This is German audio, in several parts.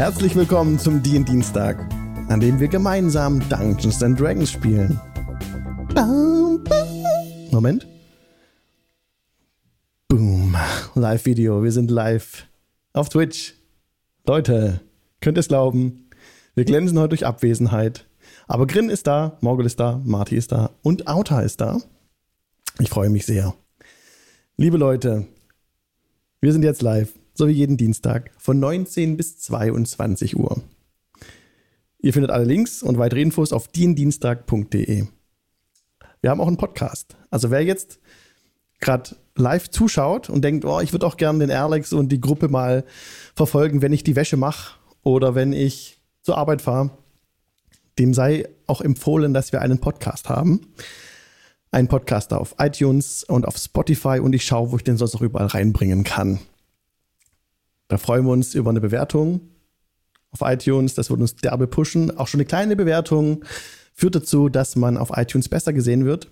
Herzlich willkommen zum DIN Dienstag, an dem wir gemeinsam Dungeons and Dragons spielen. Moment. Boom. Live-Video. Wir sind live auf Twitch. Leute, könnt ihr es glauben? Wir glänzen heute durch Abwesenheit. Aber Grin ist da, Morgul ist da, Marty ist da und Auta ist da. Ich freue mich sehr. Liebe Leute, wir sind jetzt live so wie jeden Dienstag von 19 bis 22 Uhr. Ihr findet alle Links und weitere Infos auf diendienstag.de. Wir haben auch einen Podcast. Also wer jetzt gerade live zuschaut und denkt, oh, ich würde auch gerne den Alex und die Gruppe mal verfolgen, wenn ich die Wäsche mache oder wenn ich zur Arbeit fahre, dem sei auch empfohlen, dass wir einen Podcast haben. Einen Podcast auf iTunes und auf Spotify und ich schaue, wo ich den sonst noch überall reinbringen kann. Da freuen wir uns über eine Bewertung auf iTunes. Das wird uns derbe pushen. Auch schon eine kleine Bewertung führt dazu, dass man auf iTunes besser gesehen wird.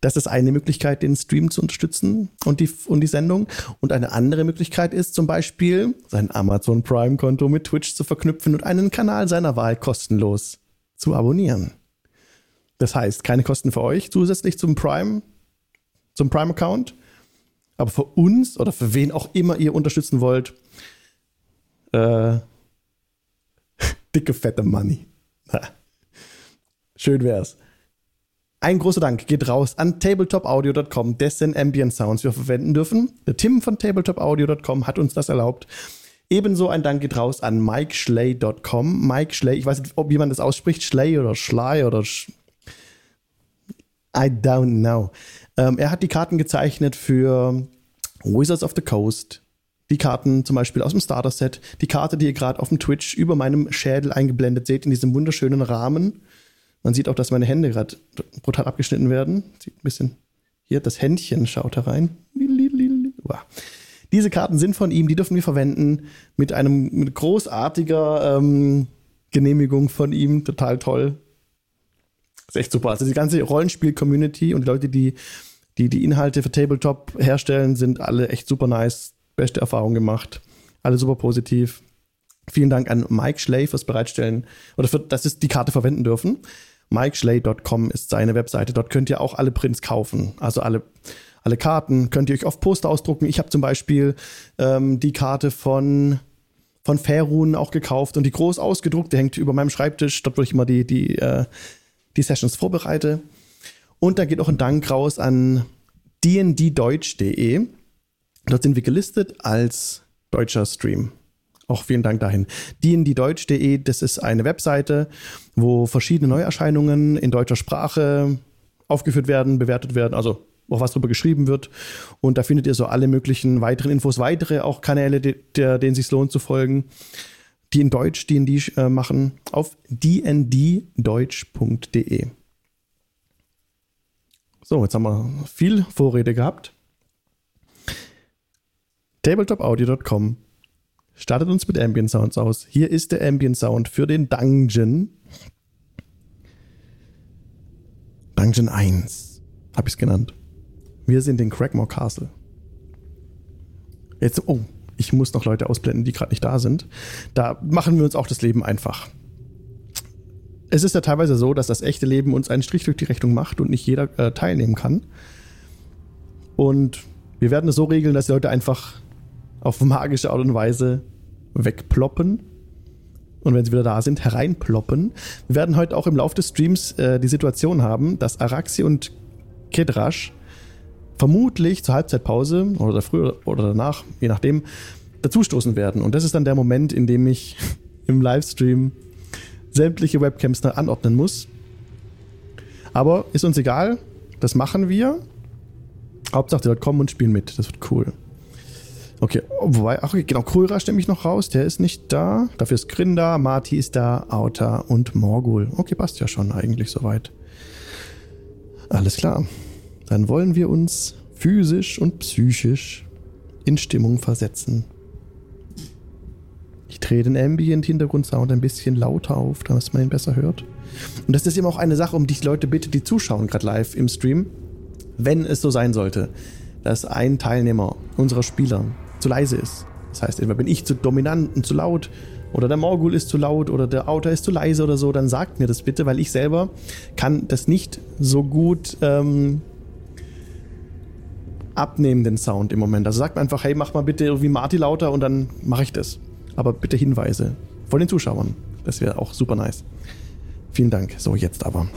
Das ist eine Möglichkeit, den Stream zu unterstützen und die, und die Sendung. Und eine andere Möglichkeit ist zum Beispiel, sein Amazon Prime-Konto mit Twitch zu verknüpfen und einen Kanal seiner Wahl kostenlos zu abonnieren. Das heißt, keine Kosten für euch zusätzlich zum Prime, zum Prime-Account. Aber für uns oder für wen auch immer ihr unterstützen wollt, äh, dicke, fette Money. Schön wär's. Ein großer Dank geht raus an tabletopaudio.com, dessen Ambient Sounds wir verwenden dürfen. Der Tim von tabletopaudio.com hat uns das erlaubt. Ebenso ein Dank geht raus an MikeSchley.com. Mike Schley, ich weiß nicht, ob jemand das ausspricht, Schley oder Schley oder Sch I don't know. Ähm, er hat die Karten gezeichnet für Wizards of the Coast, die Karten zum Beispiel aus dem Starter-Set, die Karte, die ihr gerade auf dem Twitch über meinem Schädel eingeblendet seht, in diesem wunderschönen Rahmen. Man sieht auch, dass meine Hände gerade brutal abgeschnitten werden. Sieht ein bisschen hier, das Händchen schaut herein. Diese Karten sind von ihm, die dürfen wir verwenden mit einem mit großartiger ähm, Genehmigung von ihm. Total toll. Ist echt super. Also die ganze Rollenspiel-Community und die Leute, die die die Inhalte für Tabletop herstellen, sind alle echt super nice. Beste Erfahrung gemacht. Alle super positiv. Vielen Dank an Mike Schley fürs Bereitstellen oder für, dass sie die Karte verwenden dürfen. MikeSchley.com ist seine Webseite. Dort könnt ihr auch alle Prints kaufen. Also alle, alle Karten könnt ihr euch auf Poster ausdrucken. Ich habe zum Beispiel ähm, die Karte von, von Faerun auch gekauft und die groß ausgedruckt. Die hängt über meinem Schreibtisch. Dort, wo ich immer die, die, äh, die Sessions vorbereite. Und da geht auch ein Dank raus an dnddeutsch.de. Dort sind wir gelistet als deutscher Stream. Auch vielen Dank dahin. dnddeutsch.de, das ist eine Webseite, wo verschiedene Neuerscheinungen in deutscher Sprache aufgeführt werden, bewertet werden, also auch was darüber geschrieben wird. Und da findet ihr so alle möglichen weiteren Infos, weitere auch Kanäle, denen es sich lohnt zu folgen, die in Deutsch D&D äh, machen, auf dnddeutsch.de. So, jetzt haben wir viel Vorrede gehabt. Tabletopaudio.com startet uns mit Ambient Sounds aus. Hier ist der Ambient Sound für den Dungeon. Dungeon 1 habe ich es genannt. Wir sind in Crackmore Castle. Jetzt, oh, ich muss noch Leute ausblenden, die gerade nicht da sind. Da machen wir uns auch das Leben einfach es ist ja teilweise so, dass das echte Leben uns einen Strich durch die Rechnung macht und nicht jeder äh, teilnehmen kann. Und wir werden es so regeln, dass die Leute einfach auf magische Art und Weise wegploppen. Und wenn sie wieder da sind, hereinploppen. Wir werden heute auch im Laufe des Streams äh, die Situation haben, dass Araxi und Kedrash vermutlich zur Halbzeitpause oder früher oder danach, je nachdem, dazustoßen werden. Und das ist dann der Moment, in dem ich im Livestream sämtliche Webcams anordnen muss. Aber ist uns egal. Das machen wir. Hauptsache, die Leute kommen und spielen mit. Das wird cool. Okay, wobei, ach, genau, Krura stelle ich noch raus. Der ist nicht da. Dafür ist Grin da, Marty ist da, Auta und Morgul. Okay, passt ja schon eigentlich soweit. Alles klar. Dann wollen wir uns physisch und psychisch in Stimmung versetzen. Ich drehe den Ambient-Hintergrundsound ein bisschen lauter auf, damit man ihn besser hört. Und das ist eben auch eine Sache, um die ich Leute bitte, die zuschauen, gerade live im Stream. Wenn es so sein sollte, dass ein Teilnehmer unserer Spieler zu leise ist, Das heißt, entweder bin ich zu dominant und zu laut oder der Morgul ist zu laut oder der Outer ist zu leise oder so, dann sagt mir das bitte, weil ich selber kann das nicht so gut ähm, abnehmen, den Sound im Moment. Also sagt mir einfach, hey, mach mal bitte irgendwie Marty lauter und dann mache ich das. Aber bitte Hinweise von den Zuschauern. Das wäre auch super nice. Vielen Dank. So, jetzt aber.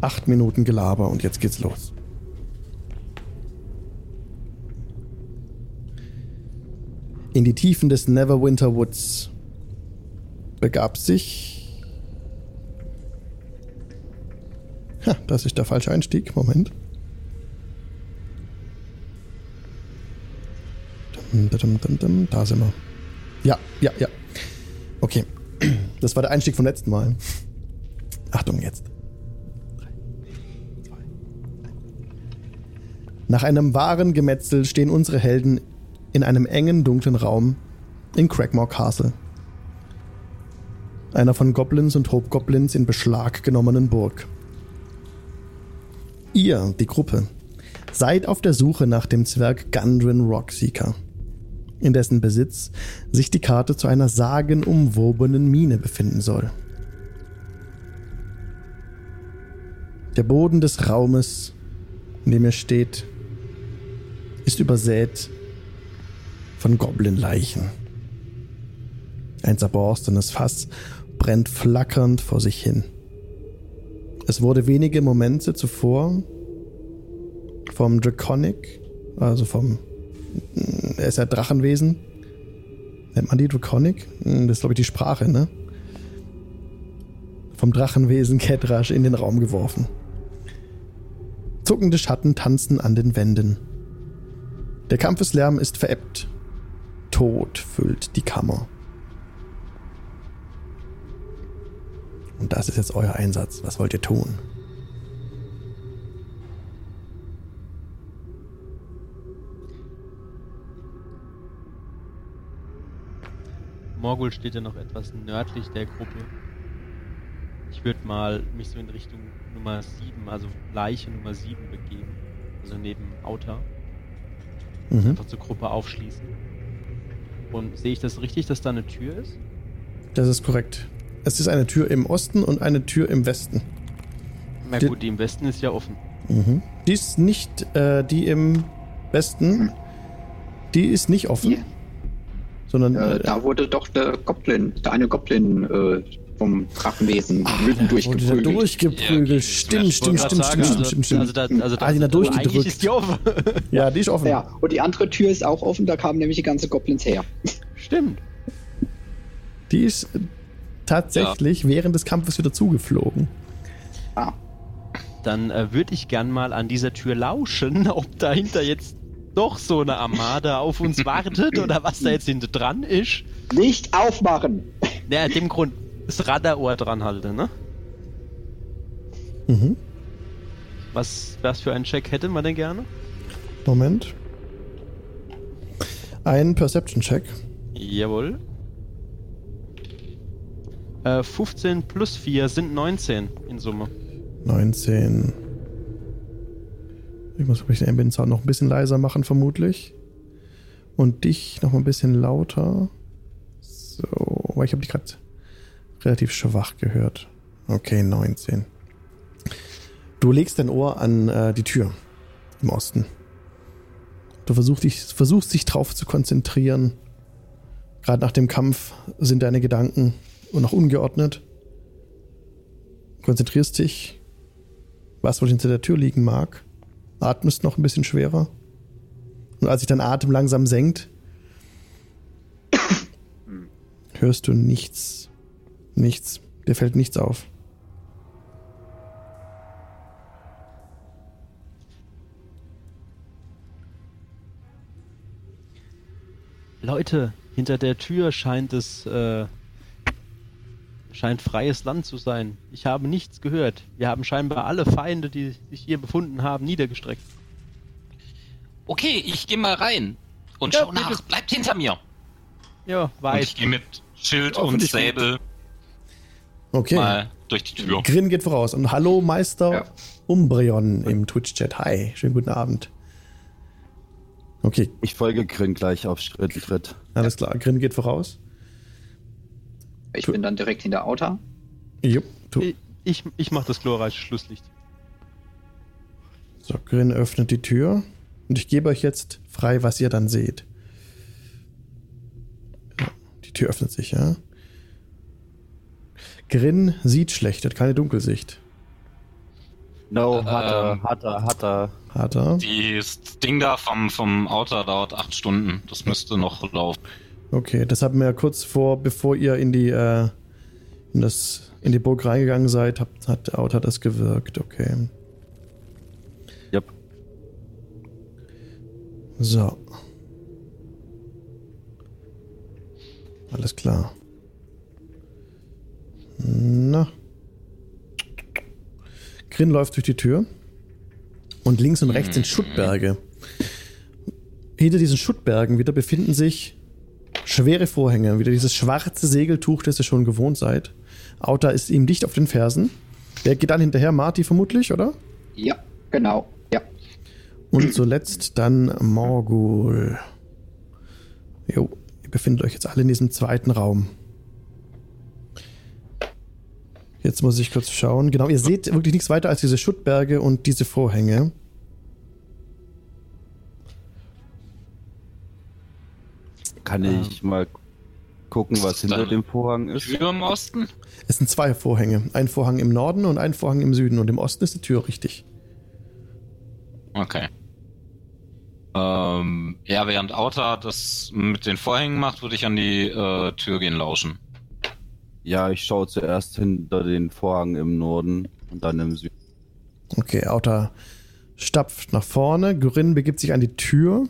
Acht Minuten Gelaber und jetzt geht's los. In die Tiefen des Neverwinter Woods begab sich. Ha, das ist der falsche Einstieg. Moment. Da sind wir. Ja, ja, ja. Okay. Das war der Einstieg vom letzten Mal. Achtung jetzt. Nach einem wahren Gemetzel stehen unsere Helden in einem engen, dunklen Raum in Craigmore Castle. Einer von Goblins und Hobgoblins in Beschlag genommenen Burg. Ihr, die Gruppe, seid auf der Suche nach dem Zwerg Gundren Rockseeker, in dessen Besitz sich die Karte zu einer sagenumwobenen Mine befinden soll. Der Boden des Raumes, in dem er steht, ist übersät von Goblin-Leichen. Ein zerborstenes Fass brennt flackernd vor sich hin. Es wurde wenige Momente zuvor vom Draconic, also vom, er ist ja Drachenwesen, nennt man die Draconic? Hm, das ist glaube ich die Sprache, ne? Vom Drachenwesen Kedrasch in den Raum geworfen. Zuckende Schatten tanzen an den Wänden. Der Kampfeslärm ist verebbt Tod füllt die Kammer. Und das ist jetzt euer Einsatz. Was wollt ihr tun? Morgul steht ja noch etwas nördlich der Gruppe. Ich würde mal mich so in Richtung Nummer 7, also Leiche Nummer 7 begeben. Also neben Outer. Mhm. Einfach zur Gruppe aufschließen. Und sehe ich das richtig, dass da eine Tür ist? Das ist korrekt. Es ist eine Tür im Osten und eine Tür im Westen. Na gut, die, die im Westen ist ja offen. Mhm. Die ist nicht, äh, die im Westen, die ist nicht offen. Sondern. Äh, da wurde doch der Goblin, der eine Goblin äh, vom Drachenwesen ah, durchgeprügelt. durchgeprügelt. Ja, stimmt, stimmt, stimmt, stimmt, stimmt, stimmt, stimmt. Also, da, also ah, die durchgedrückt. Eigentlich ist die offen. ja, die ist offen. Ja, und die andere Tür ist auch offen, da kamen nämlich die ganzen Goblins her. Stimmt. Die ist tatsächlich ja. während des Kampfes wieder zugeflogen. Ah. Dann äh, würde ich gern mal an dieser Tür lauschen, ob dahinter jetzt doch so eine Armada auf uns wartet oder was da jetzt hinter dran ist. Nicht aufmachen! Ja, dem Grund, das Radarohr dran halte, ne? Mhm. Was, was für einen Check hätte man denn gerne? Moment. Ein Perception-Check. Jawohl. Äh, 15 plus 4 sind 19 in Summe. 19. Ich muss den Ambient Sound noch ein bisschen leiser machen, vermutlich. Und dich noch ein bisschen lauter. So, weil ich habe dich gerade relativ schwach gehört. Okay, 19. Du legst dein Ohr an äh, die Tür im Osten. Du versuchst dich, versuchst dich drauf zu konzentrieren. Gerade nach dem Kampf sind deine Gedanken noch ungeordnet. Konzentrierst dich, was wohl hinter der Tür liegen mag. Atmest noch ein bisschen schwerer. Und als sich dein Atem langsam senkt, hörst du nichts Nichts. Dir fällt nichts auf. Leute, hinter der Tür scheint es äh, scheint freies Land zu sein. Ich habe nichts gehört. Wir haben scheinbar alle Feinde, die sich hier befunden haben, niedergestreckt. Okay, ich gehe mal rein und ja, schau nach. Bleibt hinter mir. Ja, weit. Und ich gehe mit Schild und Säbel Okay. Mal durch die Tür. Grin geht voraus. Und hallo Meister ja. Umbreon im Twitch-Chat. Hi, schönen guten Abend. Okay, Ich folge Grin gleich auf Schritt Schritt. alles klar. Grin geht voraus. Ich bin dann direkt hinter Auta. Jupp, tu. Ich, ich, ich mach das glorreiche Schlusslicht. So, Grin öffnet die Tür und ich gebe euch jetzt frei, was ihr dann seht. Die Tür öffnet sich, ja. Grin sieht schlecht, hat keine Dunkelsicht. No, hat er, Ähm. hat er, hat er. Hat er? Das Ding da vom, vom Outer dauert acht Stunden. Das müsste noch laufen. Okay, das hatten wir ja kurz vor, bevor ihr in die, äh, in das, in die Burg reingegangen seid, hat, hat Out hat das gewirkt, okay. Yep. So. Alles klar. Na. Grin läuft durch die Tür. Und links und rechts sind Schuttberge. Hinter diesen Schuttbergen wieder befinden sich schwere Vorhänge. Wieder dieses schwarze Segeltuch, das ihr schon gewohnt seid. Auta ist ihm dicht auf den Fersen. Der geht dann hinterher, Marty vermutlich, oder? Ja, genau. Ja. Und zuletzt dann Morgul. Jo, ihr befindet euch jetzt alle in diesem zweiten Raum. Jetzt muss ich kurz schauen. Genau, ihr seht wirklich nichts weiter als diese Schuttberge und diese Vorhänge. Kann ich mal gucken, was hinter dem Vorhang ist? Tür im Osten? Es sind zwei Vorhänge. Ein Vorhang im Norden und ein Vorhang im Süden. Und im Osten ist die Tür richtig. Okay. Ähm, ja, während Outer das mit den Vorhängen macht, würde ich an die äh, Tür gehen lauschen. Ja, ich schaue zuerst hinter den Vorhang im Norden und dann im Süden. Okay, Auta stapft nach vorne. Gurin begibt sich an die Tür.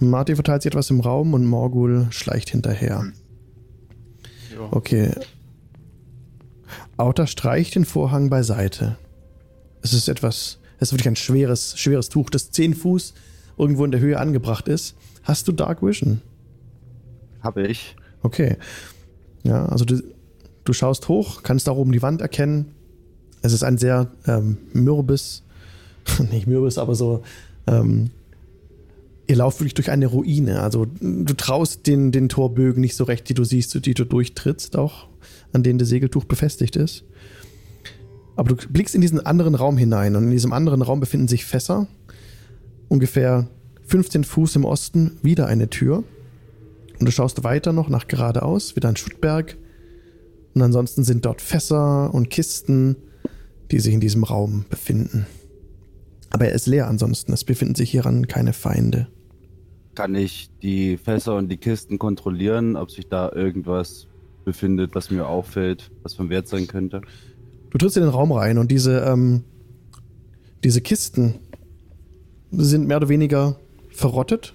Marty verteilt sich etwas im Raum und Morgul schleicht hinterher. Ja. Okay. Auta streicht den Vorhang beiseite. Es ist etwas, es ist wirklich ein schweres, schweres Tuch, das 10 Fuß irgendwo in der Höhe angebracht ist. Hast du Dark Vision? Habe ich. Okay. Ja, also du, du schaust hoch, kannst da oben die Wand erkennen. Es ist ein sehr ähm, mürbes, nicht mürbes, aber so, ähm, ihr lauft wirklich durch eine Ruine. Also du traust den, den Torbögen nicht so recht, die du siehst, die du durchtrittst, auch an denen das Segeltuch befestigt ist. Aber du blickst in diesen anderen Raum hinein und in diesem anderen Raum befinden sich Fässer. Ungefähr 15 Fuß im Osten wieder eine Tür. Und du schaust weiter noch nach geradeaus, wieder ein Schuttberg. Und ansonsten sind dort Fässer und Kisten, die sich in diesem Raum befinden. Aber er ist leer ansonsten. Es befinden sich hieran keine Feinde. Kann ich die Fässer und die Kisten kontrollieren, ob sich da irgendwas befindet, was mir auffällt, was von Wert sein könnte? Du trittst in den Raum rein und diese, ähm, diese Kisten sind mehr oder weniger verrottet.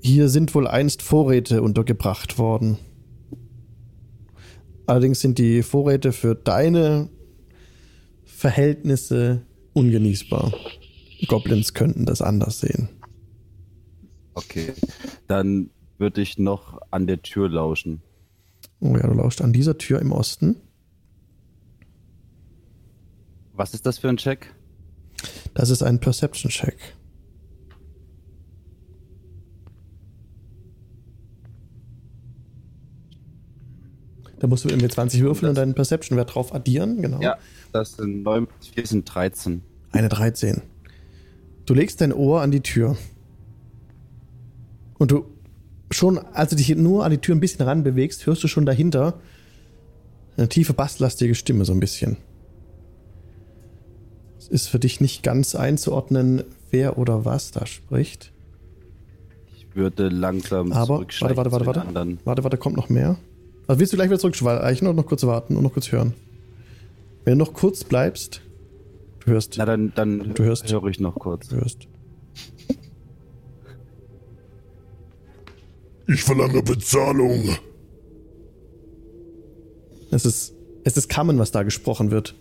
Hier sind wohl einst Vorräte untergebracht worden. Allerdings sind die Vorräte für deine Verhältnisse ungenießbar. Goblins könnten das anders sehen. Okay. Dann würde ich noch an der Tür lauschen. Oh ja, du lauscht an dieser Tür im Osten. Was ist das für ein Check? Das ist ein Perception-Check. Da musst du irgendwie 20 würfeln und deinen Perception-Wert drauf addieren, genau. Ja, das sind 9 plus 4 sind 13. Eine 13. Du legst dein Ohr an die Tür. Und du schon, als du dich nur an die Tür ein bisschen ran bewegst, hörst du schon dahinter eine tiefe, basslastige Stimme so ein bisschen. Es ist für dich nicht ganz einzuordnen, wer oder was da spricht. Ich würde langsam Aber, warte, warte, warte, warte. anderen. Warte, warte, kommt noch mehr. Also willst du gleich wieder zurückschweichen oder noch kurz warten und noch kurz hören? Wenn du noch kurz bleibst, du hörst, Na, dann, dann Du hörst. höre ich noch kurz. du hörst. Ich verlange Bezahlung. Es ist, es ist Kammen, was da gesprochen wird.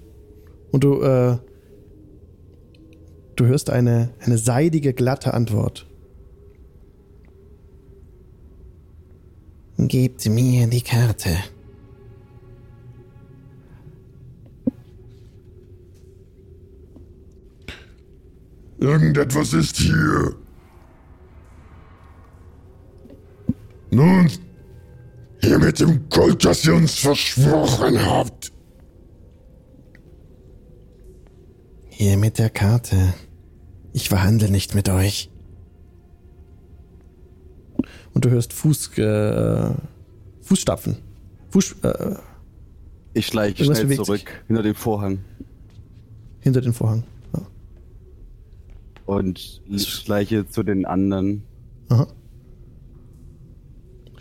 Und du, äh, du hörst eine, eine seidige, glatte Antwort. Gebt mir die Karte. Irgendetwas ist hier. Nun, hier mit dem Gold, das ihr uns versprochen habt. Hier mit der Karte. Ich verhandle nicht mit euch. Und du hörst Fuß, äh, Fußstapfen. Fuß, äh, Ich schleiche schnell zurück sich. hinter dem Vorhang hinter den Vorhang. Ja. und schleiche zu den anderen. Aha.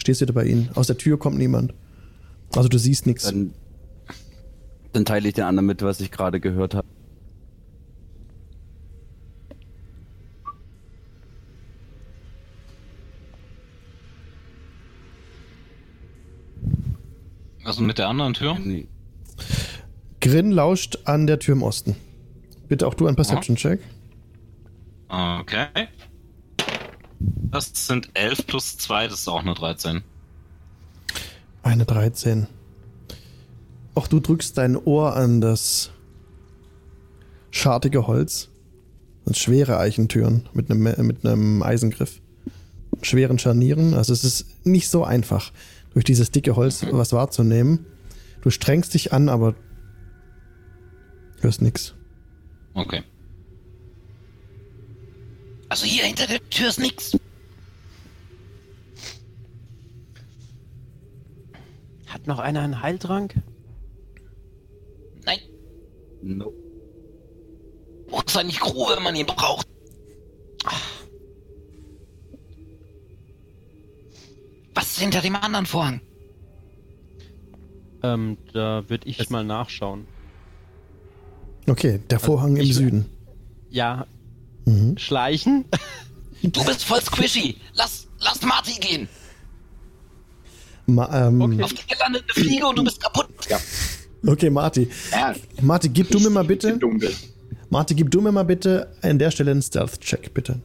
Stehst wieder bei ihnen. Aus der Tür kommt niemand. Also du siehst nichts. Dann, dann teile ich den anderen mit, was ich gerade gehört habe. Also mit der anderen Tür? Nee. Grin lauscht an der Tür im Osten. Bitte auch du einen Perception-Check. Okay. Das sind 11 plus 2, das ist auch eine 13. Eine 13. Auch du drückst dein Ohr an das schartige Holz. Und schwere Eichentüren mit einem, mit einem Eisengriff. Schweren Scharnieren. Also es ist nicht so einfach, durch dieses dicke Holz was wahrzunehmen. Du strengst dich an, aber hörst nichts. Okay. Also hier hinter der Tür ist nichts. Hat noch einer einen Heiltrank? Nein. No. Wo ist eigentlich Crew, wenn man ihn braucht? Was ist hinter dem anderen Vorhang? Ähm, da würde ich Es- mal nachschauen. Okay, der Vorhang im ich- Süden. Ja, Mhm. schleichen? Du bist voll squishy. Lass, lass Marty gehen. Ma ähm, Okay. okay. Auf die gelandete Fliege und du bist kaputt. Ja. Marty. ja Marty, gib du mir mal bitte. Marty, gib du mir mal bitte an der Stelle einen Stealth-Check, bitte.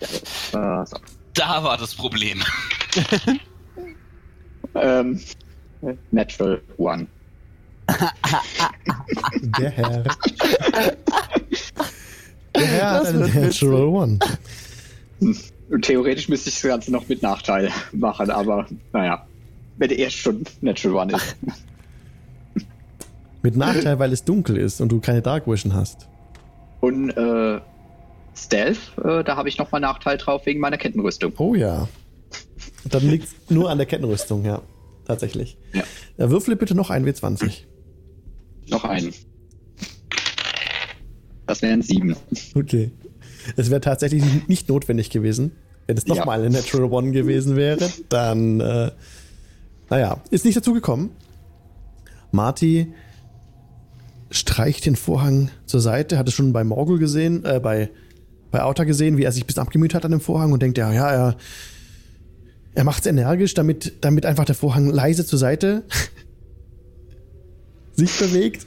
Äh, so. Da war das Problem. ähm, Natural One. Der Herr. Der Herr hat einen Natural One. Theoretisch müsste ich das Ganze noch mit Nachteil machen, aber naja. Wenn er erst schon Natural One ist. Mit Nachteil, weil es dunkel ist und du keine Dark Vision hast. Und äh, Stealth, äh, da habe ich nochmal Nachteil drauf wegen meiner Kettenrüstung. Oh ja. Dann liegt es nur an der Kettenrüstung, ja. Tatsächlich. Ja. Ja, würfle bitte noch ein W20. Noch einen. Das wären sieben. Okay. Es wäre tatsächlich nicht notwendig gewesen. Wenn es Ja. nochmal eine Natural One gewesen wäre, dann, äh, naja, ist nicht dazu gekommen. Marty streicht den Vorhang zur Seite, hat es schon bei Morgul gesehen, äh, bei, bei Auta gesehen, wie er sich ein bisschen abgemüht hat an dem Vorhang und denkt, ja, ja, er, er macht es energisch, damit, damit einfach der Vorhang leise zur Seite sich bewegt.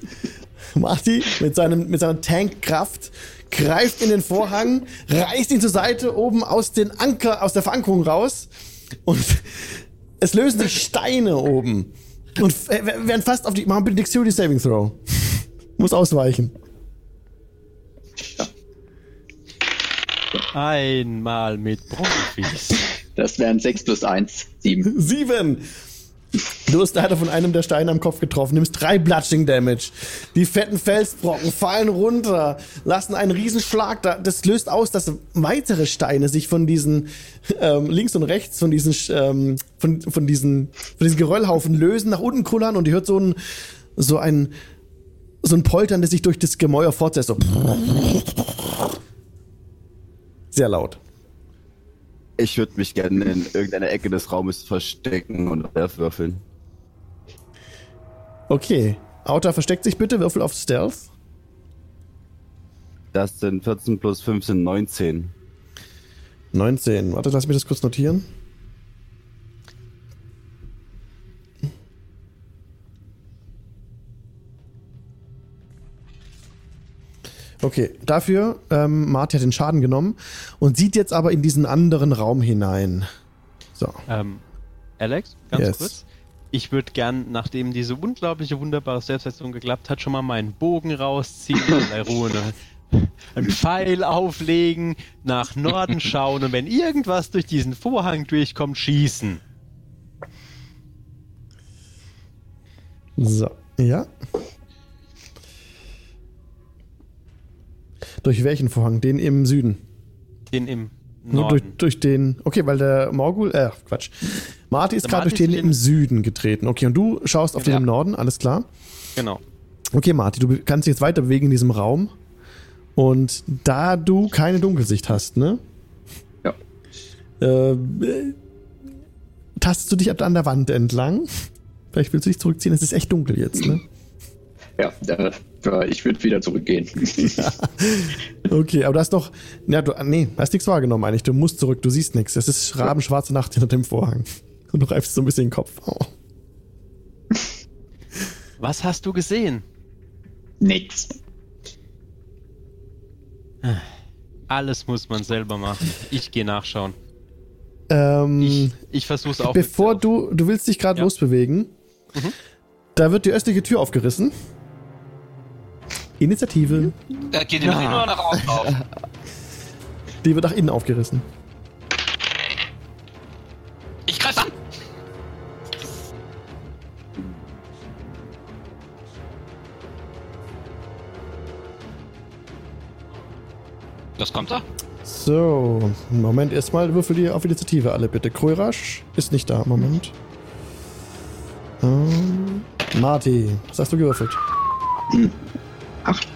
Marty mit, seinem, mit seiner Tankkraft greift in den Vorhang, reißt ihn zur Seite oben aus, den Anker, aus der Verankerung raus und es lösen sich Steine oben und äh, werden fast auf die. Machen bitte Dexterity Saving Throw. Muss ausweichen. Einmal mit Profis. Das wären sechs plus eins, sieben. Sieben. Du wirst leider von einem der Steine am Kopf getroffen, nimmst drei Bludging Damage. Die fetten Felsbrocken fallen runter, lassen einen Riesenschlag da. Das löst aus, dass weitere Steine sich von diesen ähm, links und rechts von diesen ähm, von, von diesen von diesen Geröllhaufen lösen, nach unten kullern und ihr hört so ein so ein so ein Poltern, das sich durch das Gemäuer fortsetzt. So. Sehr laut. Ich würde mich gerne in irgendeiner Ecke des Raumes verstecken und würfeln. Okay. Auta versteckt sich bitte, Würfel auf Stealth. Das sind 14 plus 5 sind 19. 19. Warte, lass mich das kurz notieren. Okay, dafür, ähm, Marty hat den Schaden genommen und sieht jetzt aber in diesen anderen Raum hinein. So. Ähm, Alex, ganz Yes. kurz. ich würde gern, nachdem diese unglaubliche, wunderbare Selbstleistung geklappt hat, schon mal meinen Bogen rausziehen und in der Ruhe eine- einen Pfeil auflegen, nach Norden schauen und wenn irgendwas durch diesen Vorhang durchkommt, schießen. So, ja. Durch welchen Vorhang? Den im Süden. Den im Nur durch, Norden. durch den. Okay, weil der Morgul. Äh, Quatsch. Marty ist gerade durch den im den- Süden getreten. Okay, und du schaust auf den Ja. im Norden, alles klar. Genau. Okay, Marty, du kannst dich jetzt weiter bewegen in diesem Raum. Und da du keine Dunkelsicht hast, ne? Ja. Äh, äh, tastest du dich ab an der Wand entlang? Vielleicht willst du dich zurückziehen, es ist echt dunkel jetzt, ne? Ja, äh, ich würde wieder zurückgehen. Okay, aber du hast doch. Ja, du. Nee, hast nichts wahrgenommen eigentlich. Du musst zurück, du siehst nichts. Es ist rabenschwarze Nacht hinter dem Vorhang. Und du reifst so ein bisschen den Kopf. Oh. Was hast du gesehen? Nix. Alles muss man selber machen. Ich gehe nachschauen. Ähm, Ich, ich versuch's auch. mit- bevor du. Du willst dich gerade Ja. losbewegen. Da wird die östliche Tür aufgerissen. Initiative. Äh, geht die nach innen oder nach außen auf? Die wird nach innen aufgerissen. Ich greif an! Was kommt da? So, Moment, erstmal würfel die auf Initiative alle bitte. Kroirasch ist nicht da, Moment. Ähm, Marty, was hast du gewürfelt? 8.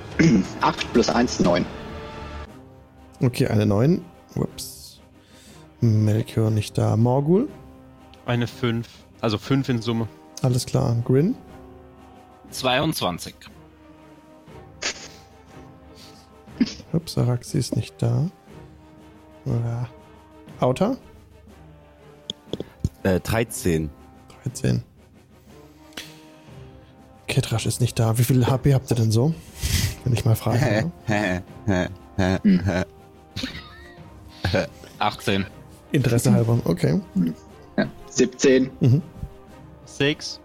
8 plus 1, 9. Okay, eine 9. Ups. Melchior nicht da. Morgul, Eine 5. Also 5 in Summe. alles klar. Grin, 22. ups, Araxi ist nicht da. Ja. Auta, Äh, 13. 13. Ketrasch ist nicht da. Wie viel HP habt ihr denn so? Wenn ich mal frage. oder? 18. Interesse halber. Okay. Ja, 17. 6.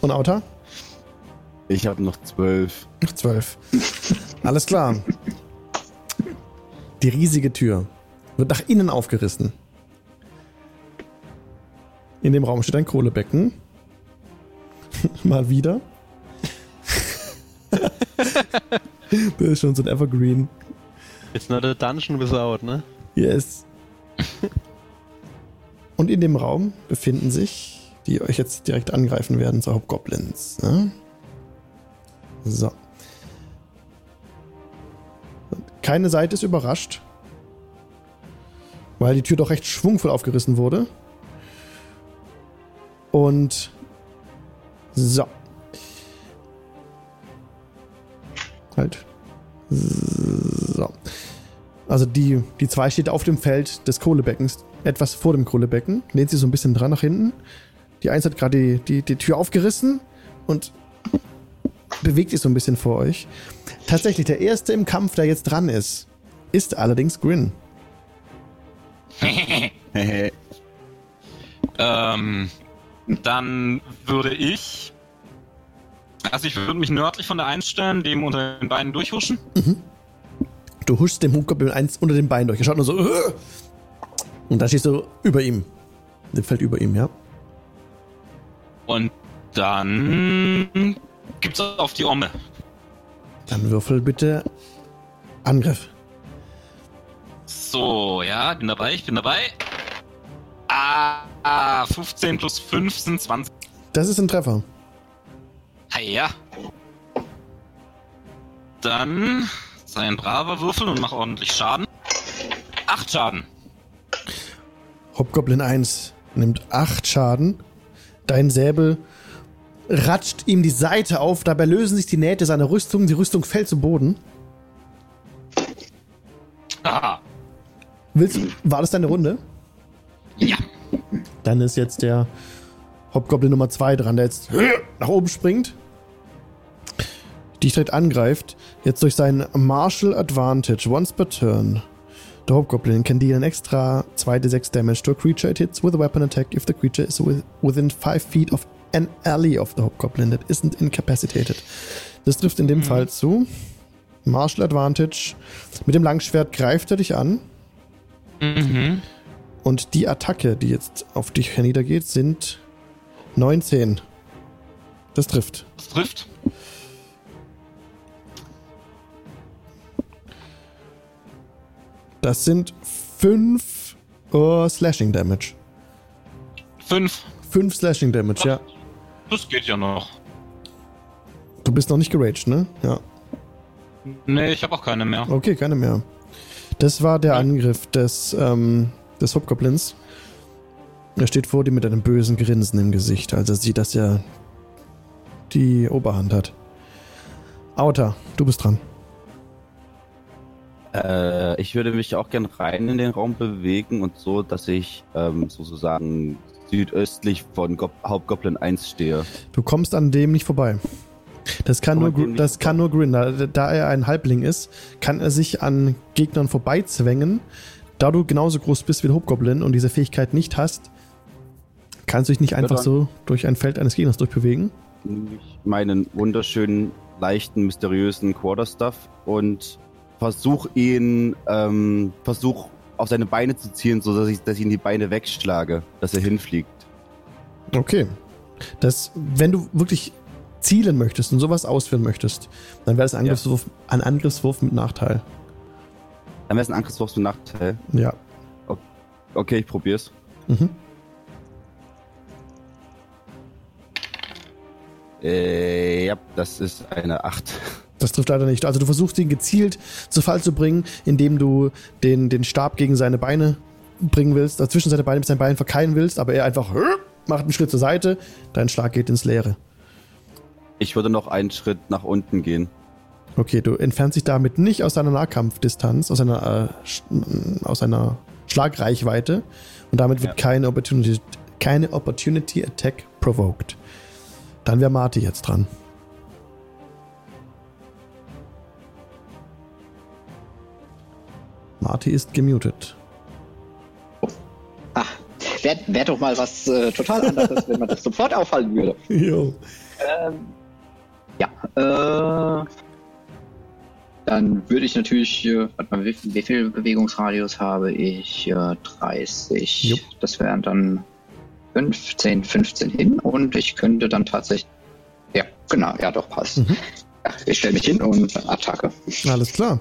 Und Auta? Ich habe noch 12. Noch zwölf. Alles klar. Die riesige Tür wird nach innen aufgerissen. In dem Raum steht ein Kohlebecken. Mal wieder. das ist schon so ein Evergreen. It's not a dungeon without, ne? Yes. Und in dem Raum befinden sich, die euch jetzt direkt angreifen werden, so Hobgoblins. Ne? So. Keine Seite ist überrascht, weil die Tür doch recht schwungvoll aufgerissen wurde. Und so. Halt. So. Also die, die 2 steht auf dem Feld des Kohlebeckens, etwas vor dem Kohlebecken, lehnt sie so ein bisschen dran nach hinten. Die 1 hat gerade die, die, die Tür aufgerissen und bewegt sich so ein bisschen vor euch. Tatsächlich, der erste im Kampf, der jetzt dran ist, ist allerdings Grin. ähm, dann würde ich. Also ich würde mich nördlich von der 1 stellen, dem unter den Beinen durchhuschen. Du huschst dem Hubgoblin eins unter den Beinen durch. Er schaut nur so. "Ugh!" Und da stehst du über ihm. Der fällt über ihm, ja. Und dann gibt's auf die Omme. Dann würfel bitte Angriff. So, ja, bin dabei, ich bin dabei. Ah, ah 15 plus 5 sind 20. Das ist ein Treffer. Ja. Dann sei ein braver Würfel und mach ordentlich Schaden. 8 Schaden. Hobgoblin 1 nimmt 8 Schaden. Dein Säbel ratscht ihm die Seite auf. Dabei lösen sich die Nähte seiner Rüstung. Die Rüstung fällt zu Boden. Haha. Willst, war das deine Runde? Ja. Dann ist jetzt der Hobgoblin Nummer 2 dran, der jetzt nach oben springt. Dich direkt angreift. Jetzt durch seinen Martial Advantage. Once per turn. The Hobgoblin can deal an extra 2d6 damage to a creature it hits with a weapon attack if the creature is with, within 5 feet of an ally of the Hobgoblin that isn't incapacitated. Das trifft in dem Fall zu. Martial Advantage. Mit dem Langschwert greift er dich an. Mhm. Und die Attacke, die jetzt auf dich herniedergeht, sind 19. Das trifft. Das trifft. Das sind 5 uh, Slashing Damage. Fünf. 5 Slashing Damage, ja. Das geht ja noch. Du bist noch nicht geraged, ne? Ja. Nee, ich habe auch keine mehr. Okay, keine mehr. Das war der Angriff des, ähm, des Hobgoblins. Er steht vor dir mit einem bösen Grinsen im Gesicht, als er sieht, dass er die Oberhand hat. Auta, du bist dran. Äh, ich würde mich auch gern rein in den Raum bewegen und so, dass ich ähm, sozusagen südöstlich von Go Hauptgoblin 1 stehe. Du kommst an dem nicht vorbei. Das kann, nur, das kann nur Grin. Da, da er ein Halbling ist, kann er sich an Gegnern vorbeizwängen. Da du genauso groß bist wie der Hobgoblin und diese Fähigkeit nicht hast, kannst du dich nicht einfach so durch ein Feld eines Gegners durchbewegen. Nehme ich meinen wunderschönen, leichten, mysteriösen Quarterstaff und versuch ihn, ähm, versuch auf seine Beine zu ziehen, so dass ich, dass ich ihn die Beine wegschlage, dass er hinfliegt. Okay. Das, wenn du wirklich zielen möchtest und sowas ausführen möchtest, dann wäre das ein Angriffswurf, ein Angriffswurf mit Nachteil. Dann wäre es ein Angriffswurf zum Nachteil. Ja. Okay, ich probier's. Mhm. Äh, ja, das ist eine 8. Das trifft leider nicht. Also du versuchst ihn gezielt zu Fall zu bringen, indem du den, den Stab gegen seine Beine bringen willst, also zwischen seine Beine mit seinen Beinen verkeilen willst, aber er einfach macht einen Schritt zur Seite, dein Schlag geht ins Leere. Ich würde noch einen Schritt nach unten gehen. Okay, du entfernst dich damit nicht aus deiner Nahkampfdistanz, aus einer, äh, Sch- aus einer Schlagreichweite und damit wird Ja. keine, Opportunity, keine Opportunity Attack provoked. Dann wäre Marty jetzt dran. Marty ist gemutet. Ah, wäre wär doch mal was äh, total anderes, wenn man das sofort aufhalten würde. Jo. Ähm, ja, äh, dann würde ich natürlich, äh, warte mal, wie, wie viel Bewegungsradius habe ich? Äh, 30. Jupp. Das wären dann 15, 15 hin und ich könnte dann tatsächlich. Ja, genau, ja, doch, passt. Mhm. Ja, ich stelle mich hin und Attacke. Alles klar.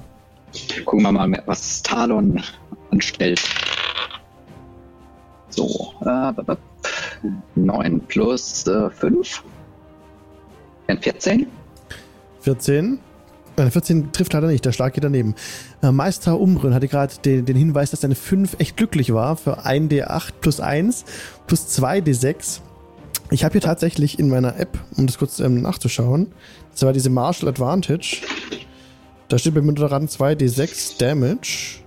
Gucken wir mal, was Talon anstellt. So, äh, 9 plus äh, 5. Wären 14. 14. Eine 14 trifft leider nicht, der Schlag geht daneben. Äh, Meister Umbrün hatte gerade den, den Hinweis, dass deine 5 echt glücklich war für 1d8 plus 1 plus 2d6. Ich habe hier tatsächlich in meiner App, um das kurz ähm, nachzuschauen, das war diese Martial Advantage. Da steht bei mir dran 2d6 Damage.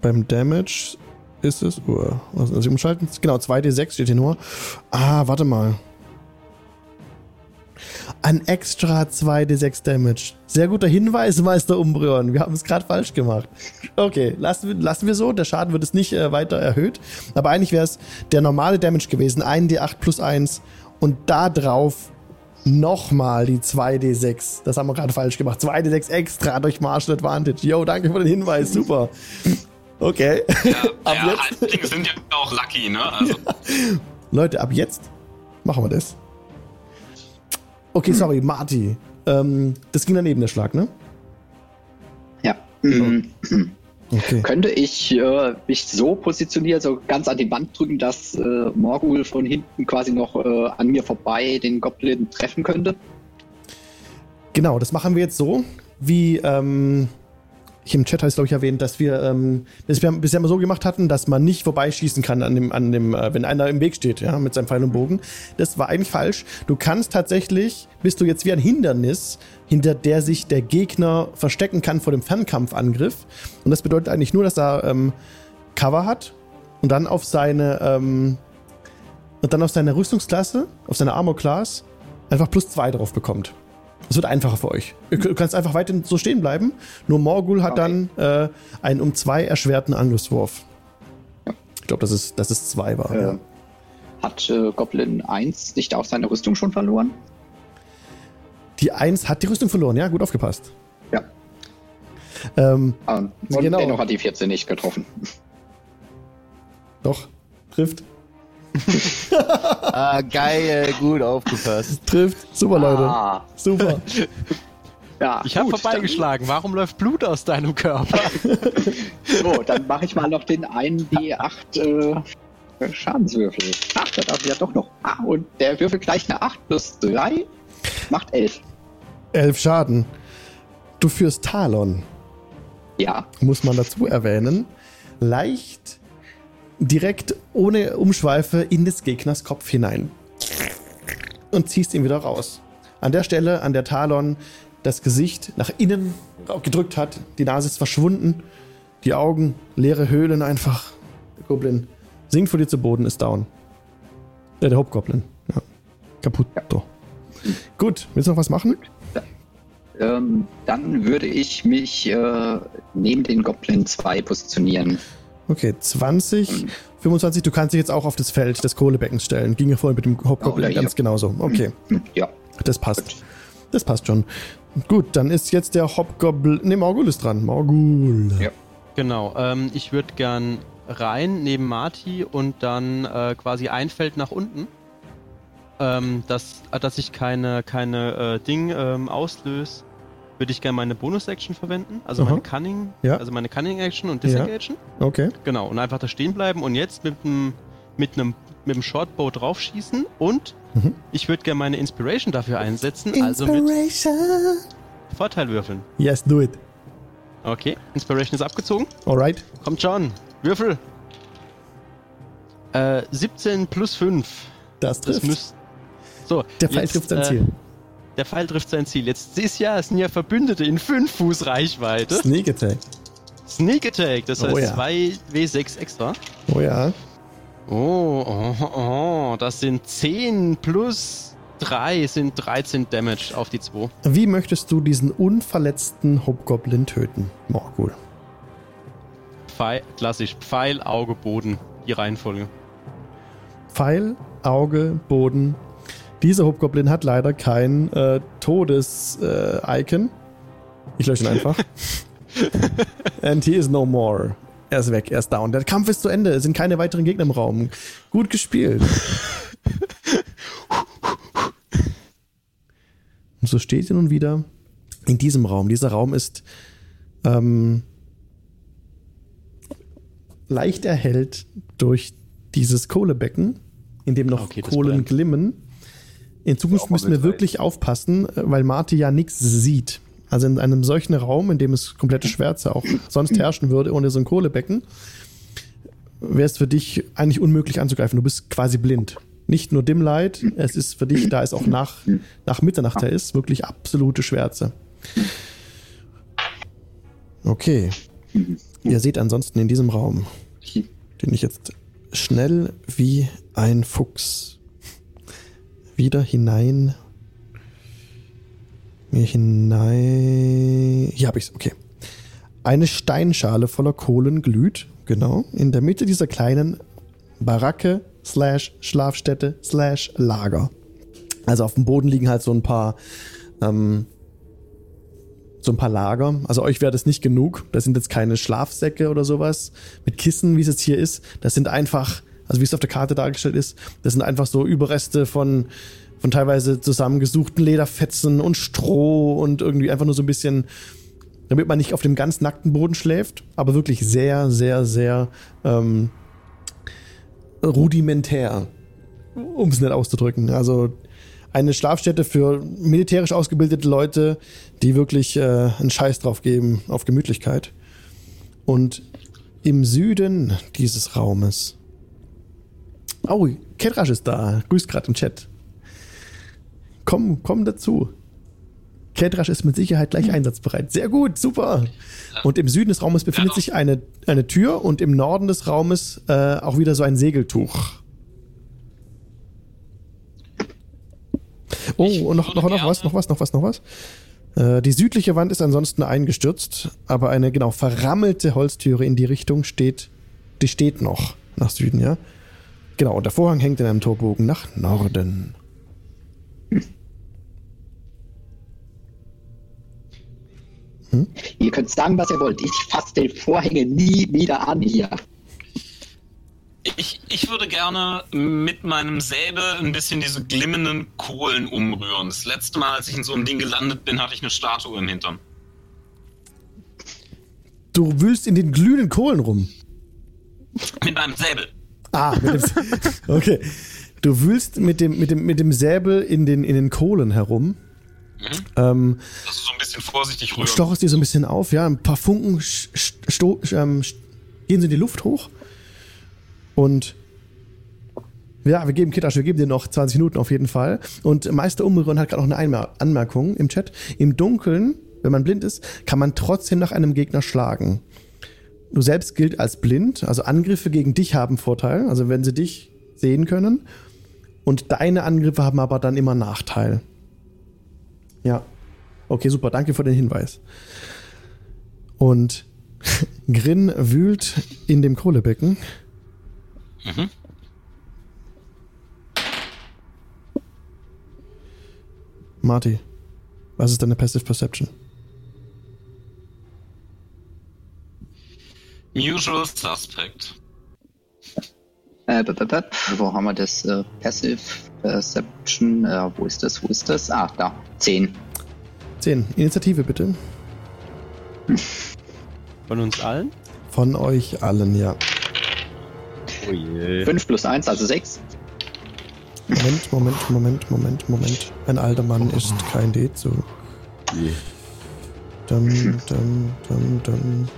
Beim Damage ist es. Uh, also ich umschalten. Genau, 2d6 steht hier nur. Ah, warte mal. Ein extra 2d6 Damage. Sehr guter Hinweis, Meister Umbreon. Wir haben es gerade falsch gemacht. Okay, lassen wir, lassen wir so. Der Schaden wird es nicht äh, weiter erhöht. Aber eigentlich wäre es der normale Damage gewesen. 1d8 plus 1. Und da drauf nochmal die 2d6. Das haben wir gerade falsch gemacht. 2d6 extra durch Martial Advantage. Yo, danke für den Hinweis. Super. Okay. ab ja, jetzt. Sind ja auch lucky, ne? Also, Leute, ab jetzt machen wir das. Okay, sorry, Marty. Ähm, das ging daneben, der Schlag, ne? Ja. Mhm. Okay. Könnte ich äh, mich so positionieren, so ganz an die Wand drücken, dass äh, Morgul von hinten quasi noch äh, an mir vorbei den Goblin treffen könnte? Genau, das machen wir jetzt so, wie ähm, ich im Chat habe ich glaube ich erwähnt, dass wir ähm, bisher mal so gemacht hatten, dass man nicht vorbeischießen kann an dem, an dem, äh, wenn einer im Weg steht, ja, mit seinem Pfeil und Bogen. Das war eigentlich falsch. Du kannst tatsächlich, bist du jetzt wie ein Hindernis, hinter der sich der Gegner verstecken kann vor dem Fernkampfangriff. Und das bedeutet eigentlich nur, dass er ähm, Cover hat und dann auf seine ähm, und dann auf seine Rüstungsklasse, auf seine Armor Class einfach plus zwei drauf bekommt. Es wird einfacher für euch. Ihr könnt- kannst einfach weiterhin so stehen bleiben. Nur Morgul hat Okay. dann äh, einen um zwei erschwerten Angriffswurf. Ich glaube, dass es, dass es zwei war. Äh, Ja. Hat äh, Goblin 1 nicht auch seine Rüstung schon verloren? Die Eins hat die Rüstung verloren. Ja, gut aufgepasst. Ja. Ähm, Ähm, und Genau. dennoch hat die 14 nicht getroffen. doch, trifft. Ah, geil, gut aufgepasst. Trifft. Super, Leute. Ah, Super. ja, Ich habe vorbeigeschlagen. Warum läuft Blut aus deinem Körper? Dann, so, dann mache ich mal noch den einen D8 äh, Schadenswürfel. Ach, da darf ich ja doch noch. Ah, und der Würfel gleich eine 8 plus 3 macht 11. Elf Schaden. Du führst Talon, Ja, muss man dazu erwähnen. Leicht direkt ohne Umschweife in des Gegners Kopf hinein. Und ziehst ihn wieder raus. An der Stelle, an der Talon das Gesicht nach innen gedrückt hat, die Nase ist verschwunden, die Augen, leere Höhlen einfach. Der Goblin sinkt vor dir zu Boden, ist down. Äh, der Hauptgoblin. Ja. Kaputt. So. Gut, willst du noch was machen? ähm, dann würde ich mich äh, neben den Goblin 2 positionieren. Okay, 20, 25, du kannst dich jetzt auch auf das Feld des Kohlebeckens stellen. Ging ja vorhin mit dem Hauptgoblin Oder hier. ganz genauso. Okay, Hm, Ja, das passt. Das passt schon. Gut, dann ist jetzt der Hauptgoblin. Ne, Morgul ist dran. Morgul. Ja. genau. Ähm, ich würde gern rein neben Marty und dann äh, quasi ein Feld nach unten. Ähm, dass, äh, dass ich keine, keine äh, Ding ähm, auslöse, würde ich gerne meine Bonus-Action verwenden. Also Aha. meine Cunning, Ja. also meine Cunning-Action und Ja. Disengage. Okay. Genau, und einfach da stehen bleiben und jetzt mit einem mit einem mit dem Shortbow draufschießen und Mhm. ich würde gerne meine Inspiration dafür einsetzen, also mit Vorteil würfeln. Yes, do it. Okay, Inspiration ist abgezogen. Alright. Kommt schon. Würfel. Äh, 17 plus 5. Das Das trifft. müsst. So, der Pfeil jetzt, trifft sein äh, Ziel. Der Pfeil trifft sein Ziel. Jetzt ist ja, es sind ja Verbündete in 5 Fuß Reichweite. Sneak Attack. Sneak Attack, das Oh heißt ja. 2 W6 extra. Oh ja. Oh, oh, oh, das sind 10 plus 3 sind 13 Damage auf die 2. Wie möchtest du diesen unverletzten Hobgoblin töten, Morgul? Pfeil, klassisch, Pfeil, Auge, Boden. Die Reihenfolge. Pfeil, Auge, Boden. Dieser Hobgoblin hat leider kein äh, Todes-Icon. ich lösche ihn einfach. And he is no more. Er ist weg, er ist down. Der Kampf ist zu Ende. Es sind keine weiteren Gegner im Raum. Gut gespielt. Und so steht ihr nun wieder in diesem Raum. Dieser Raum ist ähm, leicht erhellt durch dieses Kohlebecken, in dem noch Okay, Kohlen brennt. glimmen. In Zukunft müssen wir wirklich aufpassen, äh, weil Marty ja nichts sieht. Also in einem solchen Raum, in dem es komplette Schwärze auch sonst herrschen würde, ohne so ein Kohlebecken, wäre es für dich eigentlich unmöglich anzugreifen. Du bist quasi blind. Nicht nur Dim Light, es ist für dich, da es auch nach, nach Mitternacht da ist, wirklich absolute Schwärze. Okay. Ihr seht ansonsten in diesem Raum, den ich jetzt schnell wie ein Fuchs wieder hinein mir hinein. Hier habe ich's, okay. Eine Steinschale voller Kohlen glüht, genau, in der Mitte dieser kleinen Baracke slash Schlafstätte slash Lager. Also auf dem Boden liegen halt so ein paar ähm, so ein paar Lager. Also euch wäre das nicht genug. Das sind jetzt keine Schlafsäcke oder sowas mit Kissen, wie es jetzt hier ist. Das sind einfach, also wie es auf der Karte dargestellt ist, das sind einfach so Überreste von, von teilweise zusammengesuchten Lederfetzen und Stroh und irgendwie einfach nur so ein bisschen, damit man nicht auf dem ganz nackten Boden schläft, aber wirklich sehr, sehr, sehr ähm, rudimentär, um es nicht auszudrücken. Also eine Schlafstätte für militärisch ausgebildete Leute, die wirklich äh, einen Scheiß drauf geben auf Gemütlichkeit. Und im Süden dieses Raumes. Oh, Ketrasch ist da. Grüßt gerade im Chat. Komm, komm dazu. Ketrasch ist mit Sicherheit gleich einsatzbereit. Sehr gut, super. Und im Süden des Raumes befindet sich eine, eine Tür und im Norden des Raumes äh, auch wieder so ein Segeltuch. Oh, und noch, noch, noch was, noch was, noch was, noch was. Äh, die südliche Wand ist ansonsten eingestürzt, aber eine genau verrammelte Holztüre in die Richtung steht, die steht noch nach Süden, ja. Genau, und der Vorhang hängt in einem Torbogen nach Norden. Ihr könnt sagen, was ihr wollt. Ich fasse die Vorhänge nie wieder an hier. Ich, ich würde gerne mit meinem Säbel ein bisschen diese glimmenden Kohlen umrühren. Das letzte Mal, als ich in so einem Ding gelandet bin, hatte ich eine Statue im Hintern. Du wühlst in den glühenden Kohlen rum. Mit meinem Säbel. Ah, mit dem, okay. Du wühlst mit dem, mit dem, mit dem Säbel in den, in den Kohlen herum. Ähm, Also so ein bisschen vorsichtig rühren. stocherst dir so ein bisschen auf, ja, ein paar Funken sto- ähm, gehen so in die Luft hoch. Und ja, wir geben Kitasch, wir geben dir noch 20 Minuten auf jeden Fall. Und Meister Umrühren hat gerade noch eine Anmerkung im Chat. Im Dunkeln, wenn man blind ist, kann man trotzdem nach einem Gegner schlagen. Du selbst gilt als blind, also Angriffe gegen dich haben Vorteil, also wenn sie dich sehen können. Und deine Angriffe haben aber dann immer Nachteil. Ja. Okay, super, danke für den Hinweis. Und Grin wühlt in dem Kohlebecken. Mhm. Marty, was ist deine Passive Perception? Usual Suspect. Äh, b -b -b wo haben wir das? Äh, Passive Perception. Äh, wo ist das? Wo ist das? Ah, da. 10. 10. Initiative bitte. Von uns allen? Von euch allen, ja. Oh je. 5 plus 1, also 6. Moment, Moment, Moment, Moment, Moment. Ein alter Mann ist kein D-Zug. je. Dum, dum, dum, dum.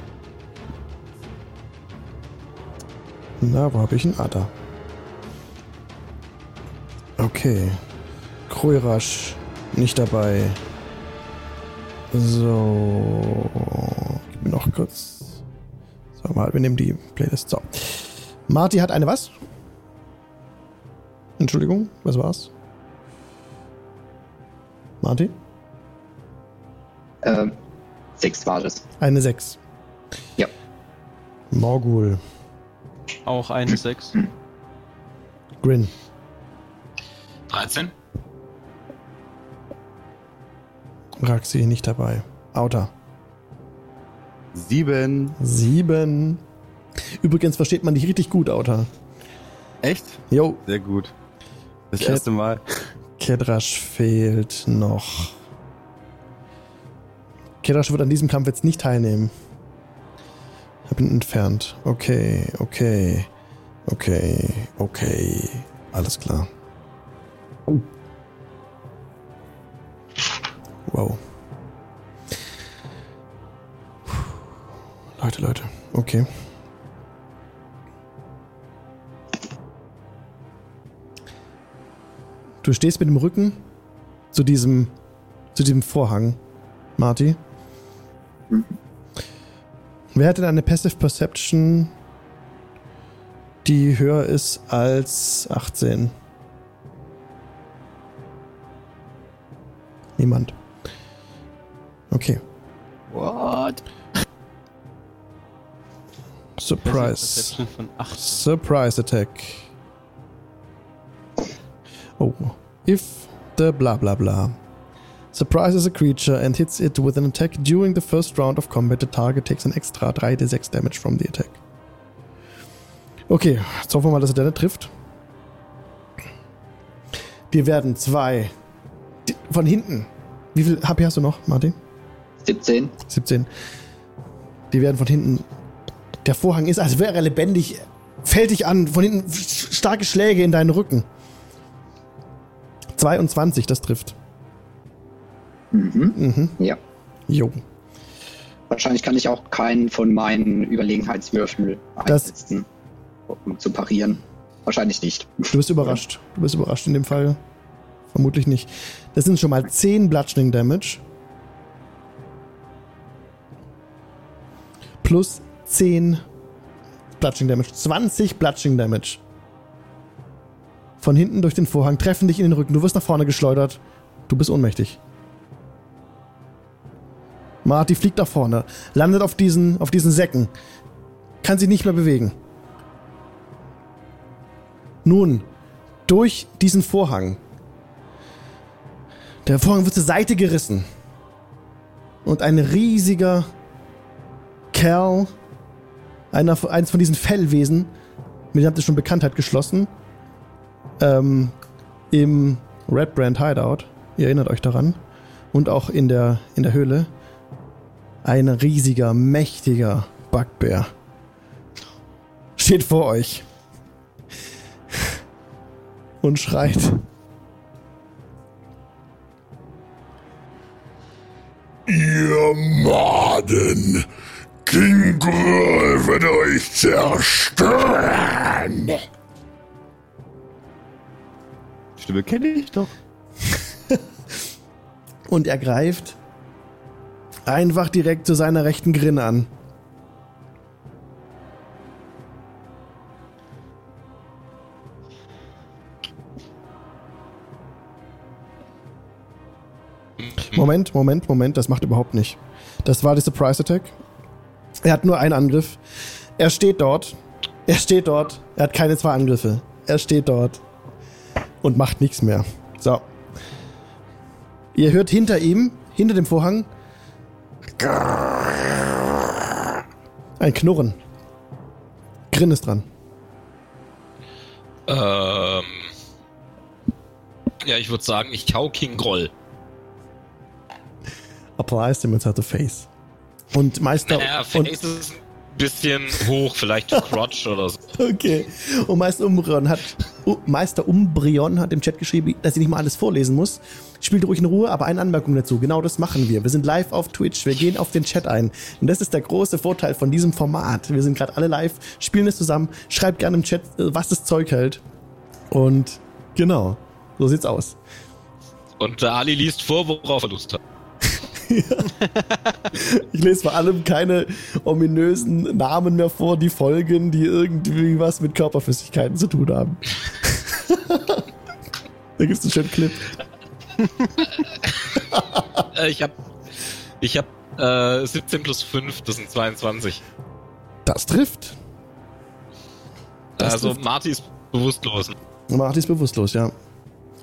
Na, wo habe ich ihn? Ah, da. Okay. Kroirasch nicht dabei. So. Gib mir noch kurz. So, mal, wir nehmen die Playlist. So. Marty hat eine was? Entschuldigung, was war's? Marty? Äh, 6 war das. Eine 6. Ja. Morgul. Auch eine 6. Grin. 13. Raxi nicht dabei. Outer. Sieben. Sieben. Übrigens versteht man dich richtig gut, Outer. Echt? Jo, Sehr gut. Das Okay. erste Mal. Kedrasch fehlt noch. Kedrasch wird an diesem Kampf jetzt nicht teilnehmen. Hab ihn entfernt. Okay, okay, okay, okay. Alles klar. Wow. Leute, Leute. Okay. Du stehst mit dem Rücken zu diesem, zu diesem Vorhang, Marty. Wer hat denn eine Passive Perception, die höher ist als 18? Niemand. Okay. What? Surprise. Perception von 8. Surprise attack. Oh. If the blah blah blah surprises a creature and hits it with an attack during the first round of combat, the target takes an extra 3d6 damage from the attack. Okay, jetzt hoffen wir mal, dass er der nicht trifft. Wir werden zwei. Von hinten. Wie viel HP hast du noch, Martin? 17. 17. Die werden von hinten. Der Vorhang ist, als wäre er lebendig. Fällt dich an. Von hinten starke Schläge in deinen Rücken. 22, das trifft. Mhm. Mhm. Ja. Jo. Wahrscheinlich kann ich auch keinen von meinen Überlegenheitswürfeln einsetzen, um zu parieren. Wahrscheinlich nicht. Du bist überrascht. Du bist überrascht in dem Fall. Vermutlich nicht. Das sind schon mal 10 Bludgeoning Damage. Plus 10 Bludgeoning Damage. 20 Bludgeoning Damage. Von hinten durch den Vorhang treffen dich in den Rücken. Du wirst nach vorne geschleudert Du bist ohnmächtig. Marty fliegt nach vorne, landet auf diesen, auf diesen Säcken, kann sich nicht mehr bewegen. Nun, durch diesen Vorhang. Der Vorhang wird zur Seite gerissen. Und ein riesiger Kerl, einer, eins von diesen Fellwesen, mit dem habt ihr schon Bekanntheit geschlossen, ähm, im Red Brand Hideout, ihr erinnert euch daran, und auch in der, in der Höhle, ein riesiger, mächtiger Bugbear steht vor euch und schreit. Ihr Maden! King Grull wird euch zerstören! Stimme kenne ich doch. Und er greift einfach direkt zu seiner rechten Grinne an. Moment, Moment, Moment, das macht überhaupt nicht. Das war die Surprise Attack. Er hat nur einen Angriff. Er steht dort. Er steht dort. Er hat keine zwei Angriffe. Er steht dort und macht nichts mehr. So. Ihr hört hinter ihm, hinter dem Vorhang, ein Knurren. Grin ist dran. Ähm. Ja, ich würde sagen, ich hau King Groll. Applies damage at the face. Und Meister. Naja, und, Face ist ein bisschen hoch, vielleicht Crotch oder so. okay. Und Meister Umbrion hat. Meister Umbrion hat im Chat geschrieben, dass ich nicht mal alles vorlesen muss. Spielt ruhig in Ruhe, aber eine Anmerkung dazu. Genau das machen wir. Wir sind live auf Twitch. Wir gehen auf den Chat ein. Und das ist der große Vorteil von diesem Format. Wir sind gerade alle live, spielen es zusammen. Schreibt gerne im Chat, äh, was das Zeug hält. Und genau, so sieht's aus. Und der Ali liest vor, worauf er Lust hat. Ich lese vor allem keine ominösen Namen mehr vor, die folgen, die irgendwie was mit Körperflüssigkeiten zu tun haben. da gibt's einen schönen Clip. Äh, ich hab. Ich hab äh, 17 plus 5, das sind 22. Das trifft. Das also trifft. Marty ist bewusstlos. Marty ist bewusstlos, ja.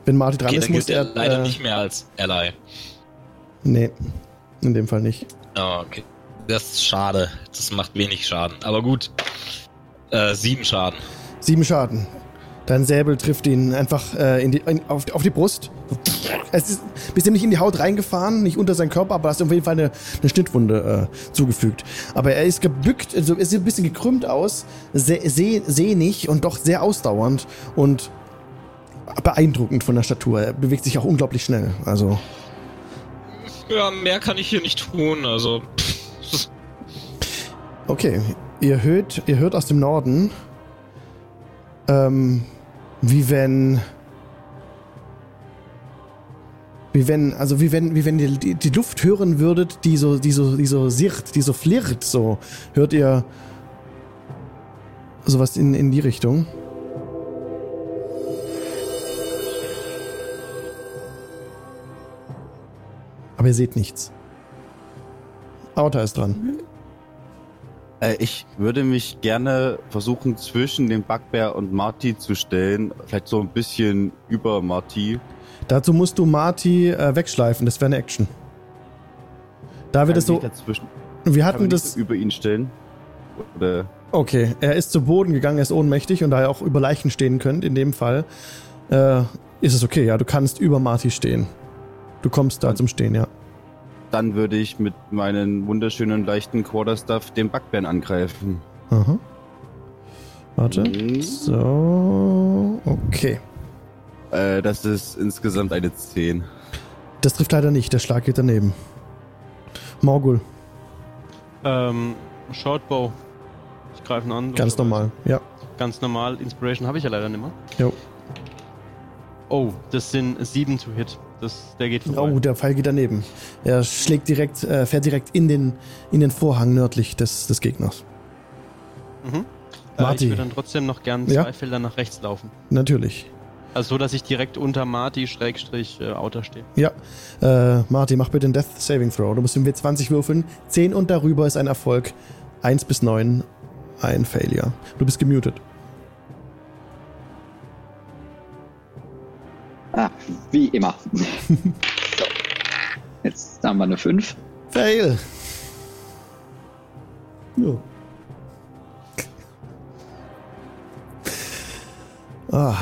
Wenn Marty dran Okay, ist, muss er er. leider Äh, nicht mehr als Ally. nee, in dem Fall nicht. Ah, okay. Das ist schade. Das macht wenig Schaden. Aber gut. Äh, sieben Schaden. Sieben Schaden. Dein Säbel trifft ihn einfach äh, die, in, auf, auf die Brust. Es ist ein bisschen nicht in die Haut reingefahren, nicht unter seinen Körper, aber hast auf jeden Fall eine, eine Schnittwunde äh, zugefügt. Aber er ist gebückt, also er sieht ein bisschen gekrümmt aus, seh, seh, sehnig und doch sehr ausdauernd und beeindruckend von der Statur. Er bewegt sich auch unglaublich schnell. Also, Ja, mehr kann ich hier nicht tun. Also. okay. Ihr hört, ihr hört aus dem Norden, ähm, wie wenn wie wenn, also wie wenn, wie wenn ihr die, die Luft hören würdet, die so, die so, die so sirrt, die so flirrt, so. Hört ihr sowas in, in die Richtung? Aber ihr seht nichts. Auta ist dran. Äh, ich würde mich gerne versuchen, zwischen dem Bugbear und Marty zu stellen. Vielleicht so ein bisschen über Marty. Dazu musst du Marty äh, wegschleifen, das wäre eine Action. Da wird Kann es so. Dazwischen, Wir kann hatten mich das. über ihn stellen. Oder Okay, er ist zu Boden gegangen, er ist ohnmächtig und da ihr auch über Leichen stehen könnt, in dem Fall, äh, ist es okay, ja. Du kannst über Marty stehen. Du kommst da zum Stehen, ja. Dann würde ich mit meinen wunderschönen leichten Quarterstaff den Bugbear angreifen. Aha. Warte. Mhm. So. Okay. Äh, das ist insgesamt eine 10. Das trifft leider nicht, der Schlag geht daneben. Morgul, Ähm, Shortbow. Ich greife ihn an. ganz normal. Ja. Ganz normal. Inspiration habe ich ja leider nicht mehr. Jo. Oh, das sind sieben to hit. Das, der geht vorbei. Oh, der Pfeil geht daneben. Er schlägt direkt, äh, fährt direkt in den, in den Vorhang nördlich des, des Gegners. Mhm. Äh, ich würde dann trotzdem noch gern Ja? zwei Felder nach rechts laufen. Natürlich. Also so, dass ich direkt unter Marty Schrägstrich äh, Outer stehe. Ja. Äh, Marty, mach bitte einen Death Saving Throw. Du musst im W20 würfeln. 10 und darüber ist ein Erfolg. 1 bis 9 ein Failure. Du bist gemutet. Ah, wie immer. so. Jetzt haben wir eine 5. Fail. Jo. Ah,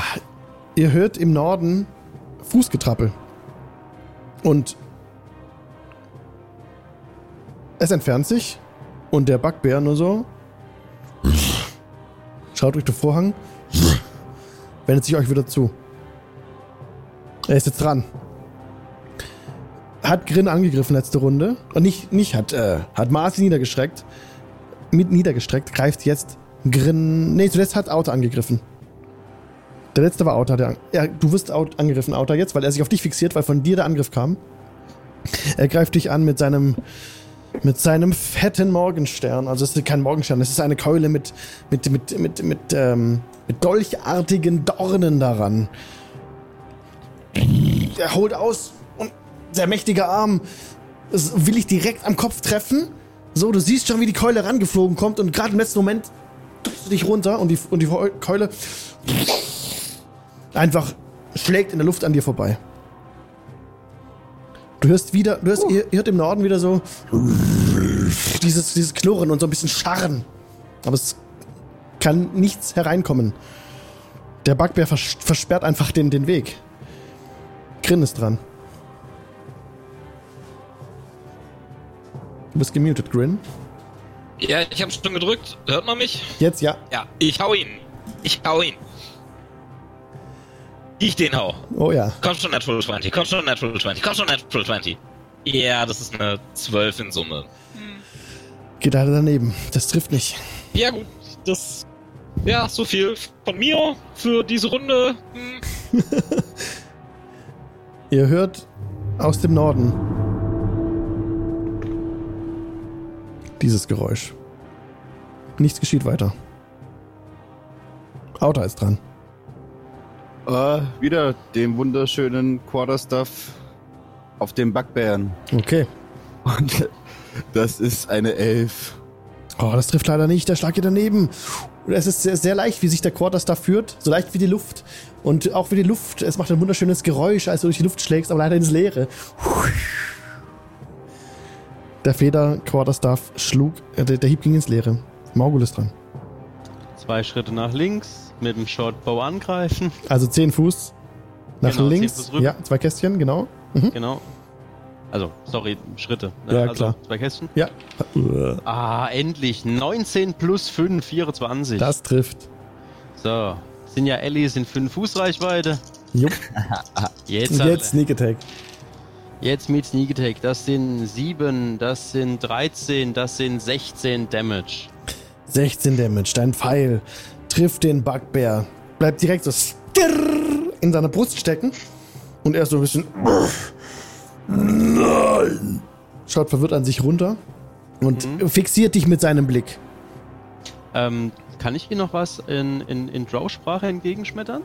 ihr hört im Norden Fußgetrappel. Und es entfernt sich und der Backbär nur so schaut durch den Vorhang, wendet sich euch wieder zu. Er ist jetzt dran. Hat Grin angegriffen letzte Runde. Und nicht, nicht hat, äh, hat Marcy niedergestreckt. Mit niedergestreckt, greift jetzt Grin. Nee, zuletzt hat Auto angegriffen. Der letzte war Auto. Der, ja, du wirst out, angegriffen, Auto, jetzt, weil er sich auf dich fixiert, weil von dir der Angriff kam. Er greift dich an mit seinem mit seinem fetten Morgenstern. Also es ist kein Morgenstern, es ist eine Keule mit mit mit mit mit, ähm, mit dolchartigen Dornen daran. Er holt aus und der mächtige Arm will ich direkt am Kopf treffen. So, du siehst schon, wie die Keule rangeflogen kommt und gerade im letzten Moment drückst du dich runter und die, und die Keule einfach schlägt in der Luft an dir vorbei. Du hörst wieder, du hörst, ihr, ihr hört im Norden wieder so dieses, dieses Knurren und so ein bisschen Scharren. Aber es kann nichts hereinkommen. Der Backbär vers versperrt einfach den, den Weg. Grin ist dran. Du bist gemutet, Grin. Ja, ich habe schon gedrückt. Hört man mich? Jetzt ja. Ja, ich hau ihn. Ich hau ihn. Ich den hau. Oh ja. Komm schon, Natural 20. Komm schon, Natural 20. Komm schon, Natural 20. Ja, das ist eine 12 in Summe. Geht leider daneben. Das trifft nicht. Ja, gut. Das. Ja, so viel von mir für diese Runde. Hm. Ihr hört aus dem Norden dieses Geräusch. Nichts geschieht weiter. Auto ist dran. Äh, wieder den wunderschönen Quarterstuff auf dem Backbären. Okay. Und das ist eine Elf. Oh, das trifft leider nicht. Der Schlag geht daneben. Es ist sehr, sehr leicht, wie sich der Quarterstaff führt. So leicht wie die Luft. Und auch wie die Luft. Es macht ein wunderschönes Geräusch, als du durch die Luft schlägst, aber leider ins Leere. Der Feder Quarterstaff schlug. Äh, der, der Hieb ging ins Leere. Morgul ist dran. Zwei Schritte nach links, mit dem Shortbow angreifen. Also 10 Fuß nach Genau, 10 links. Fuß. Ja, zwei Kästchen, genau. Mhm. Genau. Also, sorry, Schritte. ne? Ja, also, klar. Zwei Kästchen. Ja. Ah, endlich. 19 plus 5, 24. Das trifft. So. Sind ja Ellies in 5 Fußreichweite. Jupp. Jetzt, Und jetzt Sneak Attack. jetzt mit Sneak Attack. Das sind 7, das sind 13, das sind 16 Damage. 16 Damage. Dein Pfeil trifft den Bugbear. Bleibt direkt so in seiner Brust stecken. Und er ist so ein bisschen. Nein! Schaut verwirrt an sich runter. Und fixiert dich mit seinem Blick. Ähm, kann ich Ihnen noch was in, in, in Drow-Sprache entgegenschmettern?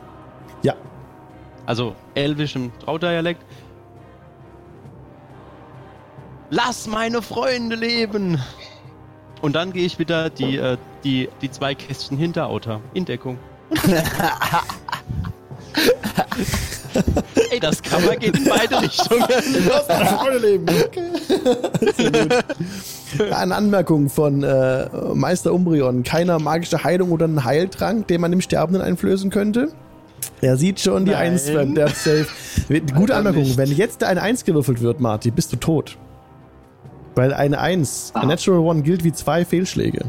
Ja. Also Elvisch im Drau-Dialekt. Lass meine Freunde leben! Und dann gehe ich wieder die, äh, die, die zwei Kästchen hinter Outer in Deckung. Ey, das Kammer geht in beide Richtungen. Lass meine Freunde leben. Sehr gut. Eine Anmerkung von äh, Meister Umbrion. Keiner magische Heilung oder einen Heiltrank, den man dem Sterbenden einflößen könnte. Er sieht schon die Nein. 1, wenn der safe. Gute Anmerkung. Wenn jetzt eine 1 gewürfelt wird, Marty, bist du tot. Weil eine 1, Ah. a Natural One, gilt wie zwei Fehlschläge.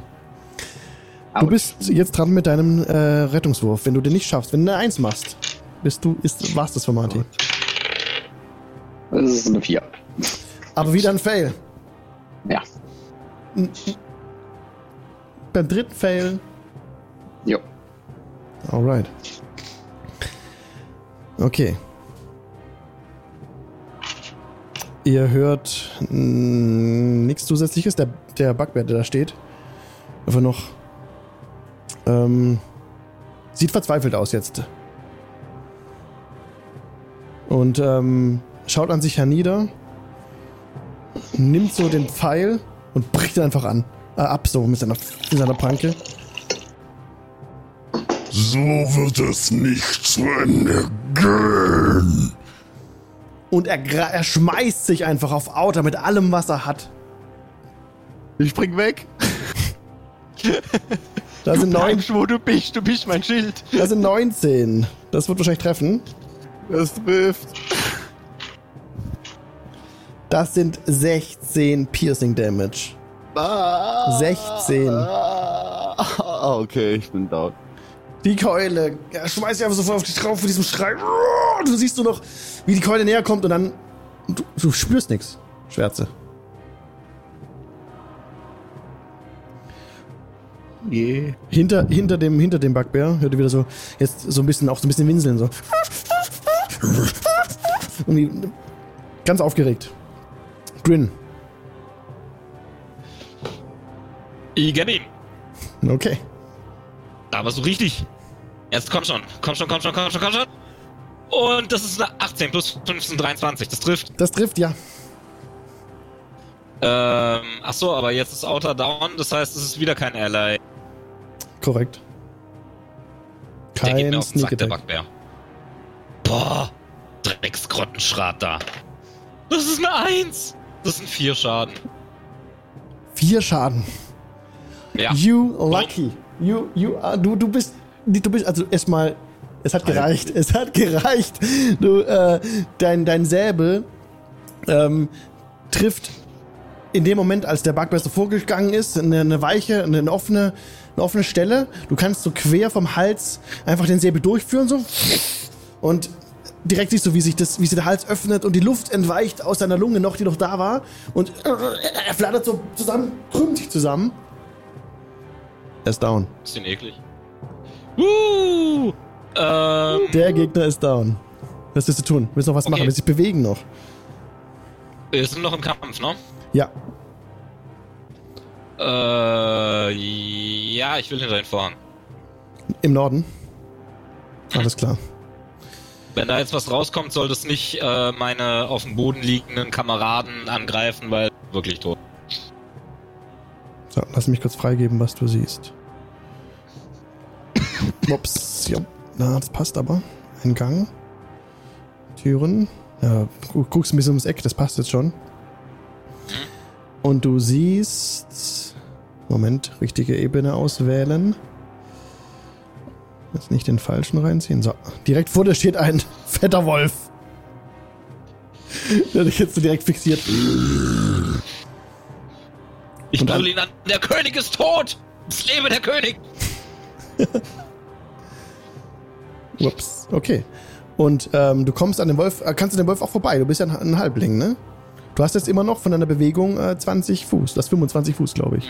Du bist jetzt dran mit deinem äh, Rettungswurf. Wenn du den nicht schaffst, wenn du eine 1 machst, bist du, ist, war's das für Marty. Das ist eine 4. Aber wieder ein Fail. Ja. Beim dritten Fail Jo. Alright. Okay. Ihr hört nichts zusätzliches. Der, der Backbär, der da steht, einfach noch. Ähm, sieht verzweifelt aus jetzt. Und ähm, schaut an sich hernieder, nimmt so den Pfeil und bricht ihn einfach an. Äh, ab so mit seiner, mit seiner Pranke. So wird es nicht zu Ende gehen. Und er, er schmeißt sich einfach auf Outer mit allem, was er hat. Ich spring weg. Da sind, neun, wo du bist, du bist mein Schild. da sind 19. Das wird wahrscheinlich treffen. Das trifft. Das sind 16 Piercing Damage. Ah, 16. Ah, okay, ich bin down. Die Keule, schmeißt sich einfach sofort auf dich drauf mit diesem Schrei. Du siehst nur noch, wie die Keule näher kommt und dann. Du, du spürst nichts. Schwärze. Yeah. Hinter, hinter, dem, hinter dem Bugbear hört ihr wieder so, jetzt so ein bisschen, auch so ein bisschen winseln, so. Ganz aufgeregt. Grin. Ich ihn. Okay. Aber so richtig. Jetzt komm schon. Komm schon, komm schon, komm schon, komm schon. Und das ist eine 18 plus 15, 23. Das trifft. Das trifft ja. Ähm, ach so, aber jetzt ist Outer down. Das heißt, es ist wieder kein Ally. Korrekt. Der geht mir Kein auf den Sack, der. Bugbear. Boah. Drecksgrottenschrat da. Das ist eine 1. Das sind 4 Schaden. Vier Schaden. Ja. You lucky. You, you, are- du, du bist, du bist, also erstmal, es hat gereicht, es hat gereicht. Du, äh, dein, dein Säbel ähm, trifft in dem Moment, als der Bugbear vorgegangen ist, eine, eine weiche, eine, eine offene, eine offene Stelle. Du kannst so quer vom Hals einfach den Säbel durchführen, so. Und direkt siehst du, wie sich, das, wie sich der Hals öffnet und die Luft entweicht aus seiner Lunge noch, die noch da war. Und er flattert so zusammen, krümmt sich zusammen. Er ist down. Bisschen eklig. Uh, ähm, Der Gegner ist down. Was willst du tun? Willst du noch was Okay. machen? Willst du dich bewegen noch? wir sind noch im Kampf, ne? Ja. Äh, ja, ich will hinter den Vorhang. Im Norden. Alles klar. Wenn da jetzt was rauskommt, soll das nicht äh, meine auf dem Boden liegenden Kameraden angreifen, weil wirklich tot. So, lass mich kurz freigeben, was du siehst. Ups, ja. Na, das passt aber. Ein Gang. Türen. Ja, gu guckst ein bisschen ums Eck, das passt jetzt schon. Und du siehst. Moment, richtige Ebene auswählen. Jetzt nicht den falschen reinziehen. So, direkt vor dir steht ein fetter Wolf. Der hat dich jetzt so direkt fixiert. Ich brülle ihn an. Der König ist tot! Es lebe der König! Ups, okay. Und ähm, du kommst an dem Wolf, äh, kannst an dem Wolf auch vorbei. Du bist ja ein, ein Halbling, ne? Du hast jetzt immer noch von deiner Bewegung äh, 20 Fuß. Das 25 Fuß, glaube ich.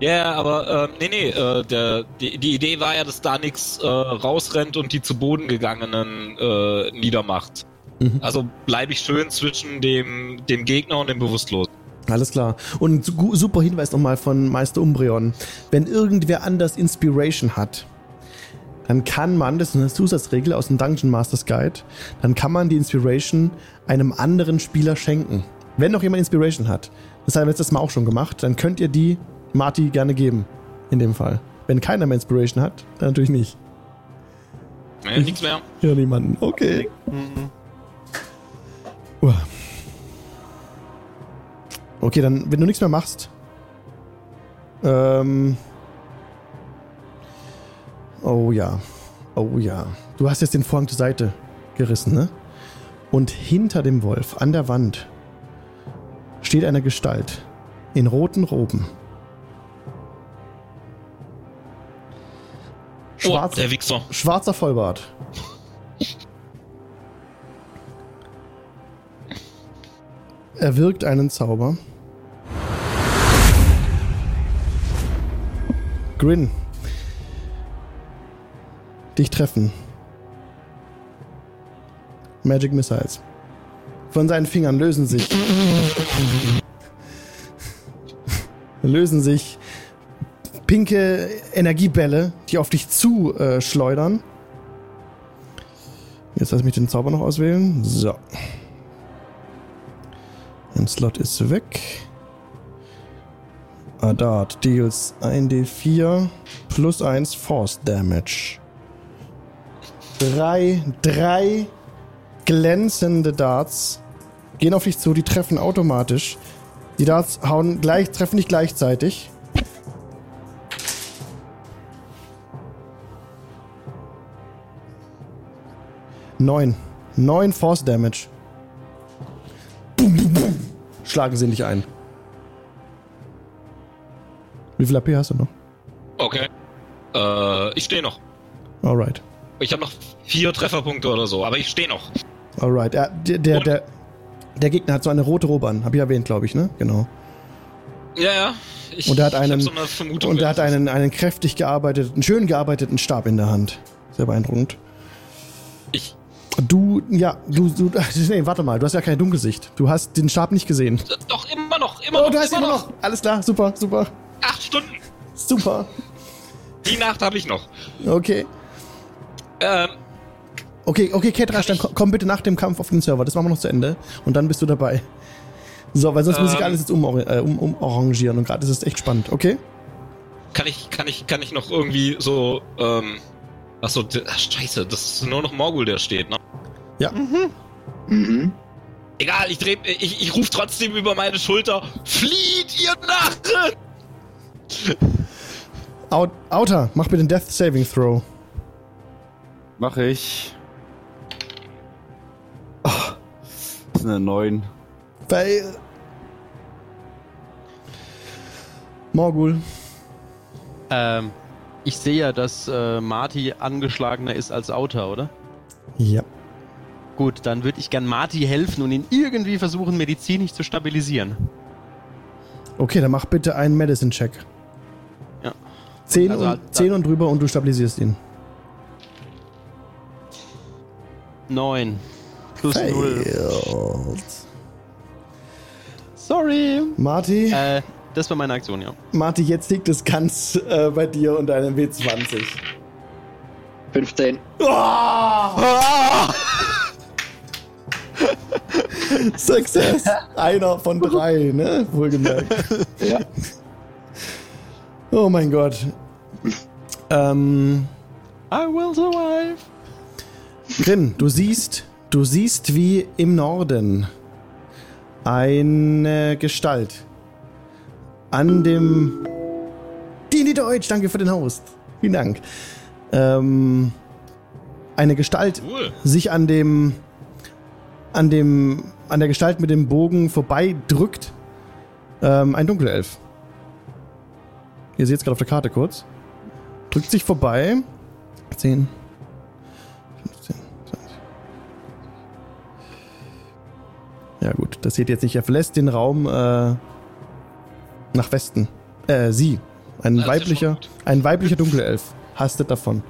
Ja, aber ähm, nee, nee, äh, der, die, die Idee war ja, dass da nichts äh, rausrennt und die zu Boden gegangenen äh, niedermacht. Mhm. Also bleibe ich schön zwischen dem, dem Gegner und dem Bewusstlosen. Alles klar. Und super Hinweis nochmal von Meister Umbreon. Wenn irgendwer anders Inspiration hat, dann kann man, das ist eine Zusatzregel aus dem Dungeon Masters Guide, dann kann man die Inspiration einem anderen Spieler schenken. Wenn noch jemand Inspiration hat, das haben wir letztes Mal auch schon gemacht, dann könnt ihr die Marty gerne geben. In dem Fall. Wenn keiner mehr Inspiration hat, dann natürlich nicht. Nee, nichts mehr. Ja, niemanden. Okay. Uah. Okay, dann, wenn du nichts mehr machst. Ähm. Oh ja. Oh ja. Du hast jetzt den Vorhang zur Seite gerissen, ne? Und hinter dem Wolf, an der Wand, steht eine Gestalt. In roten Roben. Oh, Schwarz, der Wichser. Schwarzer Vollbart. Er wirkt einen Zauber. Grin. Dich treffen. Magic Missiles. Von seinen Fingern lösen sich. lösen sich pinke Energiebälle, die auf dich zu äh, schleudern. Jetzt lass mich den Zauber noch auswählen. So. Ein Slot ist weg. Adat deals 1d4 plus 1 Force Damage. Drei, drei glänzende Darts gehen auf dich zu, die treffen automatisch. Die Darts hauen gleich, treffen nicht gleichzeitig. Neun. Neun Force Damage. Bum, bum, bum. Schlagen sie nicht ein. Wie viel AP hast du noch? Okay. Äh, ich stehe noch. Alright. Ich habe noch vier Trefferpunkte oder so, aber ich stehe noch. Alright. Ja, der, der, der, der Gegner hat so eine rote Robe an. Hab ich erwähnt, glaube ich, ne? Genau. Ja, ja. Ich, Und er hat einen, so und er hat einen, einen kräftig gearbeiteten, schön gearbeiteten Stab in der Hand. Sehr beeindruckend. Du, ja, du, du, nee, warte mal, du hast ja keine Dunkelsicht. Du hast den Stab nicht gesehen. doch, immer noch, immer Oh, noch. du hast ihn immer noch. Alles klar, super, super, Acht Stunden. super. Die Nacht habe ich noch. Okay. Ähm, Okay, okay, Ketrash, dann komm, bitte nach dem Kampf auf den Server. Das machen wir noch zu Ende. Und dann bist du dabei. So, weil sonst muss ich Ähm. alles jetzt umor äh, um, umarrangieren. Und gerade ist es echt spannend, okay? kann ich, kann ich, kann ich noch irgendwie so, ähm, achso, ach, scheiße, das ist nur noch Morgul, der steht, ne? Ja. Mhm. Egal, ich dreh, ich, ich ruf trotzdem über meine Schulter, flieht, ihr Narren! Out, Outer, mach bitte den Death Saving Throw. Mache ich. Oh, das ist eine 9. Fail. Morgul. Ähm, ich sehe ja, dass äh, Marty angeschlagener ist als Autor, oder? Ja. Gut, dann würde ich gern Marty helfen und ihn irgendwie versuchen, medizinisch zu stabilisieren. Okay, dann mach bitte einen Medicine-Check. Ja. 10, Also und, halt- 10 und drüber und du stabilisierst ihn. Neun. Plus null. Failed. Sorry. Marty, Äh, das war meine Aktion, ja. Marty, jetzt liegt es ganz äh, bei dir und deinem W20. 15. Success! Einer von drei, ne? Wohlgemerkt. Ja. Oh mein Gott. Ähm, I will survive. Grin, du siehst, du siehst, wie im Norden eine Gestalt an dem. Die Deutsch, danke für den Host. Vielen Dank. Ähm, eine Gestalt Cool. sich an dem an dem an der Gestalt mit dem Bogen vorbei drückt. Ähm, ein Dunkelelf. Ihr seht es gerade auf der Karte kurz. Drückt sich vorbei. 10, 15, 20. Ja gut, das seht ihr jetzt nicht. Er verlässt den Raum äh, nach Westen. Äh, sie. Ein schon weiblicher, ein weiblicher Dunkelelf. Hastet davon.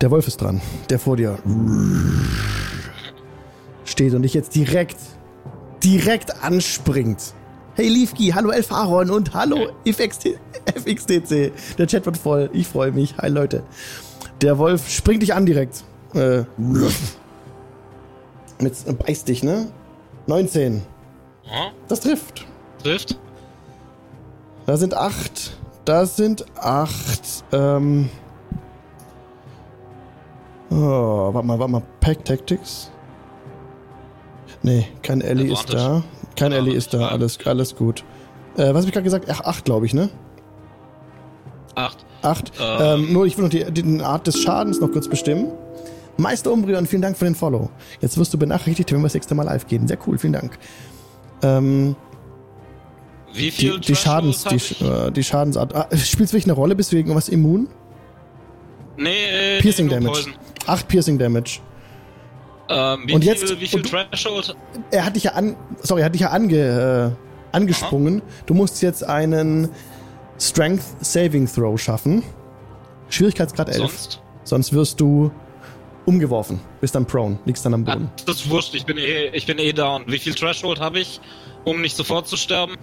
Der Wolf ist dran, der vor dir steht und dich jetzt direkt, direkt anspringt. Hey Liefki, hallo Elfaron und hallo FXT, FXTC. Der Chat wird voll, ich freue mich. Hi Leute. Der Wolf springt dich an direkt. Äh, mit, beißt dich, ne? 19. Das trifft. trifft. Da sind acht. Da sind acht. Ähm. Oh, warte mal, warte mal. Pack Tactics. Nee, kein Ellie ist da. Kein Ja, Ellie ist da. Alles, alles gut. Äh, was habe ich gerade gesagt? Ach, acht, glaube ich, ne? Acht. Acht. Ähm. Ähm, nur, ich will noch die, die Art des Schadens noch kurz bestimmen. Meister Umbrion, vielen Dank für den Follow. Jetzt wirst du benachrichtigt, wenn wir das nächste Mal live gehen. Sehr cool, vielen Dank. Ähm, Wie viel die, die Schadens, die, ich? äh, die Schadensart. Ah, spielst du wirklich eine Rolle? Bist du wegen was immun? Nee, äh, Piercing nee, Damage. Poison. 8 Piercing Damage. Ähm, wie Und viel, jetzt- wie viel und du- Threshold? Er hat dich ja an, sorry, er hat dich ja ange, äh, angesprungen. Du musst jetzt einen Strength Saving Throw schaffen. Schwierigkeitsgrad 11. Sonst? Sonst wirst du umgeworfen. Bist dann prone, liegst dann am Ah, Boden. das ist wurscht, ich bin eh, ich bin eh down. Wie viel Threshold habe ich, um nicht sofort zu sterben?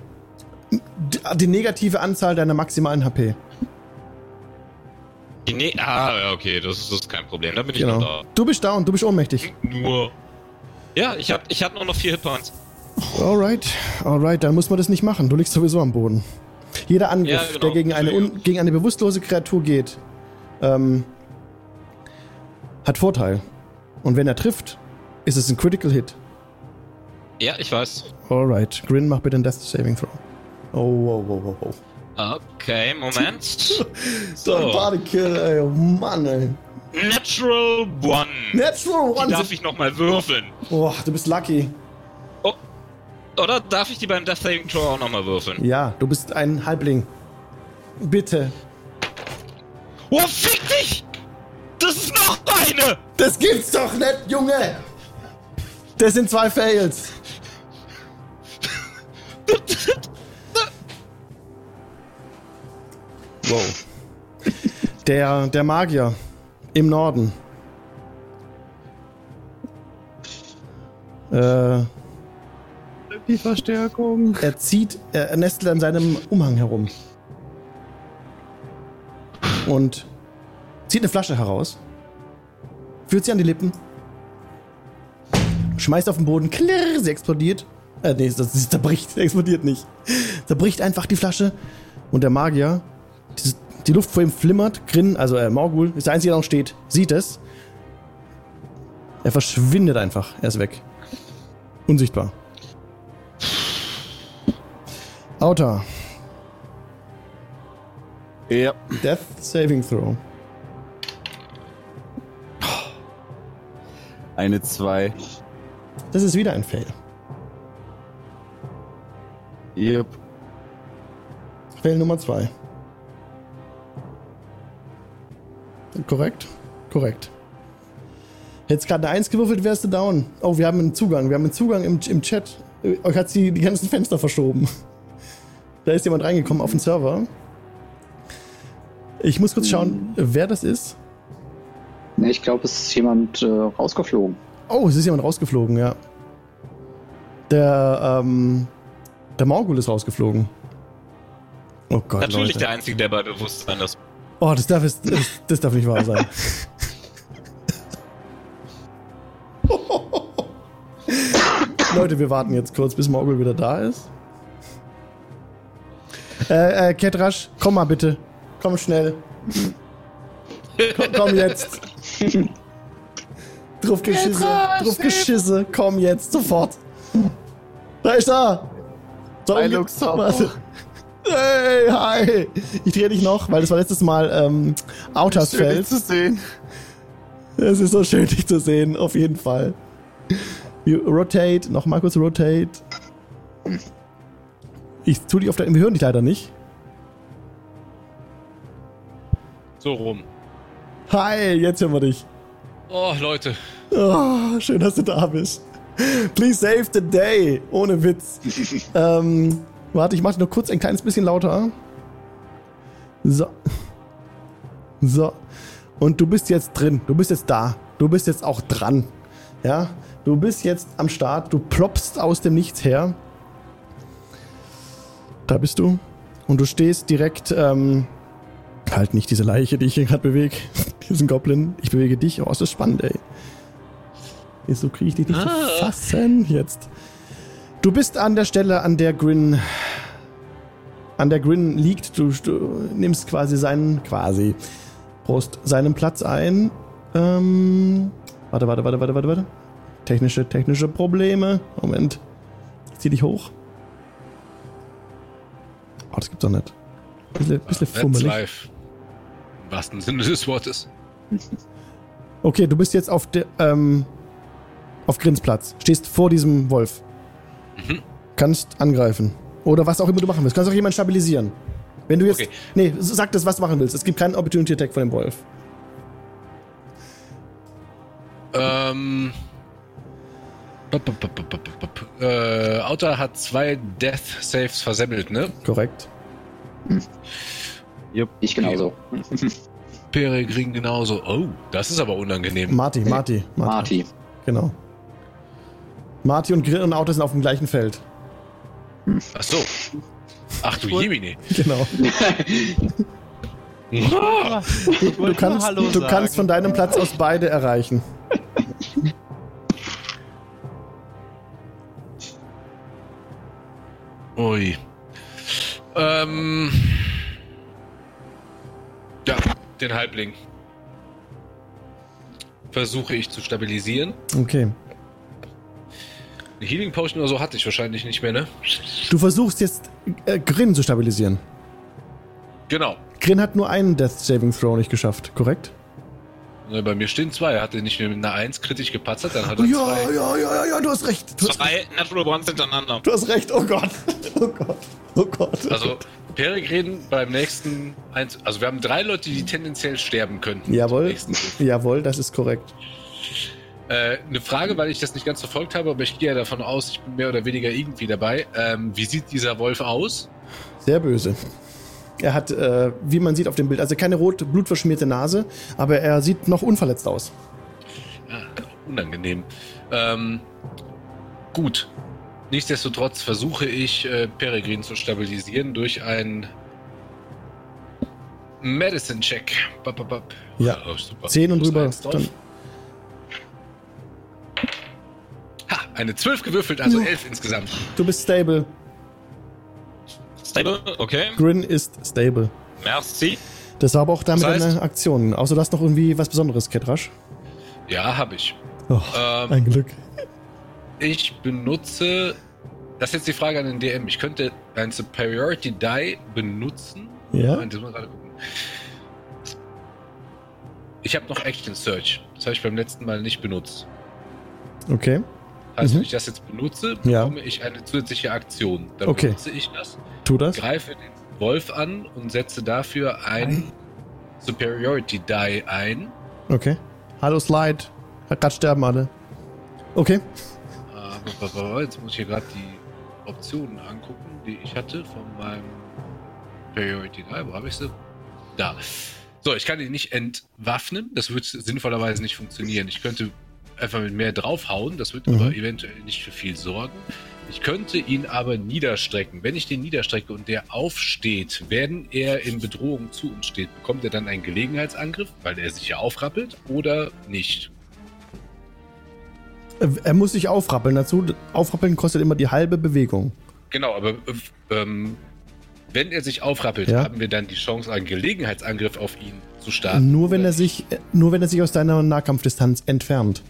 Die negative Anzahl deiner maximalen HP. Die ne ah, ja, okay, das ist, das ist kein Problem. Da bin ich Genau. noch Du bist down, du bist ohnmächtig. da. Nur. Ja, ich hab, ich hab nur noch vier Hitpoints. Alright, alright, dann muss man das nicht machen. Du liegst sowieso am Boden. Jeder Angriff, Ja, genau. der gegen eine, gegen eine bewusstlose Kreatur geht, ähm, hat Vorteil. Und wenn er trifft, ist es ein Critical Hit. Ja, ich weiß. Alright, Grin, mach bitte einen Death Saving Throw. Oh, wow, wow, wow, wow. Okay, Moment. So ein Bodykill, ey, oh Mann, ey. Natural One. Natural Die One. darf ich nochmal würfeln. Boah, du bist lucky. Oder darf ich die beim Death Saving Throw auch nochmal würfeln? Ja, du bist ein Halbling. Bitte. Oh, fick dich! Das ist noch eine! Das gibt's doch nicht, Junge! Das sind zwei Fails. Wow. Der, der Magier im Norden. Äh, Die Verstärkung. er zieht, er, er nestelt an seinem Umhang herum. Und zieht eine Flasche heraus. Führt sie an die Lippen. Schmeißt auf den Boden. Klirr, sie explodiert. Äh, nee, das, das zerbricht. Sie explodiert nicht. Zerbricht einfach die Flasche. Und der Magier, dieses, die Luft vor ihm flimmert. Grin, also äh, Morgul, ist der Einzige, der noch steht, sieht es. Er verschwindet einfach. Er ist weg. Unsichtbar. Auta. Ja. Death Saving Throw. Eine 2. Das ist wieder ein Fail. Yep. Fail Nummer 2. Korrekt? Korrekt. Hättest gerade eine 1 gewürfelt, wärst du down. Oh, wir haben einen Zugang. Wir haben einen Zugang im, im Chat. Äh, Euch hat die, die ganzen Fenster verschoben. Da ist jemand reingekommen auf den Server. Ich muss kurz schauen, wer das ist. Ne, ich glaube, es ist jemand äh, rausgeflogen. Oh, es ist jemand rausgeflogen, ja. Der, ähm, der Morgul ist rausgeflogen. Oh Gott, Natürlich Leute. der Einzige, der bei Bewusstsein ist. Oh, das darf, es, das, das darf nicht wahr sein. Leute, wir warten jetzt kurz, bis Morgul wieder da ist. Äh, äh, Ketrasch, komm mal bitte. Komm schnell. Komm, komm jetzt. Drauf geschisse. Drauf geschisse. Komm jetzt, sofort. Da ist er. So, Hi, Luxor. Warte. Hey, hi. Ich drehe dich noch, weil das war letztes Mal ähm, Outers Schön, dich zu sehen. Es ist so schön, dich zu sehen, auf jeden Fall. Wir rotate, nochmal kurz rotate. Ich tu dich auf der. Wir hören dich leider nicht. So rum. Hi, jetzt hören wir dich. Oh, Leute. Oh, schön, dass du da bist. Please save the day. Ohne Witz. ähm, warte, ich mache nur kurz ein kleines bisschen lauter. So. So. Und du bist jetzt drin. Du bist jetzt da. Du bist jetzt auch dran. Ja. Du bist jetzt am Start. Du ploppst aus dem Nichts her. Da bist du. Und du stehst direkt. Ähm, halt nicht diese Leiche, die ich hier gerade bewege. Diesen Goblin. Ich bewege dich. Oh, ist das spannend, ey. Wieso kriege ich dich nicht zu fassen jetzt? Du bist an der Stelle, an der Grin an der Grin liegt. Du, du nimmst quasi seinen, quasi, Prost, seinen Platz ein. Ähm, warte, warte, warte, warte, warte, warte. Technische, technische Probleme. Moment. Ich zieh dich hoch. Oh, das gibt's doch nicht. Bisschen, bisschen That's fummelig. live. Im wahrsten Sinne des Wortes. Okay, du bist jetzt auf der, ähm, auf Grins Platz. Stehst vor diesem Wolf. Mhm. Kannst angreifen. Oder was auch immer du machen willst. Kannst auch jemanden stabilisieren. Wenn du jetzt. Okay. Nee, sag das, was du machen willst. Es gibt keinen Opportunity Attack von dem Wolf. Ähm. Bup. Äh, hat zwei Death Saves versemmelt, ne? Korrekt. Ich genauso. Peregrin genauso. Oh, das ist aber unangenehm. Marty, Marty, Marty. Marty. Genau. Marty und Grill und Auto sind auf dem gleichen Feld. Ach so. Ach du Jemine. Genau. Ich Du kannst, du kannst von deinem Platz aus beide erreichen. Ui. Ähm. Ja, den Halbling. Versuche ich zu stabilisieren. Okay. Eine Healing Potion oder so hatte ich wahrscheinlich nicht mehr, ne? Du versuchst jetzt äh, Grin zu stabilisieren. Genau. Grin hat nur einen Death Saving Throw nicht geschafft, korrekt? Ne, Bei mir stehen zwei. Er hatte nicht mehr mit einer 1 kritisch gepatzert, dann hat er Ja, zwei. ja, ja, ja, ja, du hast recht. Du hast, Zwei Natural Ones hintereinander. du hast recht, oh Gott. Oh Gott. Oh Gott. Also, Peregrin beim nächsten. Eins, also, wir haben drei Leute, die tendenziell sterben könnten. Jawohl. Jawohl, das ist korrekt. Äh, eine Frage, weil ich das nicht ganz verfolgt habe, aber ich gehe ja davon aus, ich bin mehr oder weniger irgendwie dabei. Ähm, wie sieht dieser Wolf aus? Sehr böse. Er hat, äh, wie man sieht auf dem Bild, also keine rot blutverschmierte Nase, aber er sieht noch unverletzt aus. Ah, unangenehm. Ähm, gut. Nichtsdestotrotz versuche ich, äh, Peregrin zu stabilisieren durch einen Medicine-Check. Ja. Oh, super. 10 und drüber. Ha, eine 12 gewürfelt, also Ja. 11 insgesamt. du bist stable. Stable, okay. Grin ist stable. Merci. Das war aber auch damit Das heißt- eine Aktion. Außer du hast noch irgendwie was Besonderes, Ketrasch. Ja, habe ich. Oh, Ähm, ein Glück. Ich benutze. Das ist jetzt die Frage an den DM. Ich könnte ein Superiority Die benutzen. Ja? Moment, das muss ich gerade gucken. Ich habe noch Action Search. Das habe ich beim letzten Mal nicht benutzt. Okay. Also, Mhm. wenn ich das jetzt benutze, Ja. bekomme ich eine zusätzliche Aktion. Dann Okay. benutze ich das, Tu das. greife den Wolf an und setze dafür ein Superiority Die ein. Okay. Hallo Slide. Hat grad sterben alle. Okay. Aber jetzt muss ich hier gerade die Optionen angucken, die ich hatte von meinem Priority 3. Wo habe ich sie? Da. So, ich kann ihn nicht entwaffnen. Das wird sinnvollerweise nicht funktionieren. Ich könnte einfach mit mehr draufhauen. Das wird Mhm. aber eventuell nicht für viel sorgen. Ich könnte ihn aber niederstrecken. Wenn ich den niederstrecke und der aufsteht, wenn er in Bedrohung zu uns steht, bekommt er dann einen Gelegenheitsangriff, weil er sich ja aufrappelt oder nicht? Äh, Er muss sich aufrappeln. Dazu, aufrappeln kostet immer die halbe Bewegung. Genau, aber äh, ähm, wenn er sich aufrappelt, Ja. haben wir dann die Chance, einen Gelegenheitsangriff auf ihn zu starten. Nur wenn er sich, äh, nur wenn er sich aus deiner Nahkampfdistanz entfernt.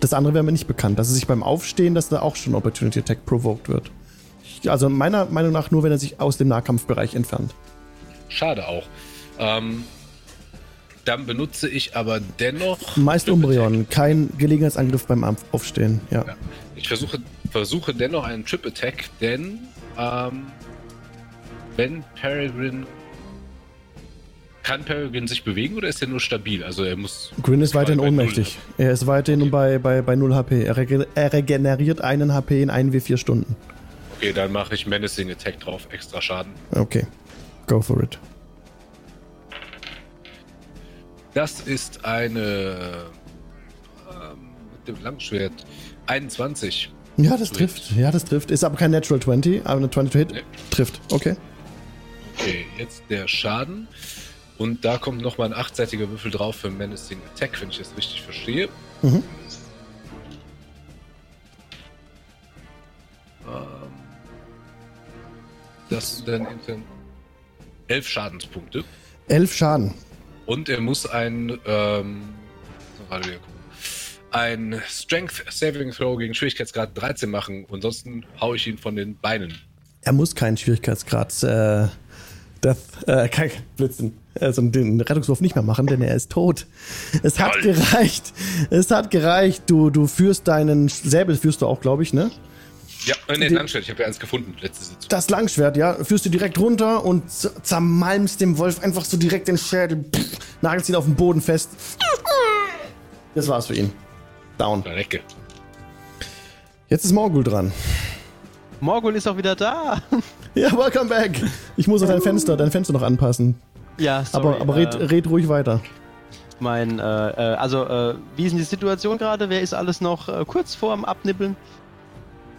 Das andere wäre mir nicht bekannt, dass er sich beim Aufstehen, dass da auch schon Opportunity Attack provoked wird. Also meiner Meinung nach nur, wenn er sich aus dem Nahkampfbereich entfernt. Schade auch. Ähm, dann benutze ich aber dennoch. Meist Umbreon, kein Gelegenheitsangriff beim Auf- Aufstehen. Ja. Ja. Ich versuche, versuche dennoch einen Trip Attack, denn ähm, wenn Peregrine. Kann Peregrine sich bewegen oder ist er nur stabil? Also er muss. Grin ist weiterhin ohnmächtig. Er ist weiterhin bei, bei, bei 0 HP. Er, rege- er regeneriert einen HP in 1 W4 Stunden. Okay, dann mache ich Menacing Attack drauf, extra Schaden. Okay. Go for it. Das ist eine. Ähm, mit dem Langschwert. 21. Ja, das trifft. Ja, das trifft. Ist aber kein Natural 20, aber eine 20 to Hit. Nee. Trifft. Okay. Okay, jetzt der Schaden. Und da kommt nochmal ein achtseitiger Würfel drauf für Menacing Attack, wenn ich das richtig verstehe. Mhm. Ähm, das sind dann elf Schadenspunkte. Elf Schaden. Und er muss ein, ähm, ein Strength Saving Throw gegen Schwierigkeitsgrad 13 machen. Ansonsten hau ich ihn von den Beinen. Er muss keinen Schwierigkeitsgrad äh, Death, äh, kein Blitzen, also den Rettungswurf nicht mehr machen, denn er ist tot. Es hat gereicht. Es hat gereicht. Du, du führst deinen Säbel, führst du auch, glaube ich, ne? Ja, äh, nee, Langschwert. Ich habe ja eins gefunden, letzte Sitzung. Das Langschwert, ja, führst du direkt runter und zermalmst dem Wolf einfach so direkt den Schädel, pff, nagelst ihn auf den Boden fest. Das war's für ihn. Down. Recke. Jetzt ist Morgul dran. Morgul ist auch wieder da. Ja, welcome back. Ich muss auf dein Fenster, dein Fenster noch anpassen. Ja, sorry. aber aber red, äh, red ruhig weiter. mein, äh, äh, also, äh, wie ist denn die Situation gerade? Wer ist alles noch äh, kurz vorm Abnippeln?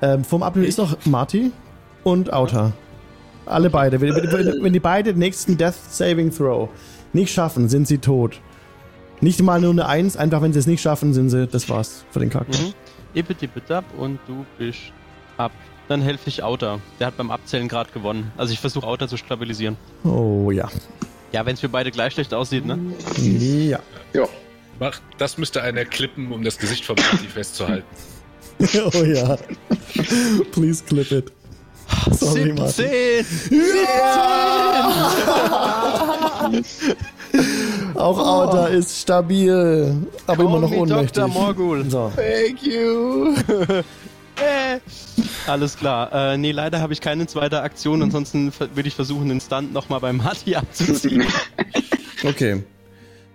Ähm, vom Apfel ist noch Marty und Auta. Alle beide. Wenn, wenn, wenn die beide den nächsten Death Saving Throw nicht schaffen, sind sie tot. Nicht mal nur eine Eins, einfach wenn sie es nicht schaffen, sind sie, das war's für den Charakter. Mhm. Ippetippetap und du bist ab. Dann helfe ich Outer. Der hat beim Abzählen gerade gewonnen. Also ich versuche Outer zu stabilisieren. Oh ja. Ja, wenn es für beide gleich schlecht aussieht, ne? Ja. Ja. Mach, das müsste einer klippen, um das Gesicht von Marty festzuhalten. oh ja. Please clip it. Sorry, Martin. 17! Auch Outer ist stabil, aber immer noch ohnmächtig. Dr. Morgul. So. Thank you. Äh. Alles klar. Äh, nee, leider habe ich keine zweite Aktion. Ansonsten würde ich versuchen, den Stunt nochmal bei Marty abzuziehen. Okay.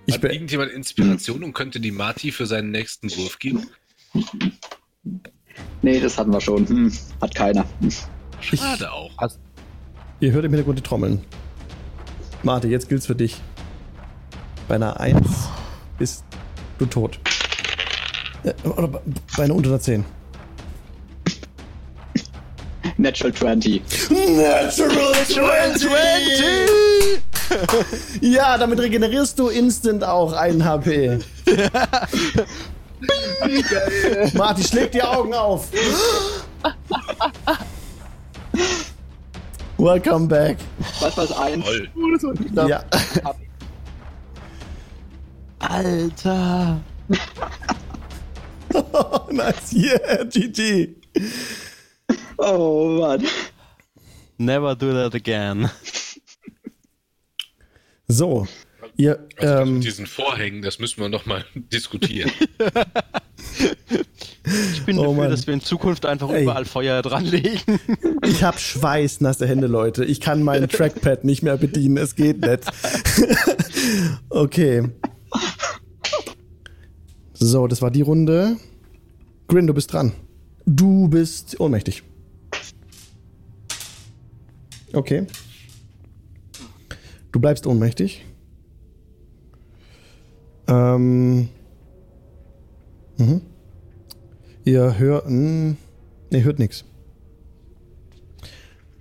Ich Hat irgendjemand Inspiration und könnte die Marty für seinen nächsten Wurf geben? Nee, das hatten wir schon. Hm, hat keiner. Schade auch. Ihr hört im Hintergrund die Trommeln. Marte, jetzt gilt's für dich. Bei einer 1 bist du tot. Äh, oder bei- bei einer unter einer 10. Natural 20. Natural 20! ja, damit regenerierst du instant auch einen HP. Marty, schlägt die Augen auf. Welcome back. Was war's? Eins? Toll. Ja. Alter! nice. Yeah, GG. Oh Mann. Never do that again. So. Ihr, Also das ähm, mit diesen Vorhängen, das müssen wir noch mal diskutieren. Ich bin Oh dafür, Mann. dass wir in Zukunft einfach Ey. überall Feuer dranlegen. ich habe schweißnasse Hände, Leute. Ich kann mein Trackpad nicht mehr bedienen. Es geht nicht. okay. So, das war die Runde. Grin, du bist dran. Du bist ohnmächtig. Okay. Du bleibst ohnmächtig. Ähm. Mhm. Ihr hört. Hm, ne, hört nix.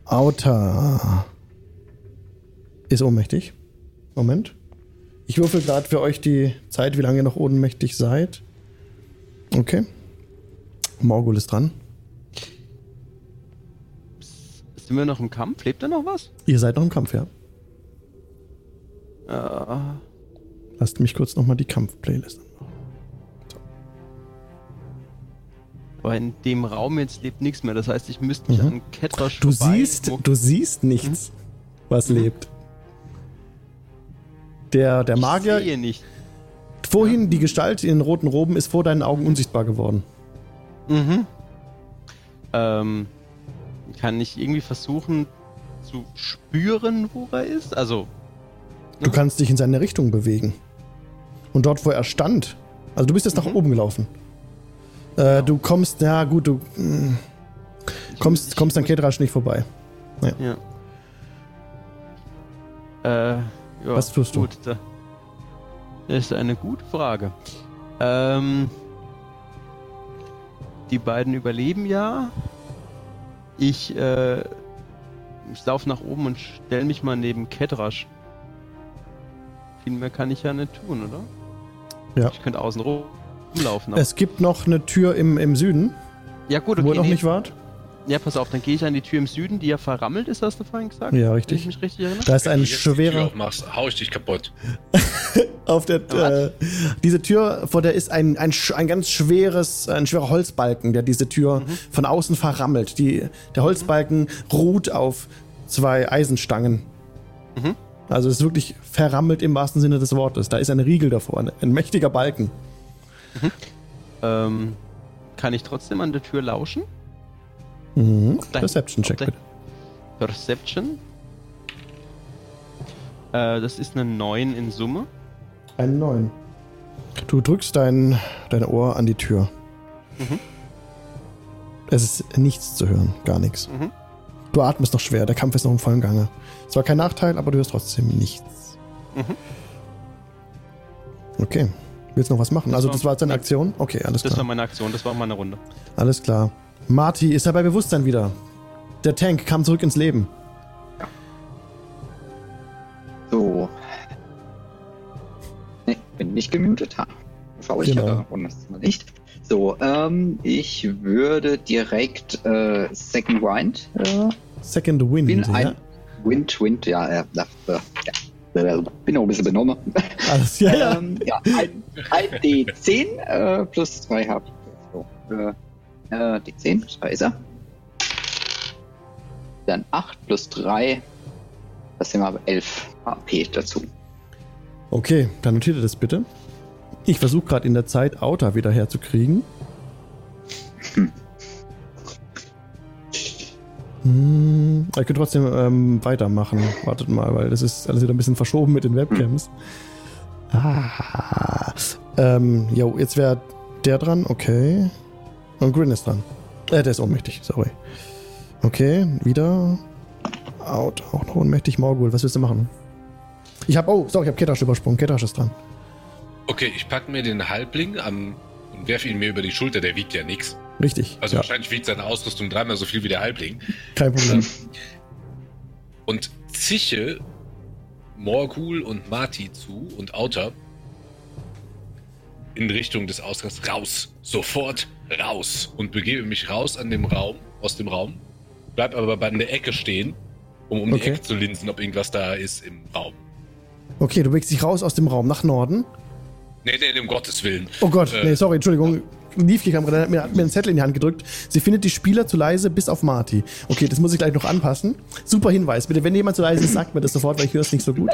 Outer ist ohnmächtig. Moment. Ich würfel gerade für euch die Zeit, wie lange ihr noch ohnmächtig seid. Okay. Morgul ist dran. Sind wir noch im Kampf? Lebt da noch was? Ihr seid noch im Kampf, ja. Äh, Lasst mich kurz nochmal die Kampf-Playlist anmachen. aber in dem Raum jetzt lebt nichts mehr. Das heißt, ich müsste mich Mhm. an Ketrasch Du siehst, du siehst nichts, was lebt. Der, der ich Magier, sehe nicht. vorhin die Gestalt in den roten Roben ist vor deinen Augen unsichtbar geworden. Mhm. Ähm, kann ich irgendwie versuchen zu spüren, wo er ist? Also, Du kannst dich in seine Richtung bewegen. Und dort, wo er stand, also du bist jetzt nach Mhm. oben gelaufen. Äh, du kommst, ja gut, du ich kommst, ich kommst an Kedrasch nicht vorbei. Ja. Äh, ja, Was tust du? Gut, da, das ist eine gute Frage. Ähm, die beiden überleben ja. Ich, äh, ich laufe nach oben und stelle mich mal neben Ketrasch. Viel mehr kann ich ja nicht tun, oder? Ja. Ich könnte außen rum rumlaufen. Es gibt noch eine Tür im, im Süden, ja gut, wo okay, ihr noch nee, nicht wart. Ja, pass auf, dann gehe ich an die Tür im Süden, die ja verrammelt ist, hast du vorhin gesagt? Ja, Wenn ich richtig. mich richtig erinnere. Da ist Wenn ein du jetzt die Tür schwerer. aufmachst, hau ich dich kaputt. Auf der, äh, diese Tür, vor der ist ein, ein, ein ganz schweres, ein schwerer Holzbalken, der diese Tür von außen verrammelt. Die, der Holzbalken ruht auf zwei Eisenstangen. Mhm. Also es ist wirklich verrammelt im wahrsten Sinne des Wortes. Da ist ein Riegel davor, ein, ein mächtiger Balken. Ähm, kann ich trotzdem an der Tür lauschen? Mhm. Perception-Check bitte. Perception. Äh, das ist eine 9 in Summe. Einen neuen. Du drückst dein, dein Ohr an die Tür. Mhm. Es ist nichts zu hören, gar nichts. Mhm. Du atmest noch schwer, der Kampf ist noch im vollen Gange. Es war kein Nachteil, aber du hörst trotzdem nichts. Mhm. Okay. Willst du noch was machen? Das also war- das war jetzt deine Aktion? Okay, alles Das war klar. meine Aktion, das war meine Runde. Alles klar. Marty ist er bei Bewusstsein wieder. Der Tank kam zurück ins Leben. Nicht gemutet. Ha. Schau ich Genau. ja und das mal nicht. So, ähm, ich würde direkt äh, Second Wind äh, Second Wind, bin ja. ein Wind, Wind, ja, äh, ja. Bin auch ein bisschen benommen. Alles, ja, ja. Ähm, ja, ein, ein D10 äh, plus 2 habe ich. So, äh, äh, D10, da ist er. Dann 8 plus 3, das sind wir aber 11 AP dazu. Okay, dann notiert ihr das bitte. Ich versuche gerade in der Zeit Outer wieder herzukriegen. Hm, ich könnte trotzdem ähm, weitermachen. Wartet mal, weil das ist alles wieder ein bisschen verschoben mit den Webcams. Ah. Ähm, jo, jetzt wäre der dran, okay. Und Grin ist dran. Äh, der ist ohnmächtig, sorry. Okay, wieder. Out, auch noch ohnmächtig. Morgul, was willst du machen? Ich hab, oh, sorry, ich hab Ketrasch übersprungen. Ketrasch ist dran. Okay, ich packe mir den Halbling an und werfe ihn mir über die Schulter. Der wiegt ja nichts. Richtig. Also ja, wahrscheinlich wiegt seine Ausrüstung dreimal so viel wie der Halbling. kein Problem. Und zische Morgul und Marty zu und Outer in Richtung des Ausgangs raus. Sofort raus. Und begebe mich raus an dem Raum, aus dem Raum. Bleib aber bei der Ecke stehen, um um Okay. die Ecke zu linsen, ob irgendwas da ist im Raum. Okay, du bewegst dich raus aus dem Raum nach Norden. Nee, nee, um Gottes Willen. Oh Gott, Äh, nee, sorry, Entschuldigung. Liefke hat mir, hat mir einen Zettel in die Hand gedrückt. Sie findet die Spieler zu leise bis auf Marty. Okay, das muss ich gleich noch anpassen. Super Hinweis. Bitte, wenn jemand zu leise ist, sagt mir das sofort, weil ich höre es nicht so gut.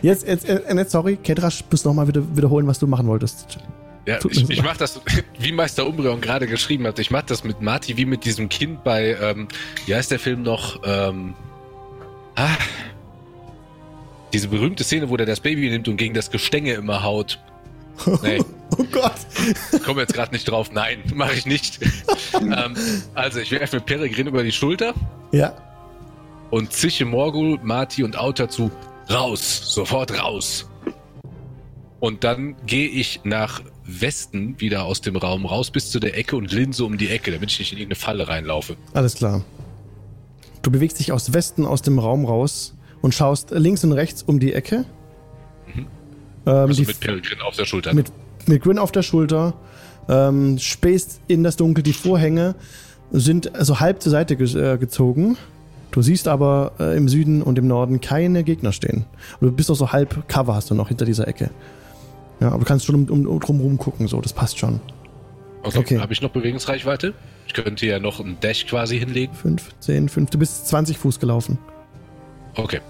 Jetzt, jetzt, äh, jetzt sorry, Kedrasch, musst nochmal wieder wiederholen, was du machen wolltest. Ja, Tut ich, ich leid. mach das, wie Meister Umbreon gerade geschrieben hat, ich mach das mit Marty wie mit diesem Kind bei, ähm, wie heißt der Film noch? Ähm, ah, diese berühmte Szene, wo der das Baby nimmt und gegen das Gestänge immer haut. Nee, Oh Gott. ich komme jetzt gerade nicht drauf. Nein, mache ich nicht. ähm, also ich werfe mir Peregrin über die Schulter Ja, und zische Morgul, Marty und Auta zu raus, sofort raus. Und dann gehe ich nach Westen wieder aus dem Raum raus bis zu der Ecke und linse um die Ecke, damit ich nicht in irgendeine Falle reinlaufe. alles klar. Du bewegst dich aus Westen aus dem Raum raus und schaust links und rechts um die Ecke. Ähm, Also die mit Peregrin auf der Schulter. mit, mit Grin auf der Schulter, ähm, spähst in das Dunkel. Die Vorhänge sind also halb zur Seite ge äh, gezogen. Du siehst aber äh, im Süden und im Norden keine Gegner stehen. Du bist auch so halb Cover hast du noch hinter dieser Ecke. Ja, aber du kannst schon um, um, drumherum gucken, so, das passt schon. okay. okay. Habe ich noch Bewegungsreichweite? Ich könnte ja noch einen Dash quasi hinlegen. 5, 10, 5, du bist 20 Fuß gelaufen. Okay.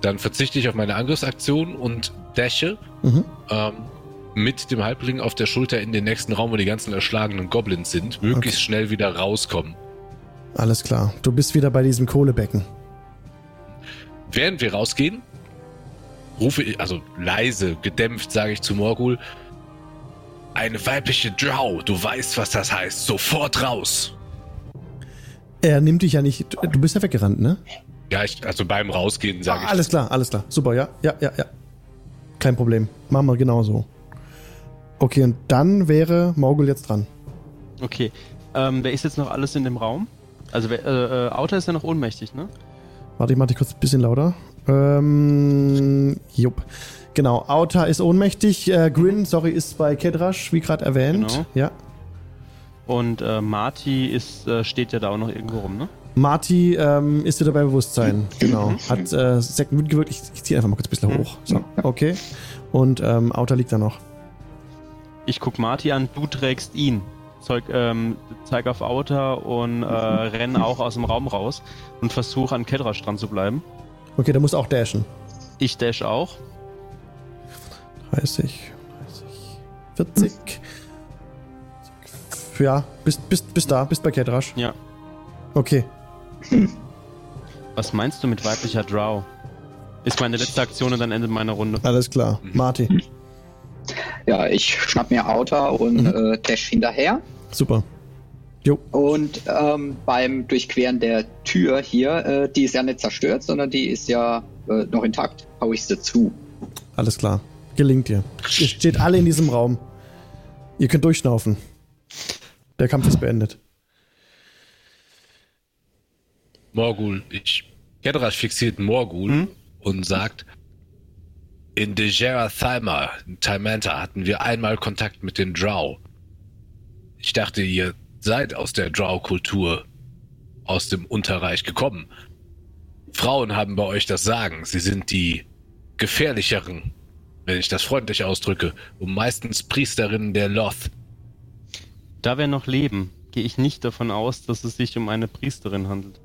Dann verzichte ich auf meine Angriffsaktion und dashe Mhm. ähm, mit dem Halbling auf der Schulter in den nächsten Raum, wo die ganzen erschlagenen Goblins sind, möglichst schnell wieder rauskommen. Alles klar. Du bist wieder bei diesem Kohlebecken. Während wir rausgehen, rufe ich, also leise, gedämpft, sage ich zu Morgul, eine weibliche Drow, du weißt, was das heißt, sofort raus. Er nimmt dich ja nicht. Du bist ja weggerannt, ne? Ja, ich, also beim Rausgehen sage Ah, ich. alles klar, alles klar. Super, ja, ja, ja, ja. Kein Problem. Machen wir genauso. Okay, und dann wäre Morgul jetzt dran. Okay. Ähm, wer ist jetzt noch alles in dem Raum? Also, wer, äh, äh, Outer ist ja noch ohnmächtig, ne? Warte, ich mach dich kurz ein bisschen lauter. Ähm, jupp. Genau, Auta ist ohnmächtig. Äh, Grin, sorry, ist bei Kedrash, wie gerade erwähnt. Genau. Ja. Und äh, Marty ist, äh, steht ja da auch noch irgendwo rum, ne? Marty ähm, ist wieder bei Bewusstsein. Genau. Hat äh, Second Wind gewirkt. Ich, ich ziehe einfach mal kurz ein bisschen hoch. So, okay. Und ähm, Auta liegt da noch. Ich guck Marty an, du trägst ihn. Zeug, ähm, zeig auf Outer und äh, renn auch aus dem Raum raus und versuche an Kedrasch dran zu bleiben. Okay, der muss auch dashen. Ich dash auch. 30, 30, 40. Ja, bist, bist, bist da, bist bei Kedrash. Ja. Okay. Was meinst du mit weiblicher Drow? Ist meine letzte Aktion und dann endet meine Runde. Alles klar. Marty. Ja, ich schnapp mir Outer und Mhm. äh, dash hinterher. Super. Jo. Und ähm, beim Durchqueren der Tür hier, äh, die ist ja nicht zerstört, sondern die ist ja äh, noch intakt, hau ich sie zu. Alles klar. Gelingt dir. Ihr steht alle in diesem Raum. Ihr könnt durchschnaufen. Der Kampf ist beendet. Morgul, ich. Kedrash fixiert Morgul und sagt: In Dejera Thalma, in Talmanta, hatten wir einmal Kontakt mit den Drow. Ich dachte, ihr seid aus der Drow-Kultur, aus dem Unterreich gekommen. Frauen haben bei euch das Sagen. Sie sind die gefährlicheren, wenn ich das freundlich ausdrücke, und meistens Priesterinnen der Loth. Da wir noch leben, gehe ich nicht davon aus, dass es sich um eine Priesterin handelt.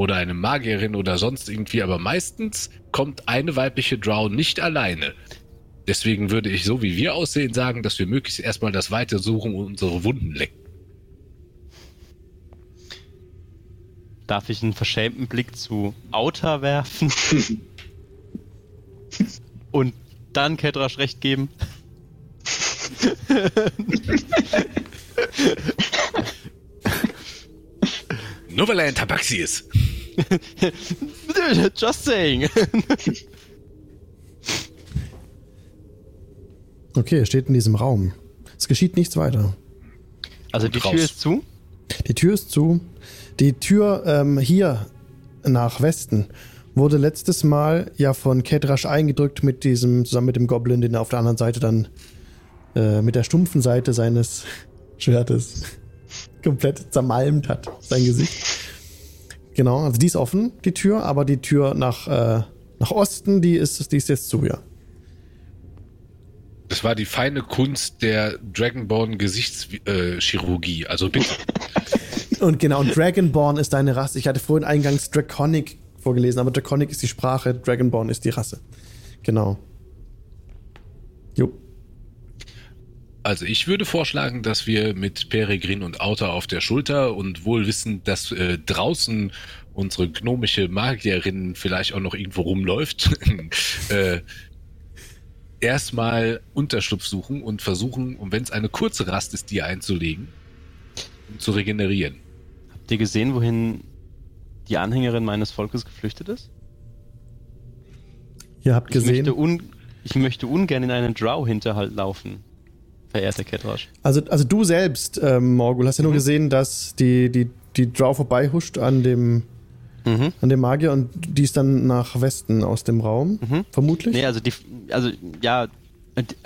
Oder eine Magierin oder sonst irgendwie, aber meistens kommt eine weibliche Drow nicht alleine. Deswegen würde ich, so wie wir aussehen, sagen, dass wir möglichst erstmal das Weite suchen und unsere Wunden lecken. Darf ich einen verschämten Blick zu Outer werfen? Und dann Kedrasch recht geben? Novaland Tabaxius! Just saying. Okay, er steht in diesem Raum. Es geschieht nichts weiter. Also Und die Tür ist zu. Die Tür ist zu. Die Tür ähm, hier nach Westen wurde letztes Mal ja von Kedrasch eingedrückt mit diesem, zusammen mit dem Goblin, den er auf der anderen Seite dann äh, mit der stumpfen Seite seines Schwertes komplett zermalmt hat, sein Gesicht. Genau, also die ist offen, die Tür, aber die Tür nach, äh, nach Osten, die ist, die ist jetzt zu, ja. Das war die feine Kunst der Dragonborn Gesichtschirurgie. Also bitte. Und genau, und Dragonborn ist deine Rasse. Ich hatte vorhin eingangs Draconic vorgelesen, aber Draconic ist die Sprache, Dragonborn ist die Rasse. Genau. Jo. Also ich würde vorschlagen, dass wir mit Peregrin und Auta auf der Schulter und wohl wissend, dass äh, draußen unsere gnomische Magierin vielleicht auch noch irgendwo rumläuft, äh, erstmal Unterschlupf suchen und versuchen, und wenn es eine kurze Rast ist, die einzulegen, um zu regenerieren. Habt ihr gesehen, wohin die Anhängerin meines Volkes geflüchtet ist? Ihr habt Ich gesehen. möchte, un ich möchte ungern in einen Drow-Hinterhalt laufen, verehrter Kedrasch. Also, also du selbst, ähm, Morgul, hast ja nur Mhm. gesehen, dass die, die, die Drow vorbeihuscht an dem, Mhm. an dem Magier und die ist dann nach Westen aus dem Raum, Mhm. vermutlich. Nee, also die, also ja,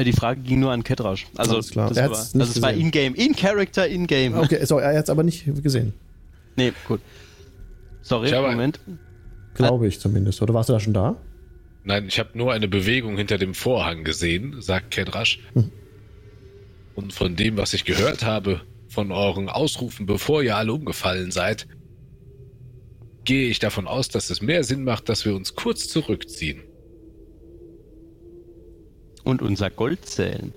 die Frage ging nur an Kedrasch. Also Alles klar. das Er war, also es war in-game, in-Character, in-game. Okay, so, er hat es aber nicht gesehen. Nee, gut. Sorry, Ich habe- Moment. Glaube ich zumindest. Oder warst du da schon da? Nein, ich habe nur eine Bewegung hinter dem Vorhang gesehen, sagt Kedrasch. Hm. Und von dem, was ich gehört habe, von euren Ausrufen, bevor ihr alle umgefallen seid, gehe ich davon aus, dass es mehr Sinn macht, dass wir uns kurz zurückziehen. Und unser Gold zählen.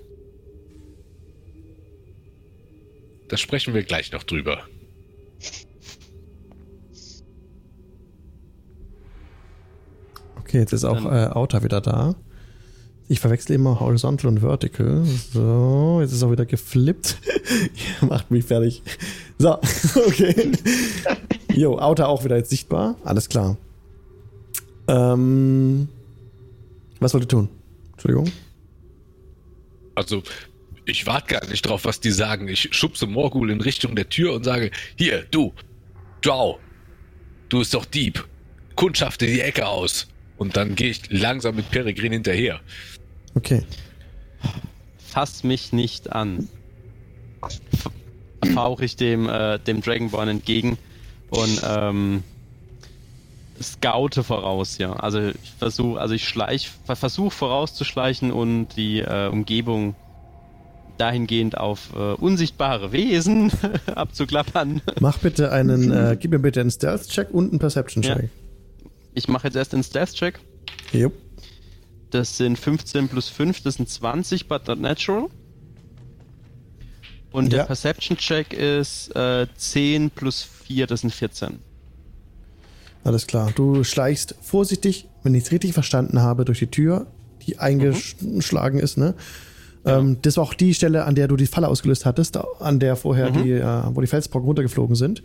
Da sprechen wir gleich noch drüber. Okay, jetzt ist auch äh, Outer wieder da. Ich verwechsel immer Horizontal und Vertical. So, jetzt ist er wieder geflippt. Ihr macht mich fertig. So, okay. Jo, Outer auch wieder jetzt sichtbar. Alles klar. Ähm, was wollt ihr tun? Entschuldigung. Also, ich warte gar nicht drauf, was die sagen. Ich schubse Morgul in Richtung der Tür und sage, hier, du, Drow, du bist doch Dieb. Kundschafte die Ecke aus. Und dann gehe ich langsam mit Peregrin hinterher. Okay. Fass mich nicht an. Fauche ich dem, äh, dem Dragonborn entgegen und ähm, scoute voraus, ja. Also ich versuche, also ich schleich, versuche vorauszuschleichen und die äh, Umgebung dahingehend auf äh, unsichtbare Wesen abzuklappern. Mach bitte einen, äh, gib mir bitte einen Stealth-Check und einen Perception-Check. Ich mache jetzt erst den Stealth-Check. Jo. Das sind 15 plus 5, das sind 20, but not natural. Und Ja. der Perception-Check ist äh, 10 plus 4, das sind 14. Alles klar. Du schleichst vorsichtig, wenn ich es richtig verstanden habe, durch die Tür, die eingeschlagen ist, ne? Ähm, das war auch die Stelle, an der du die Falle ausgelöst hattest, an der vorher die, äh, wo die Felsbrocken runtergeflogen sind.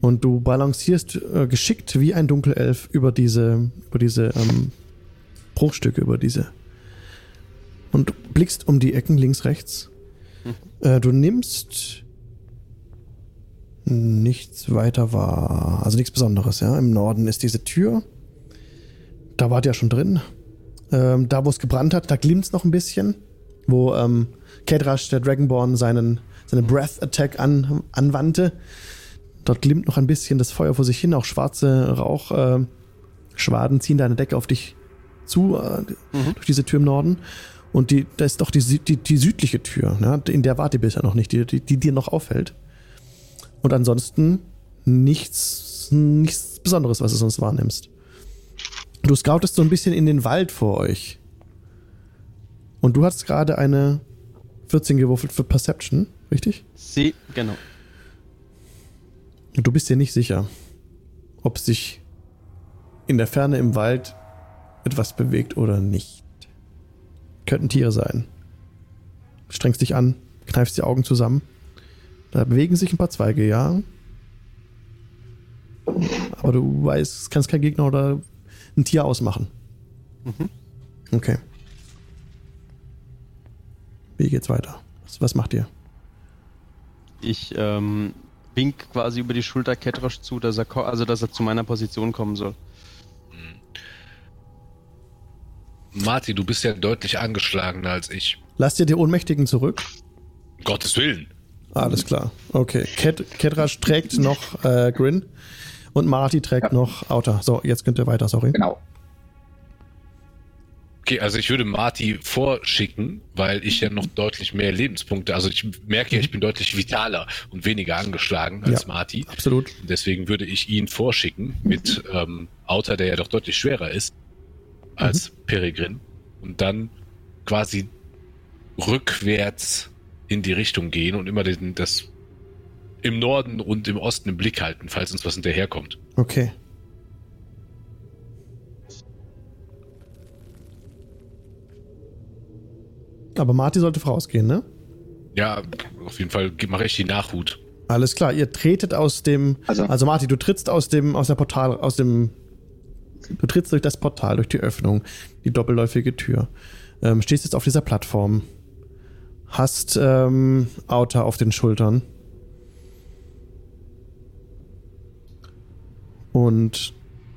Und du balancierst äh, geschickt wie ein Dunkelelf über diese, über diese ähm, Bruchstücke, über diese. Und du blickst um die Ecken links, rechts. Äh, du nimmst nichts weiter wahr. Also nichts Besonderes, ja. Im Norden ist diese Tür. Da wart ihr ja schon drin. Ähm, da, wo es gebrannt hat, da glimmt es noch ein bisschen. Wo ähm, Kedrash, der Dragonborn, seinen, seinen Breath Attack an, anwandte. Dort glimmt noch ein bisschen das Feuer vor sich hin. Auch schwarze Rauchschwaden äh, ziehen deine Decke auf dich zu, äh, durch diese Tür im Norden. Und die, da ist doch die, die, die südliche Tür, ne? in der wart ihr bisher noch nicht, die, die, die dir noch auffällt. Und ansonsten nichts, nichts Besonderes, was du sonst wahrnimmst. Du scoutest so ein bisschen in den Wald vor euch. Und du hast gerade eine 14 gewürfelt für Perception, richtig? Sie, genau. Und du bist dir nicht sicher, ob sich in der Ferne im Wald etwas bewegt oder nicht. Könnten Tiere sein. Strengst dich an, kneifst die Augen zusammen. Da bewegen sich ein paar Zweige, ja. Aber du weißt, kannst kein Gegner oder ein Tier ausmachen. Okay. Wie geht's weiter? Was, was macht ihr? Ich ähm, wink quasi über die Schulter Ketrasch zu, dass er, also dass er zu meiner Position kommen soll. Marty, du bist ja deutlich angeschlagener als ich. Lasst ihr die Ohnmächtigen zurück? Um Gottes Willen. Alles klar. Okay. Ket Kedrash trägt noch äh, Grin und Marty trägt Ja. noch Outer. So, jetzt könnt ihr weiter, sorry. Genau. Okay, also ich würde Marty vorschicken, weil ich ja noch deutlich mehr Lebenspunkte, also ich merke ja, ich bin deutlich vitaler und weniger angeschlagen als Ja. Marty. Absolut. Und Deswegen würde ich ihn vorschicken mit ähm, Outer, der ja doch deutlich schwerer ist als Peregrin. Und dann quasi rückwärts in die Richtung gehen und immer den, das im Norden und im Osten im Blick halten, falls uns was hinterherkommt. Okay. Aber Marty sollte vorausgehen, ne? Ja, auf jeden Fall mache ich die Nachhut. Alles klar. Ihr tretet aus dem. Also, Also- Marty, du trittst aus dem, aus der Portal, aus dem. Du trittst durch das Portal, durch die Öffnung, die doppelläufige Tür. Ähm, stehst jetzt auf dieser Plattform. Hast ähm, Outer auf den Schultern. Und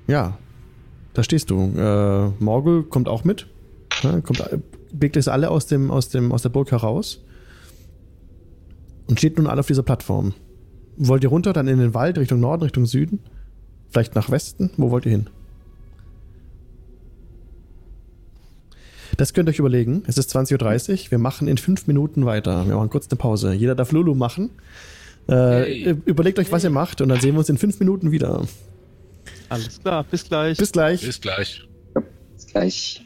ja, da stehst du. Äh, Morgul kommt auch mit. Ja, kommt, äh, blickt es alle aus, dem, aus, dem, aus der Burg heraus. Und steht nun alle auf dieser Plattform. Wollt ihr runter, dann in den Wald, Richtung Norden, Richtung Süden? Vielleicht nach Westen? Wo wollt ihr hin? Das könnt ihr euch überlegen. Es ist 20.30 Uhr. Wir machen in fünf Minuten weiter. Wir machen kurz eine Pause. Jeder darf Lulu machen. Äh, Hey. Überlegt euch, was ihr macht und dann sehen wir uns in fünf Minuten wieder. Alles klar, bis gleich. Bis gleich. Bis gleich. Bis gleich.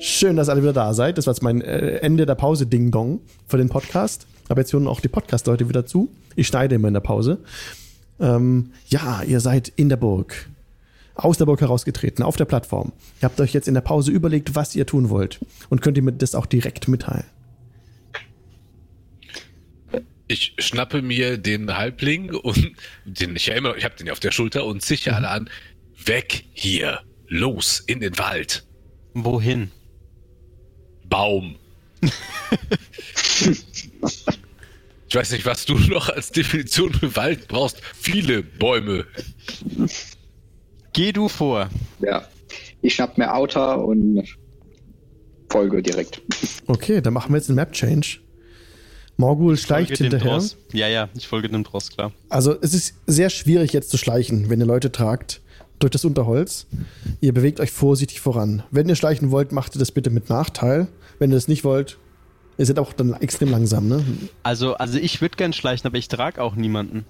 Schön, dass alle wieder da seid. Das war jetzt mein äh, Ende der Pause Ding Dong für den Podcast. Aber jetzt hören auch die Podcast-Leute wieder zu. Ich schneide immer in der Pause. Ähm, ja, ihr seid in der Burg. Aus der Burg herausgetreten, auf der Plattform. Ihr habt euch jetzt in der Pause überlegt, was ihr tun wollt. Und könnt ihr mir das auch direkt mitteilen. Ich schnappe mir den Halbling und den ich ja immer, ich habe den ja auf der Schulter und sicher alle an. Weg hier, los in den Wald, Wohin? Baum. ich weiß nicht, was du noch als Definition für Wald brauchst. Viele Bäume. Geh du vor. Ja. Ich schnapp mir Outer und folge direkt. Okay, dann machen wir jetzt einen Map-Change. Morgul schleicht Folge dem hinterher. Dross. Ja, ja, ich folge dem Dross, klar. Also es ist sehr schwierig jetzt zu schleichen, wenn ihr Leute tragt durch das Unterholz. Ihr bewegt euch vorsichtig voran. Wenn ihr schleichen wollt, macht ihr das bitte mit Nachteil. Wenn ihr das nicht wollt, ihr seid auch dann extrem langsam. Ne? Also, also ich würde gern schleichen, aber ich trage auch niemanden.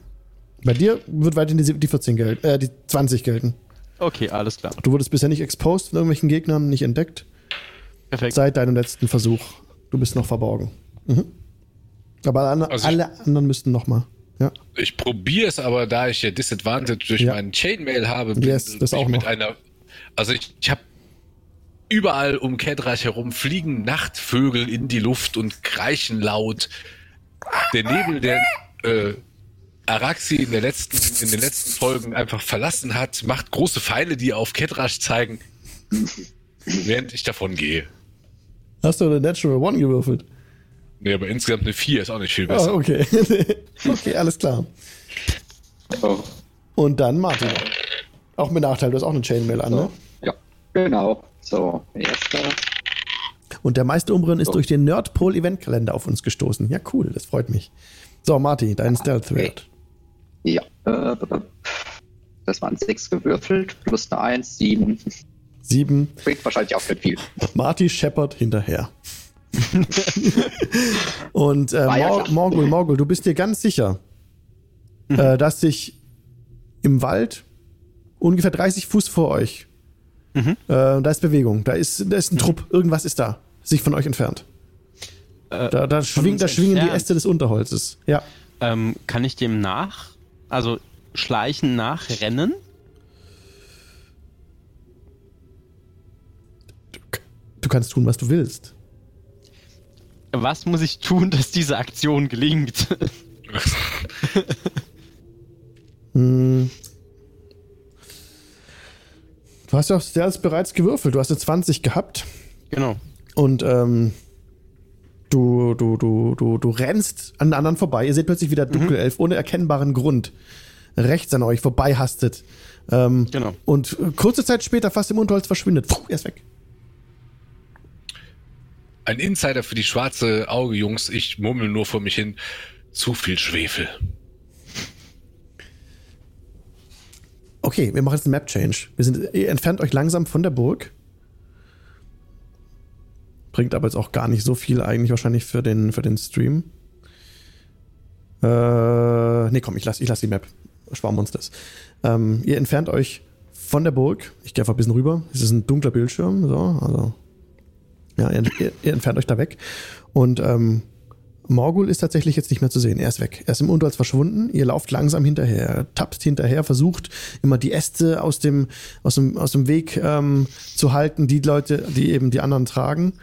Bei dir wird weiterhin die, die 14 gelten, äh, die 20 gelten. Okay, alles klar. Du wurdest bisher nicht exposed von irgendwelchen Gegnern, nicht entdeckt. Perfekt. Seit deinem letzten Versuch. Du bist noch verborgen. Mhm. Aber alle, Also ich- alle anderen müssten noch mal. Ja. Ich probiere es, aber da ich ja Disadvantage durch Ja. meinen Chainmail habe, Yes, das ich auch mit noch. einer. Also ich, ich habe überall um Kedreich herum fliegen Nachtvögel in die Luft und kreischen laut. Der Nebel, der äh, Araxi in, der letzten, in den letzten Folgen einfach verlassen hat, macht große Pfeile, die auf Kedrash zeigen, während ich davon gehe. Hast du eine Natural One gewürfelt? Nee, aber insgesamt eine 4 ist auch nicht viel Ah, besser. okay. okay, alles klar. Oh. Und dann Martin. Auch mit Nachteil, du hast auch eine Chainmail an, ne? Ja. Genau. So, erster. Und der meiste Umrühren ist durch den Nerdpol Eventkalender auf uns gestoßen. Ja, cool, das freut mich. So, Marty, dein Stealth-Wert. Ja. Äh, das waren sechs gewürfelt, plus eine Eins, sieben. Sieben. Bringt wahrscheinlich auch nicht viel. Marty scheppert hinterher. Und äh, War ja Mor. Morgul, Morgul, du bist dir ganz sicher, äh, dass sich im Wald ungefähr 30 Fuß vor euch, äh, da ist Bewegung, da ist, da ist ein Trupp, irgendwas ist da, sich von euch entfernt. Äh, Da, da, schwing, da schwingen die. Äste des Unterholzes. Ja. Ähm, kann ich dem nach, also schleichen nachrennen? Du kannst tun, was du willst. Was muss ich tun, dass diese Aktion gelingt? Hm. Du hast ja auch bereits gewürfelt. Du hast eine 20 gehabt. genau. Und ähm, du, du, du, du, du rennst an den anderen vorbei. Ihr seht plötzlich wieder Dunkelelf ohne erkennbaren Grund rechts an euch vorbei hastet. Ähm, Genau. Und äh, kurze Zeit später fast im Unterholz verschwindet. Puh, er ist weg. Ein Insider für die schwarze Auge, Jungs. Ich murmel nur vor mich hin. Zu viel Schwefel. Okay, wir machen jetzt einen Map-Change. Wir sind, ihr entfernt euch langsam von der Burg. Bringt aber jetzt auch gar nicht so viel eigentlich wahrscheinlich für den, für den Stream. Äh, nee, komm, ich lasse ich lass die Map. Sparen wir uns das. Ähm, ihr entfernt euch von der Burg. Ich gehe einfach ein bisschen rüber. Es ist ein dunkler Bildschirm. So, also. Ja, ihr, ihr, entfernt euch da weg. Und ähm, Morgul ist tatsächlich jetzt nicht mehr zu sehen. Er ist weg. Er ist im Unterholz verschwunden. Ihr lauft langsam hinterher. Er tapst hinterher, versucht immer die Äste aus dem, aus dem, aus dem Weg ähm, zu halten, die Leute, die eben die anderen tragen.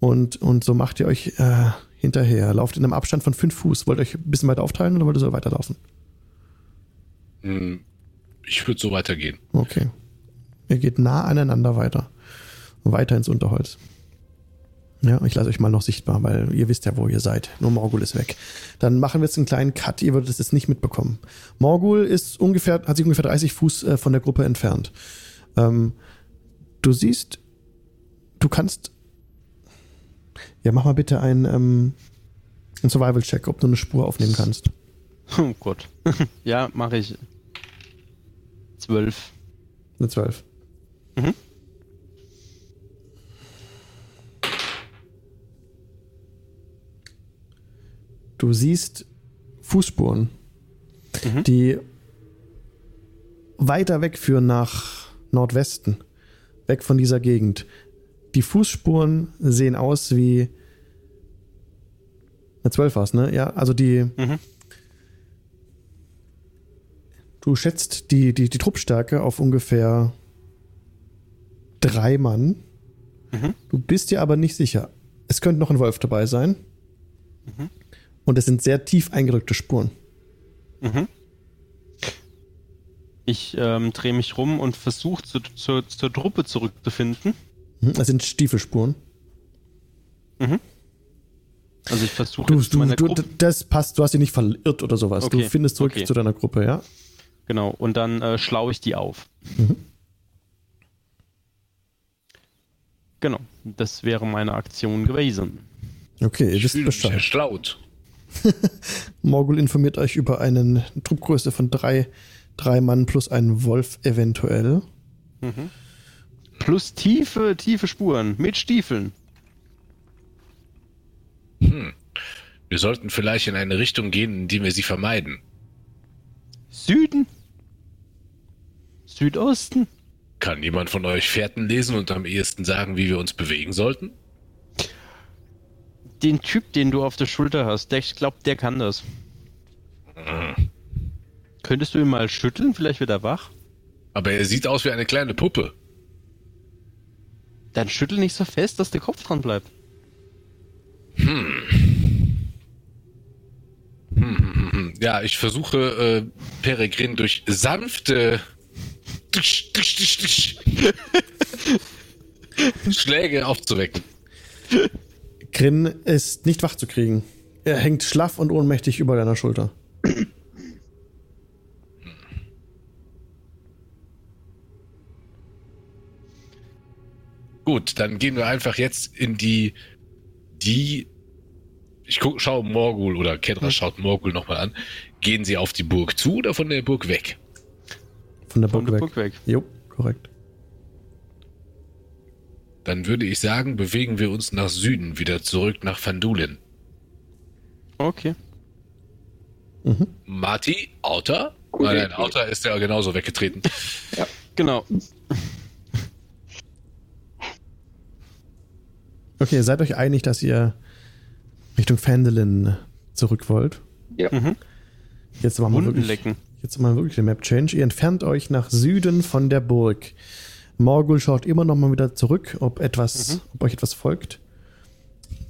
Und, und so macht ihr euch äh, hinterher. Lauft in einem Abstand von fünf Fuß. Wollt ihr euch ein bisschen weiter aufteilen oder wollt ihr so weiterlaufen? Hm, Ich würde so weitergehen. Okay. Ihr geht nah aneinander weiter. Weiter ins Unterholz. Ja, ich lasse euch mal noch sichtbar, weil ihr wisst ja, wo ihr seid. Nur Morgul ist weg. Dann machen wir jetzt einen kleinen Cut. Ihr würdet es jetzt nicht mitbekommen. Morgul ist ungefähr, hat sich ungefähr 30 Fuß äh, von der Gruppe entfernt. Ähm, du siehst, du kannst. Ja, mach mal bitte einen, ähm, einen Survival-Check, ob du eine Spur aufnehmen kannst. Oh Gott. ja, mache ich. Zwölf. Eine 12. Mhm. Du siehst Fußspuren, Mhm. die weiter wegführen nach Nordwesten, weg von dieser Gegend. Die Fußspuren sehen aus wie eine 12 war's, ne? Ja, also die. Mhm. Du schätzt die, die, die Truppstärke auf ungefähr drei Mann. Mhm. Du bist dir aber nicht sicher. Es könnte noch ein Wolf dabei sein. Mhm. Und es sind sehr tief eingerückte Spuren. Mhm. Ich ähm, drehe mich rum und versuche zu, zu, zur Truppe zurückzufinden. Mhm. Das sind Stiefelspuren. Also ich versuche Du, jetzt du, du, Gruppe. das passt, du hast dich nicht verirrt oder sowas. Du Okay, findest zurück okay. zu deiner Gruppe, ja? Genau, und dann äh, schlaue ich die auf. Mhm. Genau, das wäre meine Aktion gewesen. Okay, ihr Ich wisst Bescheid. erschlaut. Morgul informiert euch über eine Truppgröße von drei, drei Mann plus einen Wolf eventuell. Plus tiefe, tiefe Spuren mit Stiefeln. Hm. Wir sollten vielleicht in eine Richtung gehen, in die wir sie vermeiden. Süden? Südosten? Kann jemand von euch Fährten lesen und am ehesten sagen, wie wir uns bewegen sollten? Den Typ, den du auf der Schulter hast, der, ich glaube, der kann das. Hm. Könntest du ihn mal schütteln? Vielleicht wird er wach. Aber er sieht aus wie eine kleine Puppe. Dann schüttel nicht so fest, dass der Kopf dran bleibt. Hm, hm, hm, hm. Ja, ich versuche äh, Peregrin durch sanfte Schläge aufzuwecken. Grin ist nicht wach zu kriegen. Er hängt schlaff und ohnmächtig über deiner Schulter. Gut, dann gehen wir einfach jetzt in die, die, ich guck, schaue Morgul oder Kedra schaut Morgul nochmal an. Gehen sie auf die Burg zu oder von der Burg weg? Von der Von Burg der weg. Burg weg. Jo, korrekt. Dann würde ich sagen, bewegen wir uns nach Süden, wieder zurück nach Vandulin. Okay. Marty, Outer? Gute Nein. Outer ist ja genauso weggetreten. Genau. Okay, ihr seid euch einig, dass ihr Richtung Phandalin zurück wollt. Ja. Mhm. Jetzt machen wir Wunden wirklich, lecken. jetzt machen wir wirklich den Map Change. Ihr entfernt euch nach Süden von der Burg. Morgul schaut immer noch mal wieder zurück, ob etwas, Mhm. ob euch etwas folgt.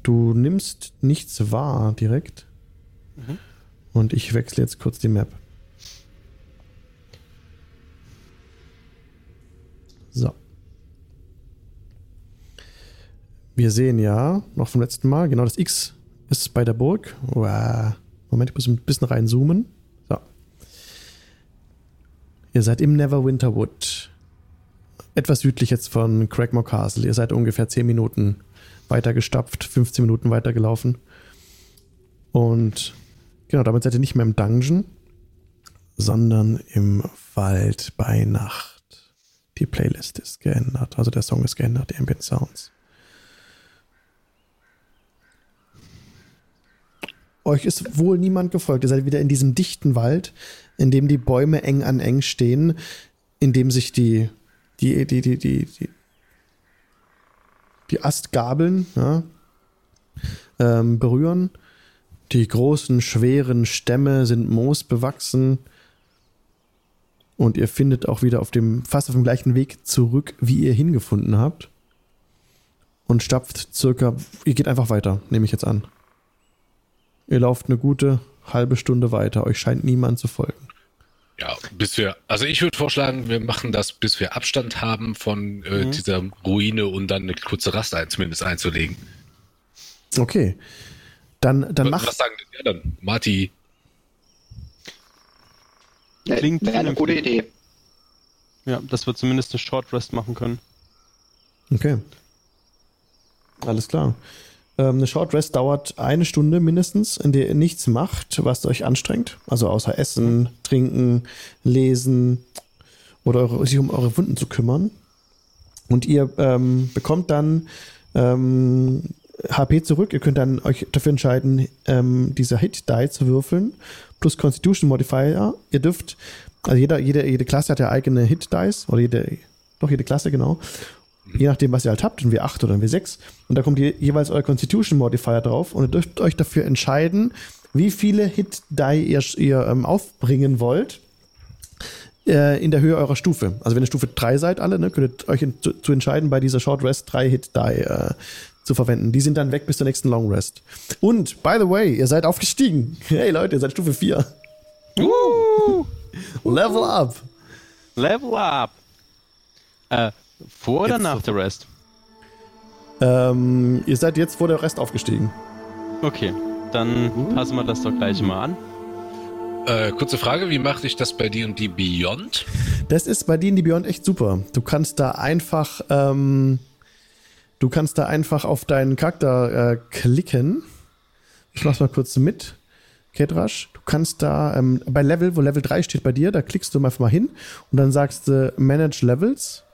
Du nimmst nichts wahr direkt. Mhm. Und ich wechsle jetzt kurz die Map. So. Wir sehen ja noch vom letzten Mal, genau das X ist bei der Burg. Wow. Moment, ich muss ein bisschen reinzoomen. So. Ihr seid im Neverwinterwood. Etwas südlich jetzt von Craigmore Castle. Ihr seid ungefähr 10 Minuten weiter gestapft, 15 Minuten weiter gelaufen. Und genau, damit seid ihr nicht mehr im Dungeon, sondern im Wald bei Nacht. Die Playlist ist geändert, also der Song ist geändert, die Ambient Sounds. Euch ist wohl niemand gefolgt. Ihr seid wieder in diesem dichten Wald, in dem die Bäume eng an eng stehen, in dem sich die, die, die, die, die, die, die Astgabeln ja, ähm, berühren. Die großen, schweren Stämme sind moosbewachsen. Und ihr findet auch wieder auf dem, fast auf dem gleichen Weg zurück, wie ihr hingefunden habt. Und stapft circa, ihr geht einfach weiter, nehme ich jetzt an. Ihr lauft eine gute halbe Stunde weiter. Euch scheint niemand zu folgen. Ja, bis wir, also ich würde vorschlagen, wir machen das, bis wir Abstand haben von äh, Mhm. dieser Ruine und dann eine kurze Rast ein, zumindest einzulegen. Okay. Dann, dann macht. Was sagen denn die anderen? Marty, Klingt Wäre eine gute. Idee. Ja, dass wir zumindest eine Short Rest machen können. Okay. Alles klar. Ähm, eine Short Rest dauert eine Stunde mindestens, in der ihr nichts macht, was euch anstrengt. Also außer Essen, Trinken, Lesen oder eure, sich um eure Wunden zu kümmern. Und ihr ähm, bekommt dann ähm, HP zurück. Ihr könnt dann euch dafür entscheiden, ähm, dieser Hit-Die zu würfeln. Plus Constitution Modifier. Ihr dürft, also jeder, jede, jede Klasse hat ja eigene Hit-Dice. Oder jede, doch jede Klasse, genau. Je nachdem, was ihr halt habt, ein W8 oder ein W6. Und da kommt je, jeweils euer Constitution Modifier drauf. Und ihr dürft euch dafür entscheiden, wie viele Hit-Die ihr, ihr ähm, aufbringen wollt äh, in der Höhe eurer Stufe. Also wenn ihr Stufe 3 seid alle, ne, könnt ihr euch in, zu, zu entscheiden, bei dieser Short Rest 3 Hit Die äh, zu verwenden. Die sind dann weg bis zur nächsten Long Rest. Und, by the way, ihr seid aufgestiegen. Hey Leute, ihr seid Stufe 4. Uh, Level up. Level up! Äh, vor oder Jetzt nach der Rest? Ähm, ihr seid jetzt vor der Rest aufgestiegen. Okay, dann passen wir das doch gleich mal an. äh, kurze Frage, wie macht sich das bei dir und die Beyond? Das ist bei D&D Beyond echt super. Du kannst da einfach, ähm, du kannst da einfach auf deinen Charakter äh, klicken. Ich mach's mal kurz mit. Kedrash, du kannst da ähm, bei Level, wo Level 3 steht bei dir, da klickst du einfach mal hin und dann sagst du Manage Levels.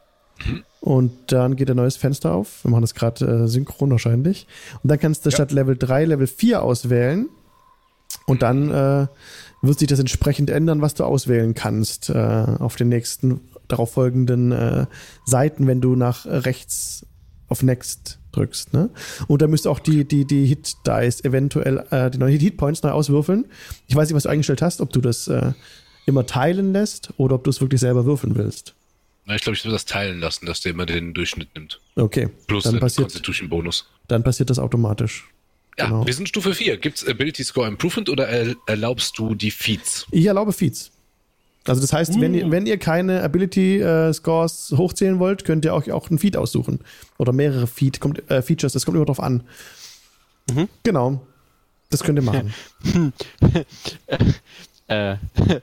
Und dann geht ein neues Fenster auf. Wir machen das gerade äh, synchron wahrscheinlich. Und dann kannst du statt Level 3 Level 4 auswählen. Und dann äh, wird sich das entsprechend ändern, was du auswählen kannst äh, auf den nächsten darauf folgenden äh, Seiten, wenn du nach rechts auf Next drückst. Ne? Und da müsst ihr auch die, die, die Hit-Dice eventuell, äh, die neuen Hit-Points neu auswürfeln. Ich weiß nicht, was du eingestellt hast, ob du das äh, immer teilen lässt oder ob du es wirklich selber würfeln willst. Na, ich glaube, ich will das teilen lassen, dass der immer den Durchschnitt nimmt. Okay, Plus dann den passiert, Constitution-Bonus. dann passiert das automatisch. Ja, Genau. wir sind Stufe 4. Gibt es Ability Score Improvement oder er erlaubst du die Feats? Ich erlaube Feeds. Also das heißt, wenn, ihr, wenn ihr keine Ability äh, Scores hochzählen wollt, könnt ihr auch, auch einen Feed aussuchen. Oder mehrere Feed, kommt, äh, Features, das kommt immer drauf an. Mhm. Genau. Das könnt ihr machen. Äh,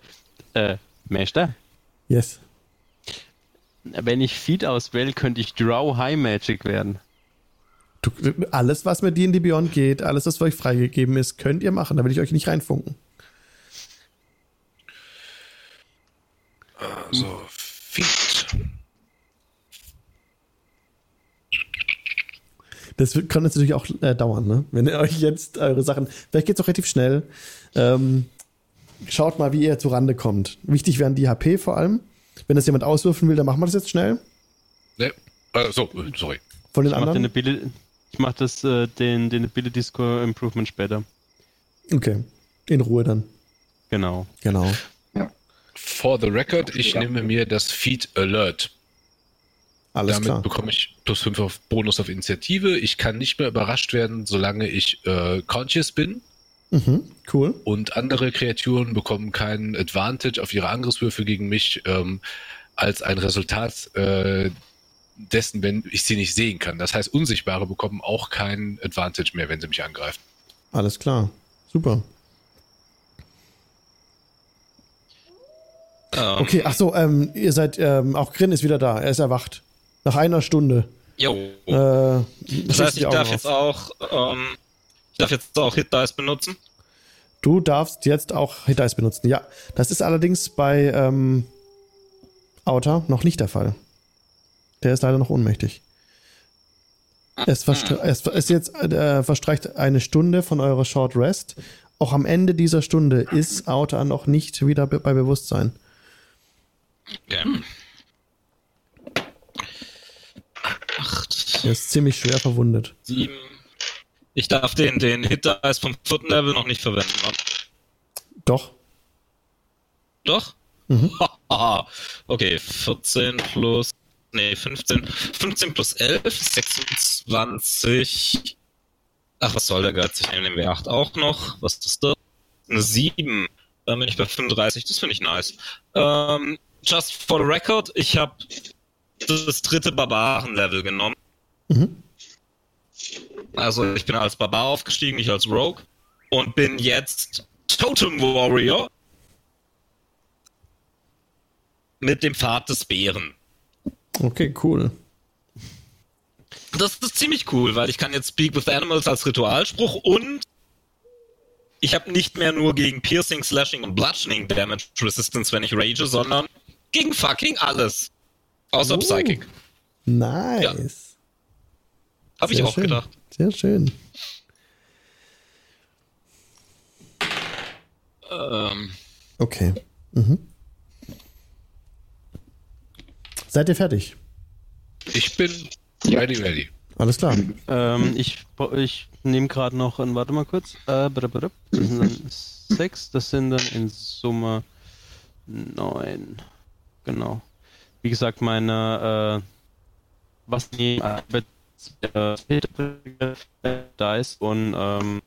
äh, Meister, Yes. Wenn ich Feed auswähle, könnte ich Drow High Magic werden. Du, alles, was mit D&D Beyond geht, alles, was für euch freigegeben ist, könnt ihr machen. Da will ich euch nicht reinfunken. Also, Feed. Das wird- kann jetzt natürlich auch äh, dauern, ne? Wenn ihr euch jetzt eure Sachen. Vielleicht geht es auch relativ schnell. Ähm, schaut mal, wie ihr zu Rande kommt. Wichtig wären die HP vor allem. Wenn das jemand auswürfen will, dann machen wir das jetzt schnell. Ne? Äh, so, äh, sorry. Von den Ich mache den anderen. Ability, ich mach das, äh, den, den Ability Score Improvement später. Okay. In Ruhe dann. Genau. Genau. For the record, ich nehme mir das Feed Alert. Alles Damit klar. bekomme ich plus 5 auf Bonus auf Initiative. Ich kann nicht mehr überrascht werden, solange ich äh, conscious bin. Mhm. Cool. Und andere Kreaturen bekommen keinen Advantage auf ihre Angriffswürfe gegen mich ähm, als ein Resultat äh, dessen, wenn ich sie nicht sehen kann. Das heißt, Unsichtbare bekommen auch keinen Advantage mehr, wenn sie mich angreifen. Alles klar. Super. Ähm, Okay, ach so, ähm, ihr seid, ähm, auch Grin ist wieder da. Er ist erwacht. Nach einer Stunde. Jo. Äh, das heißt, ich darf auf. jetzt auch, ähm, ich darf jetzt auch Hit Dice benutzen. Du darfst jetzt auch Hit Dice benutzen. Ja, das ist allerdings bei ähm, Outer noch nicht der Fall. Der ist leider noch ohnmächtig. Es, es ist jetzt äh, verstreicht eine Stunde von eurer Short Rest. Auch am Ende dieser Stunde ist Outer noch nicht wieder be bei Bewusstsein. Okay. Acht, Er ist ziemlich schwer verwundet. sieben. Ich darf den, den Hit Dice vom vierten Level noch nicht verwenden. ne? Doch. Doch? Mhm. Okay, 14 plus. Nee, 15. 15 plus 11, 26. Ach, was soll der Geiz? Ich nehme den W8 auch noch. Was ist das? Eine 7. Dann bin ich bei 35. Das finde ich nice. Ähm, just for the record, ich habe das dritte Barbaren-Level genommen. Mhm. Also ich bin als Barbar aufgestiegen, nicht als Rogue. Und bin jetzt Totem Warrior. Mit dem Pfad des Bären. Okay, cool. Das ist ziemlich cool, weil ich kann jetzt Speak with Animals als Ritualspruch und ich habe nicht mehr nur gegen Piercing, Slashing und Bludgeoning Damage Resistance, wenn ich rage, sondern gegen fucking alles. Außer Oh. Psychic. Nice. Habe ich auch schön. gedacht. Sehr schön. Ähm, Okay. Mhm. Seid ihr fertig? Ich bin ready, ready. Alles klar. Ähm, ich ich nehme gerade noch, ein, warte mal kurz. Äh. Das sind dann sechs, das sind dann in Summe neun. Genau. Wie gesagt, meine, äh, was die Äh, Dice und ähm,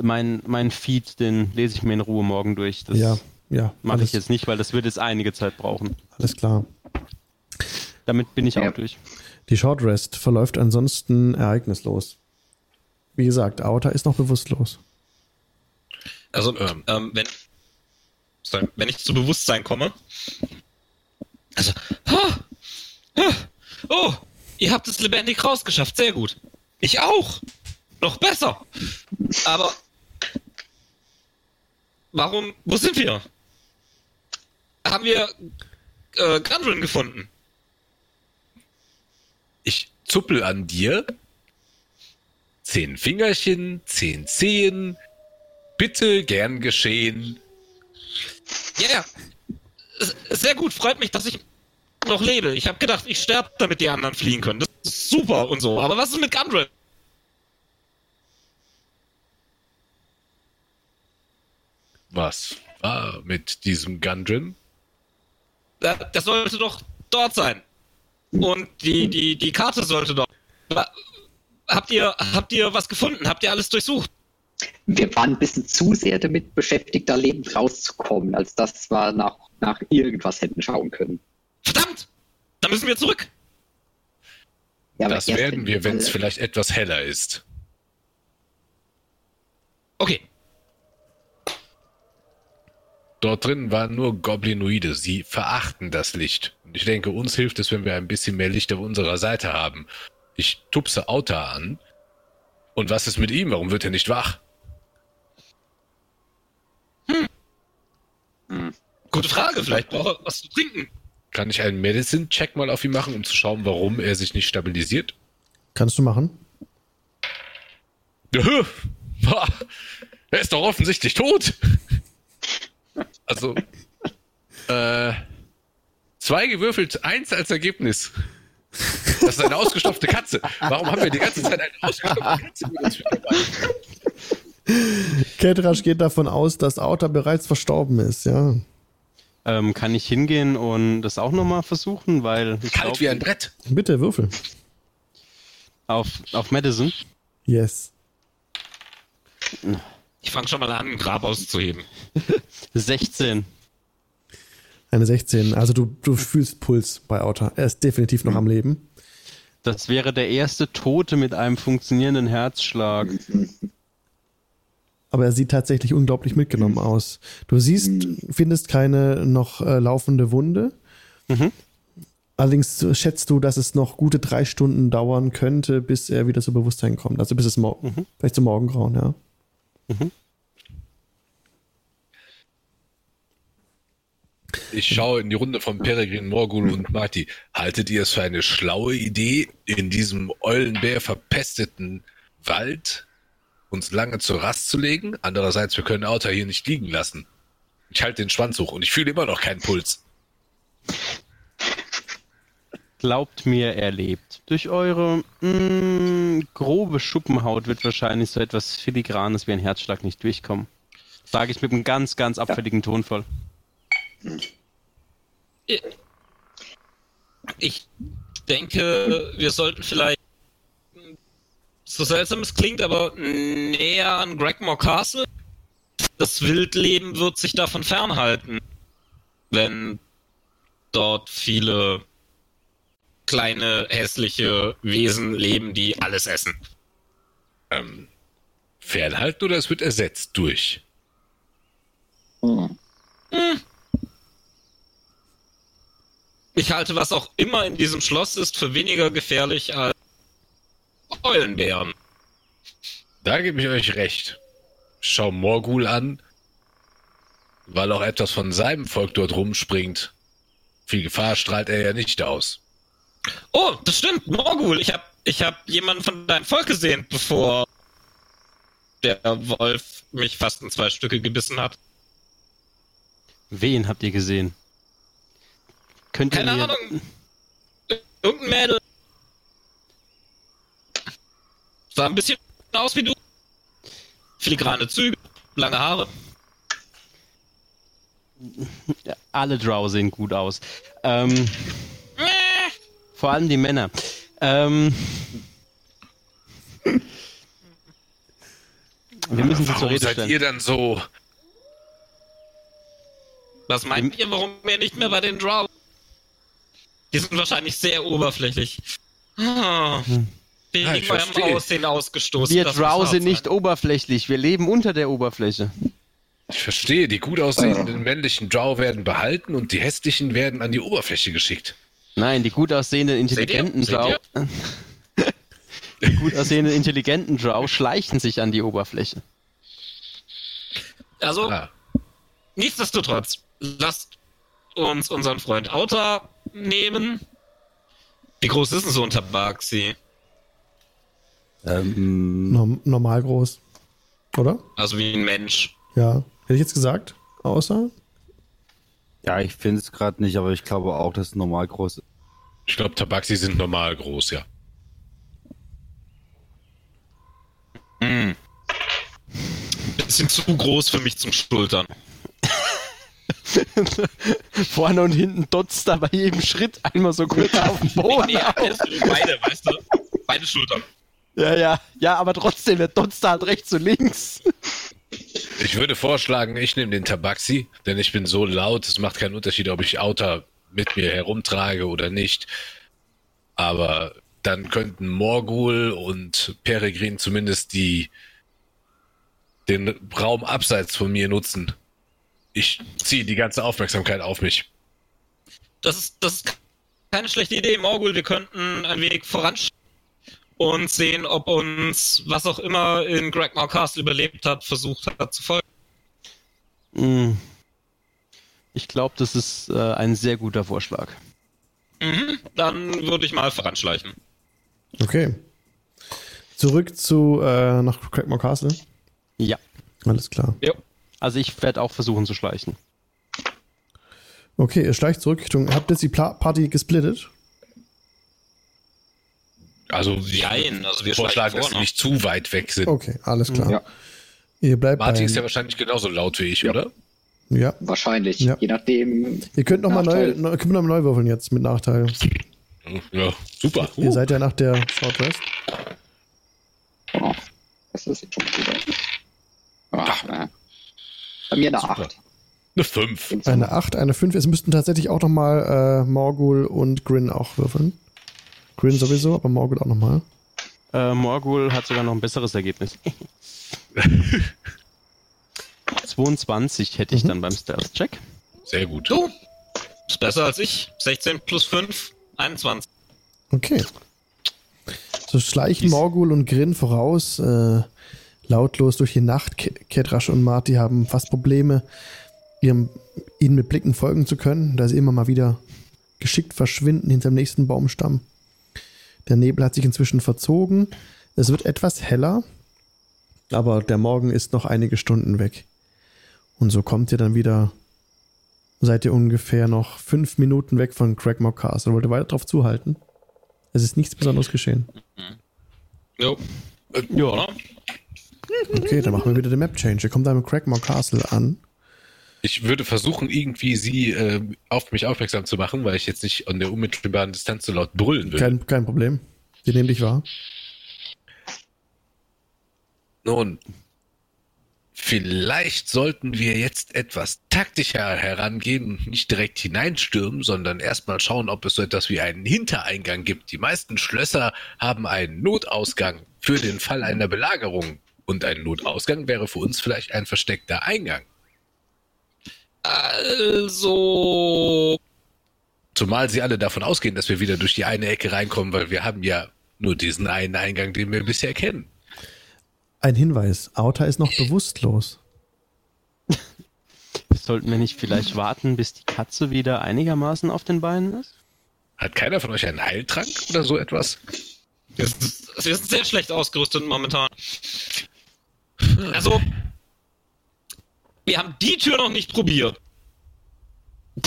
mein, mein Feed, den lese ich mir in Ruhe morgen durch. Das ja, ja. mache ich jetzt nicht, weil das wird jetzt einige Zeit brauchen. Alles klar. Damit bin ich Ja. auch durch. Die Short Rest verläuft ansonsten ereignislos. Wie gesagt, Outer ist noch bewusstlos. also, Ähm. wenn, sorry, wenn ich zu Bewusstsein komme. Also, ha, oh, ihr habt es lebendig rausgeschafft, sehr gut. Ich auch. Noch besser. Aber, warum, wo sind wir? Haben wir äh, Gundren gefunden? Ich zuppel an dir. Zehn Fingerchen, zehn Zehen. Bitte gern geschehen. Ja. S- Sehr gut, freut mich, dass ich noch lebe. Ich habe gedacht, ich sterbe, damit die anderen fliehen können. Das ist super und so. Aber was ist mit Gundren? Was war mit diesem Gundren? Der, der sollte doch dort sein. Und die, die, die Karte sollte doch. Habt ihr, habt ihr was gefunden? Habt ihr alles durchsucht? Wir waren ein bisschen zu sehr damit beschäftigt, da lebend rauszukommen, als dass wir nach, nach irgendwas hätten schauen können. Verdammt! Da müssen wir zurück. Ja, das werden wir, wenn es vielleicht etwas heller ist. Okay. Dort drin waren nur Goblinoide. Sie verachten das Licht. Und ich denke, uns hilft es, wenn wir ein bisschen mehr Licht auf unserer Seite haben. Ich tupse Auta an. Und was ist mit ihm? Warum wird er nicht wach? Gute Frage, vielleicht braucht er was zu trinken. Kann ich einen Medicine-Check mal auf ihn machen, um zu schauen, warum er sich nicht stabilisiert? Kannst du machen? Er ist doch offensichtlich tot. Also, äh, zwei gewürfelt, eins als Ergebnis. Das ist eine ausgestopfte Katze. Warum haben wir die ganze Zeit eine ausgestopfte Katze mit uns dabei? Ketrasch geht davon aus, dass Auta bereits verstorben ist, ja. Ähm, kann ich hingehen und das auch nochmal versuchen, weil ich Kalt glaub, wie ein Brett. Bitte, Würfel. auf, auf Madison. Yes. Ich fange schon mal an, ein Grab auszuheben. 16. Eine 16. Also du, du fühlst Puls bei Auta. Er ist definitiv noch am Leben. Das wäre der erste Tote mit einem funktionierenden Herzschlag. Aber er sieht tatsächlich unglaublich mitgenommen aus. Du siehst, findest keine noch äh, laufende Wunde. Mhm. Allerdings schätzt du, dass es noch gute drei Stunden dauern könnte, bis er wieder zu Bewusstsein kommt. Also bis es morgen, vielleicht zum Morgengrauen, ja. Ich schaue in die Runde von Peregrin, Morgul und Marty. Haltet ihr es für eine schlaue Idee, in diesem Eulenbär verpesteten Wald uns lange zur Rast zu legen? Andererseits, wir können Auta hier nicht liegen lassen. Ich halte den Schwanz hoch und ich fühle immer noch keinen Puls. Glaubt mir, er lebt. Durch eure mh, grobe Schuppenhaut wird wahrscheinlich so etwas Filigranes wie ein Herzschlag nicht durchkommen. Sage ich mit einem ganz, ganz abfälligen Tonfall. Ich denke, wir sollten vielleicht, so seltsam es klingt, aber näher an Gregmore Castle. Das Wildleben wird sich davon fernhalten, wenn dort viele kleine hässliche Wesen leben, die alles essen. Ähm, fernhalten oder es wird ersetzt durch? Ich halte, was auch immer in diesem Schloss ist, für weniger gefährlich als Eulenbären. Da gebe ich euch recht. Schau Morgul an, weil auch etwas von seinem Volk dort rumspringt. Viel Gefahr strahlt er ja nicht aus. Oh, das stimmt, Morgul. Ich hab, ich hab jemanden von deinem Volk gesehen, bevor der Wolf mich fast in zwei Stücke gebissen hat. Wen habt ihr gesehen? Könnt ihr Keine mir, Ahnung. Irgendein Mädel. Sah ein bisschen aus wie du. Filigrane Züge, lange Haare. Alle Drow sehen gut aus. Ähm, vor allem die Männer. Ähm, wir müssen sie zur Warum Rede seid stellen. ihr dann so? Was meint ihr, warum wir nicht mehr bei den Drow? Die sind wahrscheinlich sehr oberflächlich. Ah, wegen Ja, eurem verstehe. Aussehen ausgestoßen. Wir das muss Drow hart sind nicht sein. oberflächlich, wir leben unter der Oberfläche. Ich verstehe, die gut aussehenden männlichen Drow werden behalten und die hässlichen werden an die Oberfläche geschickt. Nein, die gut aussehenden, intelligenten Drow. Die gut aussehenden, intelligenten Drow schleichen sich an die Oberfläche. Also, Ah, nichtsdestotrotz, lasst uns unseren Freund Auta nehmen. Wie groß ist denn so ein Tabaxi? Ähm, Norm normal groß. Oder? Also wie ein Mensch. Ja. Hätte ich jetzt gesagt? Außer? ja, ich finde es gerade nicht, aber ich glaube auch, dass es normal groß ist. ich glaube, Tabaxi sind normal groß, ja. Bisschen zu groß für mich zum Schultern. Vorne und hinten dotzt da bei jedem Schritt einmal so kurz auf den Boden. Nee, alles- beide, weißt du? Beide Schultern. Ja, ja, ja, aber trotzdem, der da halt rechts und links. Ich würde vorschlagen, ich nehme den Tabaxi, denn ich bin so laut, es macht keinen Unterschied, ob ich Auta mit mir herumtrage oder nicht. Aber dann könnten Morgul und Peregrin zumindest die den Raum abseits von mir nutzen. Ich ziehe die ganze Aufmerksamkeit auf mich. Das ist, das ist keine schlechte Idee, Morgul. Wir könnten ein wenig voranschreiten und sehen, ob uns, was auch immer in Gregmore Castle überlebt hat, versucht hat zu folgen. Hm. Ich glaube, das ist äh, ein sehr guter Vorschlag. Mhm, dann würde ich mal voranschleichen. Okay. Zurück zu äh, nach Crackmore Castle. Ja. Alles klar. Jo. Also ich werde auch versuchen zu schleichen. Okay, ihr schleicht zurück Richtung. Habt ihr jetzt die Party gesplittet? Also, Jein, also wir vorschlagen, vor, sie ne? nicht zu weit weg sind. Okay, alles klar. Ja. Ihr bleibt Martin ist ja wahrscheinlich genauso laut wie ich, Ja. oder? ja. Wahrscheinlich. Ja. Je nachdem. Ihr könnt nochmal neu, könnt noch mal neu würfeln jetzt mit Nachteil. Ja, super. Ihr seid ja nach der Short Rest. Oh, das ist jetzt schon gut. Ach. Bei mir eine Super. 8. Eine 5. Eine 8, eine 5. Es müssten tatsächlich auch nochmal äh, Morgul und Grin auch würfeln. Grin sowieso, aber Morgul auch nochmal. Äh, Morgul hat sogar noch ein besseres Ergebnis. 22 hätte ich Mhm. dann beim Stealth-Check. Sehr gut. Du, ist besser als ich. 16 plus 5, 21. Okay. So schleichen Morgul und Grin voraus, äh, lautlos durch die Nacht. Ke- Ketrasch und Marty haben fast Probleme, ihrem, ihnen mit Blicken folgen zu können, da sie immer mal wieder geschickt verschwinden hinterm nächsten Baumstamm. Der Nebel hat sich inzwischen verzogen. Es wird etwas heller, aber der Morgen ist noch einige Stunden weg. Und so kommt ihr dann wieder, seid ihr ungefähr noch fünf Minuten weg von Craigmore Castle. Wollt ihr weiter drauf zuhalten? Es ist nichts Besonderes geschehen. Jo. Äh, ja? Okay, dann machen wir wieder den Map-Change. Ihr kommt da mit Craigmore Castle an. Ich würde versuchen, irgendwie sie äh, auf mich aufmerksam zu machen, weil ich jetzt nicht an der unmittelbaren Distanz so laut brüllen will. Kein, kein Problem. Die nehmen dich wahr. Nun, vielleicht sollten wir jetzt etwas taktischer herangehen und nicht direkt hineinstürmen, sondern erstmal schauen, ob es so etwas wie einen Hintereingang gibt. Die meisten Schlösser haben einen Notausgang für den Fall einer Belagerung. Und ein Notausgang wäre für uns vielleicht ein versteckter Eingang. Also. Zumal sie alle davon ausgehen, dass wir wieder durch die eine Ecke reinkommen, weil wir haben ja nur diesen einen Eingang, den wir bisher kennen. Ein Hinweis. Auta ist noch bewusstlos. Sollten wir nicht vielleicht warten, bis die Katze wieder einigermaßen auf den Beinen ist? Hat keiner von euch einen Heiltrank oder so etwas? Wir sind, wir sind sehr schlecht ausgerüstet momentan. Also. Wir haben die Tür noch nicht probiert.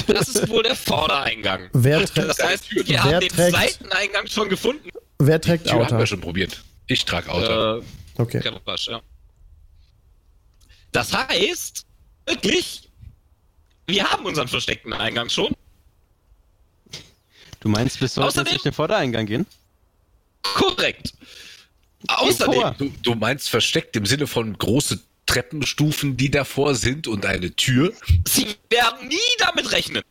Das ist wohl der Vordereingang. Wer, Das heißt, wir Wer haben den trägt- Seiteneingang schon gefunden. wer trägt Die Tür haben wir schon probiert. Ich trage Auto. Äh, Okay. Ja. Das heißt, wirklich, wir haben unseren versteckten Eingang schon. Du meinst, wir sollten jetzt Außerdem- durch den Vordereingang gehen? Korrekt. Außerdem, du, du meinst versteckt im Sinne von große Treppenstufen, die davor sind und eine Tür? sie werden nie damit rechnen.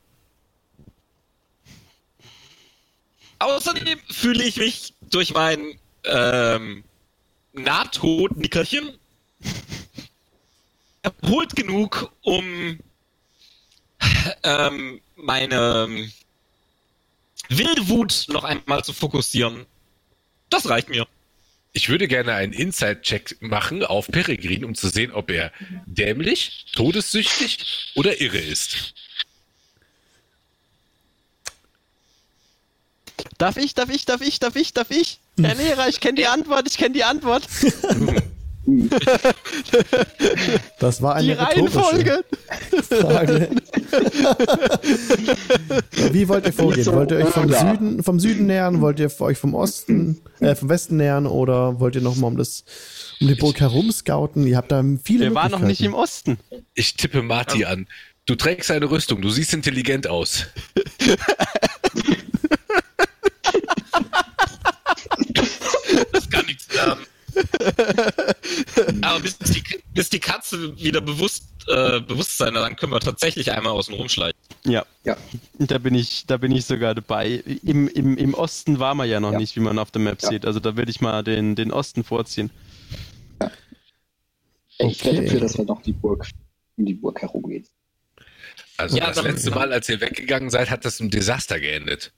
Außerdem fühle ich mich durch mein ähm, Nahtod-Nickerchen erholt genug, um ähm, meine ähm, wilde Wut noch einmal zu fokussieren. Das reicht mir. Ich würde gerne einen Inside-Check machen auf Peregrin, um zu sehen, ob er dämlich, todessüchtig oder irre ist. Darf ich, darf ich, darf ich, darf ich, darf ich? Herr Lehrer, ich kenne die Antwort, ich kenne die Antwort. Das war Die eine rhetorische Reihenfolge. Frage. Wie wollt ihr vorgehen? so, Wollt ihr euch vom? Süden, vom Süden nähern? Wollt ihr euch vom Osten, äh, vom Westen nähern? Oder wollt ihr noch mal um das, um die Burg herum scouten? Ihr habt da viele Wir waren noch nicht im. Osten. Ich tippe Marty an. Du trägst eine Rüstung, du siehst intelligent aus. Das kann nichts werden. Aber bis die, bis die Katze wieder bewusst, äh, Bewusstsein hat, dann können wir tatsächlich einmal außen rumschleichen. Ja. Ja. Da bin ich, da bin ich sogar dabei. Im, im, im Osten waren wir ja noch Ja. nicht, wie man auf der Map Ja. sieht. Also da würde ich mal den, den Osten vorziehen. Ich werde Okay. dafür, dass wir noch die Burg, um die Burg herumgehen. Also Ja, das dann- letzte Mal, als ihr weggegangen seid, hat das im Desaster geendet.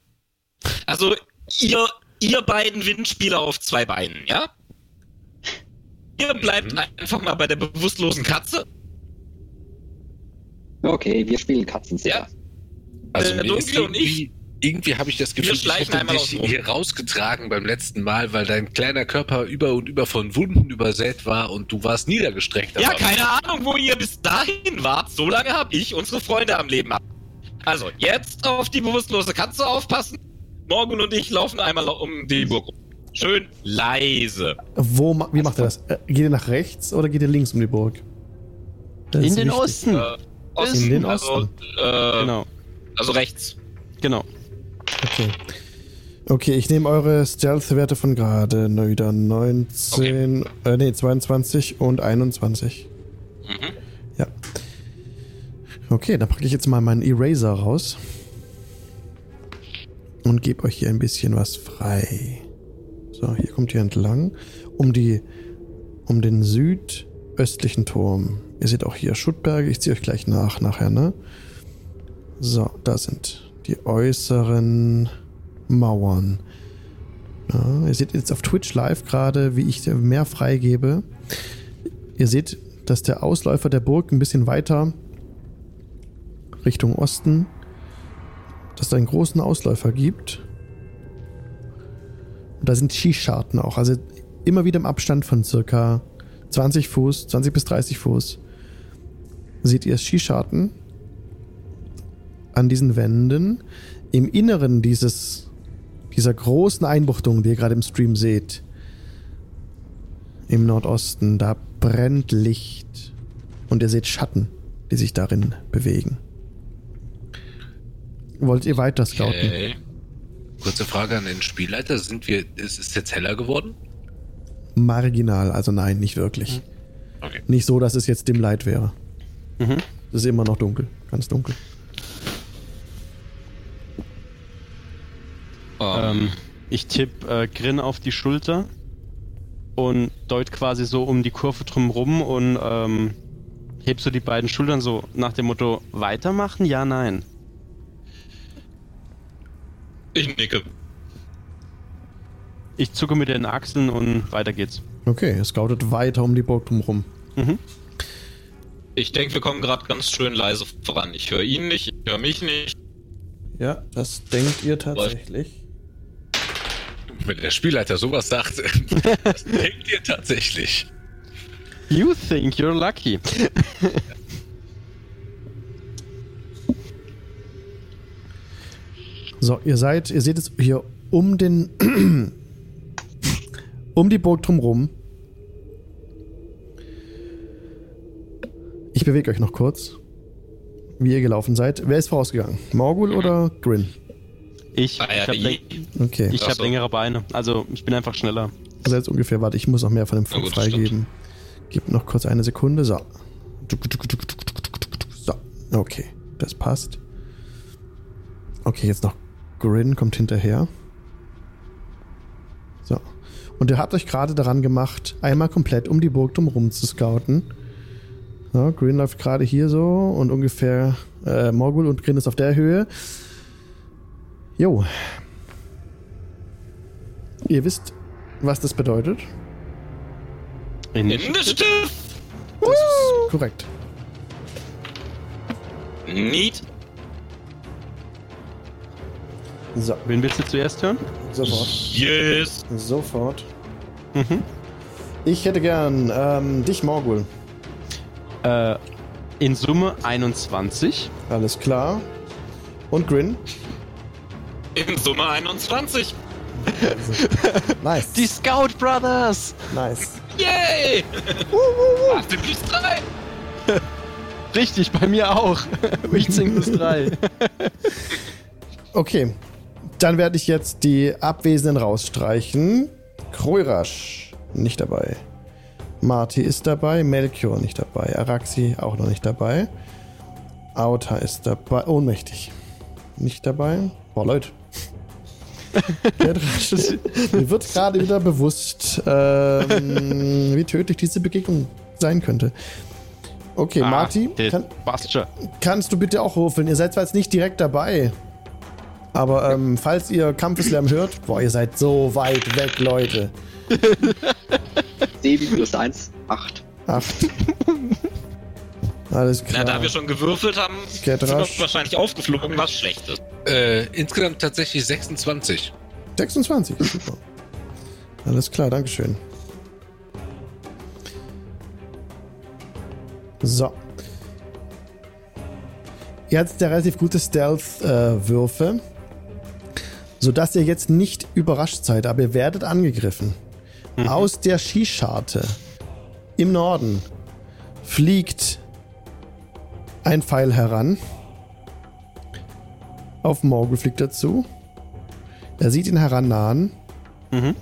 Also, ihr, ihr beiden Windspieler auf zwei Beinen, ja? Ihr bleibt Mhm. einfach mal bei der bewusstlosen Katze. Okay, wir spielen Katzensitter. Ja. Also Der ist Dunkle und ich. irgendwie, habe ich das Gefühl, Wir ich schleichen hätte einmal dich rum. hier rausgetragen beim letzten Mal, weil dein kleiner Körper über und über von Wunden übersät war und du warst niedergestreckt. Ja, keine Ahnung, wo ihr bis dahin wart. So lange habe ich unsere Freunde am Leben. Also, jetzt auf die bewusstlose Katze aufpassen. Morgen und ich laufen einmal um die Burg. rum. Schön leise. Wo, ma- wie macht er das? Äh, Geht ihr nach rechts oder geht ihr links um die Burg? Das In den wichtig. Osten. Äh, Osten, In den also, Osten. Äh, Genau. also rechts. Genau. Okay. Okay, ich nehme eure Stealth-Werte von gerade. Wieder 19, äh, nee, 22 und 21. Mhm. Ja. Okay, dann packe ich jetzt mal meinen Eraser raus. Und gebe euch hier ein bisschen was frei. So, hier kommt ihr entlang. Um die, um den südöstlichen Turm. Ihr seht auch hier Schuttberge. Ich ziehe euch gleich nach, nachher, ne? So, da sind die äußeren Mauern. Ja, ihr seht jetzt auf Twitch live gerade, wie ich mehr freigebe. Ihr seht, dass der Ausläufer der Burg ein bisschen weiter Richtung Osten, dass es einen großen Ausläufer gibt. Und da sind Skischarten auch, also immer wieder im Abstand von circa 20 Fuß, 20 bis 30 Fuß. Seht ihr Skischarten an diesen Wänden. Im Inneren dieses, dieser großen Einbuchtung, die ihr gerade im Stream seht, im Nordosten, da brennt Licht und ihr seht Schatten, die sich darin bewegen. Wollt ihr weiter scouten? Okay. Kurze Frage an den Spielleiter. Sind wir, ist es jetzt heller geworden? Marginal, also nein, nicht wirklich. Okay. Nicht so, dass es jetzt dem Light wäre. Mhm. Es ist immer noch dunkel, ganz dunkel. Ähm, ich tippe äh, Grin auf die Schulter und deut quasi so um die Kurve drumrum und ähm, heb so die beiden Schultern so nach dem Motto: Weitermachen? Ja, nein. Ich nicke. Ich zucke mit den Achseln und weiter geht's. Okay, ihr scoutet weiter um die Burg drumherum. Mhm. Ich denke, wir kommen gerade ganz schön leise voran. Ich höre ihn nicht, ich höre mich nicht. Ja, das denkt ihr tatsächlich. Wenn der Spielleiter sowas sagt, das denkt ihr tatsächlich. You think you're lucky. So, ihr seid, ihr seht es hier um den, um die Burg drumherum. Ich bewege euch noch kurz, wie ihr gelaufen seid. Wer ist vorausgegangen? Morgul oder Grin? Ich, Ah, ja, ich habe Okay. ich hab längere Beine. Also ich bin einfach schneller. Also jetzt ungefähr, warte, ich muss noch mehr von dem Funk freigeben. Gib noch kurz eine Sekunde. So. So. Okay, das passt. Okay, jetzt noch Grin kommt hinterher. So. Und ihr habt euch gerade daran gemacht, einmal komplett um die Burg drumherum zu scouten. Ja, Grin läuft gerade hier so und ungefähr äh, Morgul und Grin ist auf der Höhe. Jo. Ihr wisst, was das bedeutet? Initiative! Das ist korrekt. Neat. So, Wen willst du zuerst hören? sofort. Yes. Sofort. Mhm. Ich hätte gern ähm, dich, Morgul. Äh, in Summe 21. Alles klar. Und Grin. In Summe 21. Nice. Die Scout Brothers! nice. Yay! 18 plus 3. Richtig, bei mir auch. 18 plus 3. Okay. Dann werde ich jetzt die Abwesenden rausstreichen. Kroirasch nicht dabei. Marty ist dabei. Melchior nicht dabei. Araxi auch noch nicht dabei. Auta ist dabei. Ohnmächtig. Nicht dabei. Boah, Leute. Mir wird gerade wieder bewusst, ähm, wie tödlich diese Begegnung sein könnte. Okay, Marty, der kann, kannst du bitte auch rufen? Ihr seid zwar jetzt nicht direkt dabei, Aber ähm, falls ihr Kampfeslärm hört, boah, ihr seid so weit weg, Leute. 7 plus 1, 8. Acht. Alles klar. Na, da wir schon gewürfelt haben, Get sind wir wahrscheinlich aufgeflogen, was schlecht ist. Äh, insgesamt tatsächlich 26. 26, super. Alles klar, Dankeschön. So. Ihr habt ja relativ gute Stealth-Würfe, sodass ihr jetzt nicht überrascht seid, aber ihr werdet angegriffen. Aus der Skischarte im Norden fliegt ein Pfeil heran. Auf Morgul fliegt er zu. Er sieht ihn herannahen. Mhm.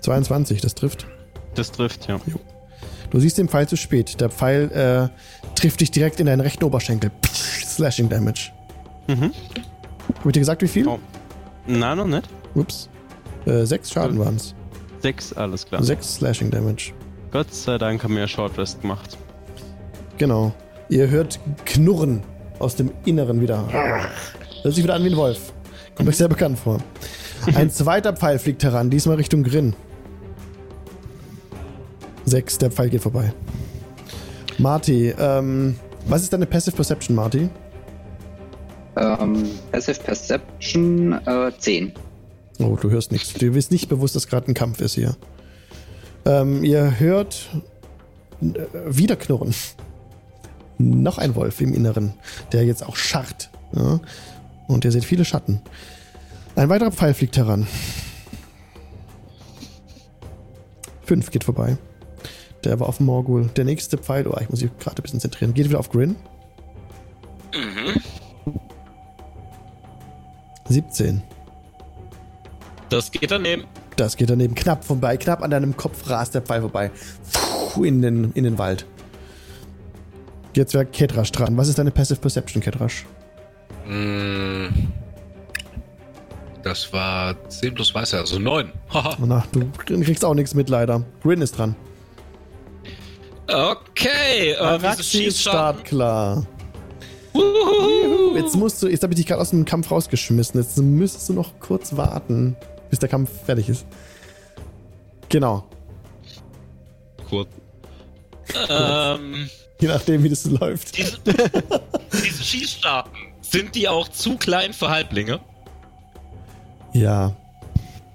22, das trifft. Das trifft, ja. Du siehst den Pfeil zu spät. Der Pfeil äh, trifft dich direkt in deinen rechten Oberschenkel. Slashing Damage. Mhm. Hab ich dir gesagt, wie viel? Oh. Nein, noch nicht. Ups. Äh, sechs Schaden waren es. Sechs, alles klar. Sechs Slashing Damage. Gott sei Dank haben wir ja Short Rest gemacht. Genau. Ihr hört Knurren aus dem Inneren wieder. Hört sich wieder an wie ein Wolf. Kommt euch sehr bekannt vor. Ein zweiter Pfeil fliegt heran, diesmal Richtung Grin. Sechs, der Pfeil geht vorbei. Marty, ähm, was ist deine Passive Perception, Marty? Ähm, Passive Perception äh, 10. Oh, du hörst nichts. Du bist nicht bewusst, dass gerade ein Kampf ist hier. Ähm, ihr hört äh, wieder Knurren. Noch ein Wolf im Inneren, der jetzt auch scharrt. Ja? Und ihr seht viele Schatten. Ein weiterer Pfeil fliegt heran. Fünf geht vorbei. Der war auf Morgul. Der nächste Pfeil, oh, ich muss mich gerade ein bisschen zentrieren, geht wieder auf Grin. Mhm. 17. Das geht daneben. Das geht daneben knapp vorbei. Knapp an deinem Kopf rast der Pfeil vorbei. Puh, in den, in den Wald. Jetzt wäre Ketrasch dran. Was ist deine Passive Perception, Ketrasch? Mm, Das war 10 plus Weißer, also 9. Haha. Oh, na, du kriegst auch nichts mit, leider. Grin ist dran. Okay, äh, Araxi ist startklar. Jetzt musst du, jetzt habe ich dich gerade aus dem Kampf rausgeschmissen. Jetzt müsstest du noch kurz warten, bis der Kampf fertig ist. Genau. Kurz. Ähm, Je nachdem, wie das läuft. diese, diese Schießstarten, sind die auch zu klein für Halblinge? Ja.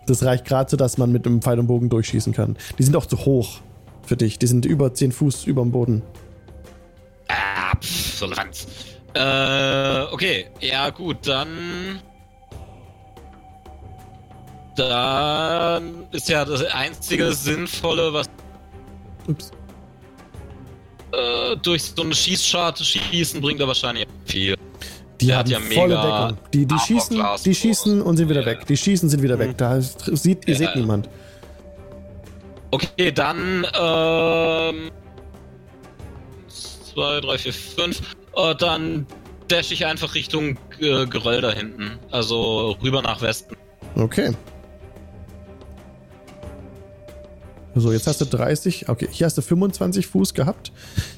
Das reicht gerade so, dass man mit einem Pfeil und Bogen durchschießen kann. Die sind auch zu hoch für dich. Die sind über 10 Fuß über dem Boden. Ah, pff, so Ranz. Äh, okay. Ja, gut, dann. Dann ist ja das einzige Sinnvolle, was Ups. äh, durch so eine Schießscharte schießen bringt, er wahrscheinlich viel. Die Der haben hat ja volle mega Deckung. Die, die, schießen, die und schießen und sind wieder Ja. weg. Die schießen, sind wieder weg. Mhm. Da ist, sieht, ihr Ja. seht niemand. Okay, dann ähm, zwei, drei, vier, fünf. Äh, dann dash ich einfach Richtung äh, Geröll da hinten. Also rüber nach Westen. Okay. So, jetzt hast du 30. Okay, hier hast du 25 Fuß gehabt.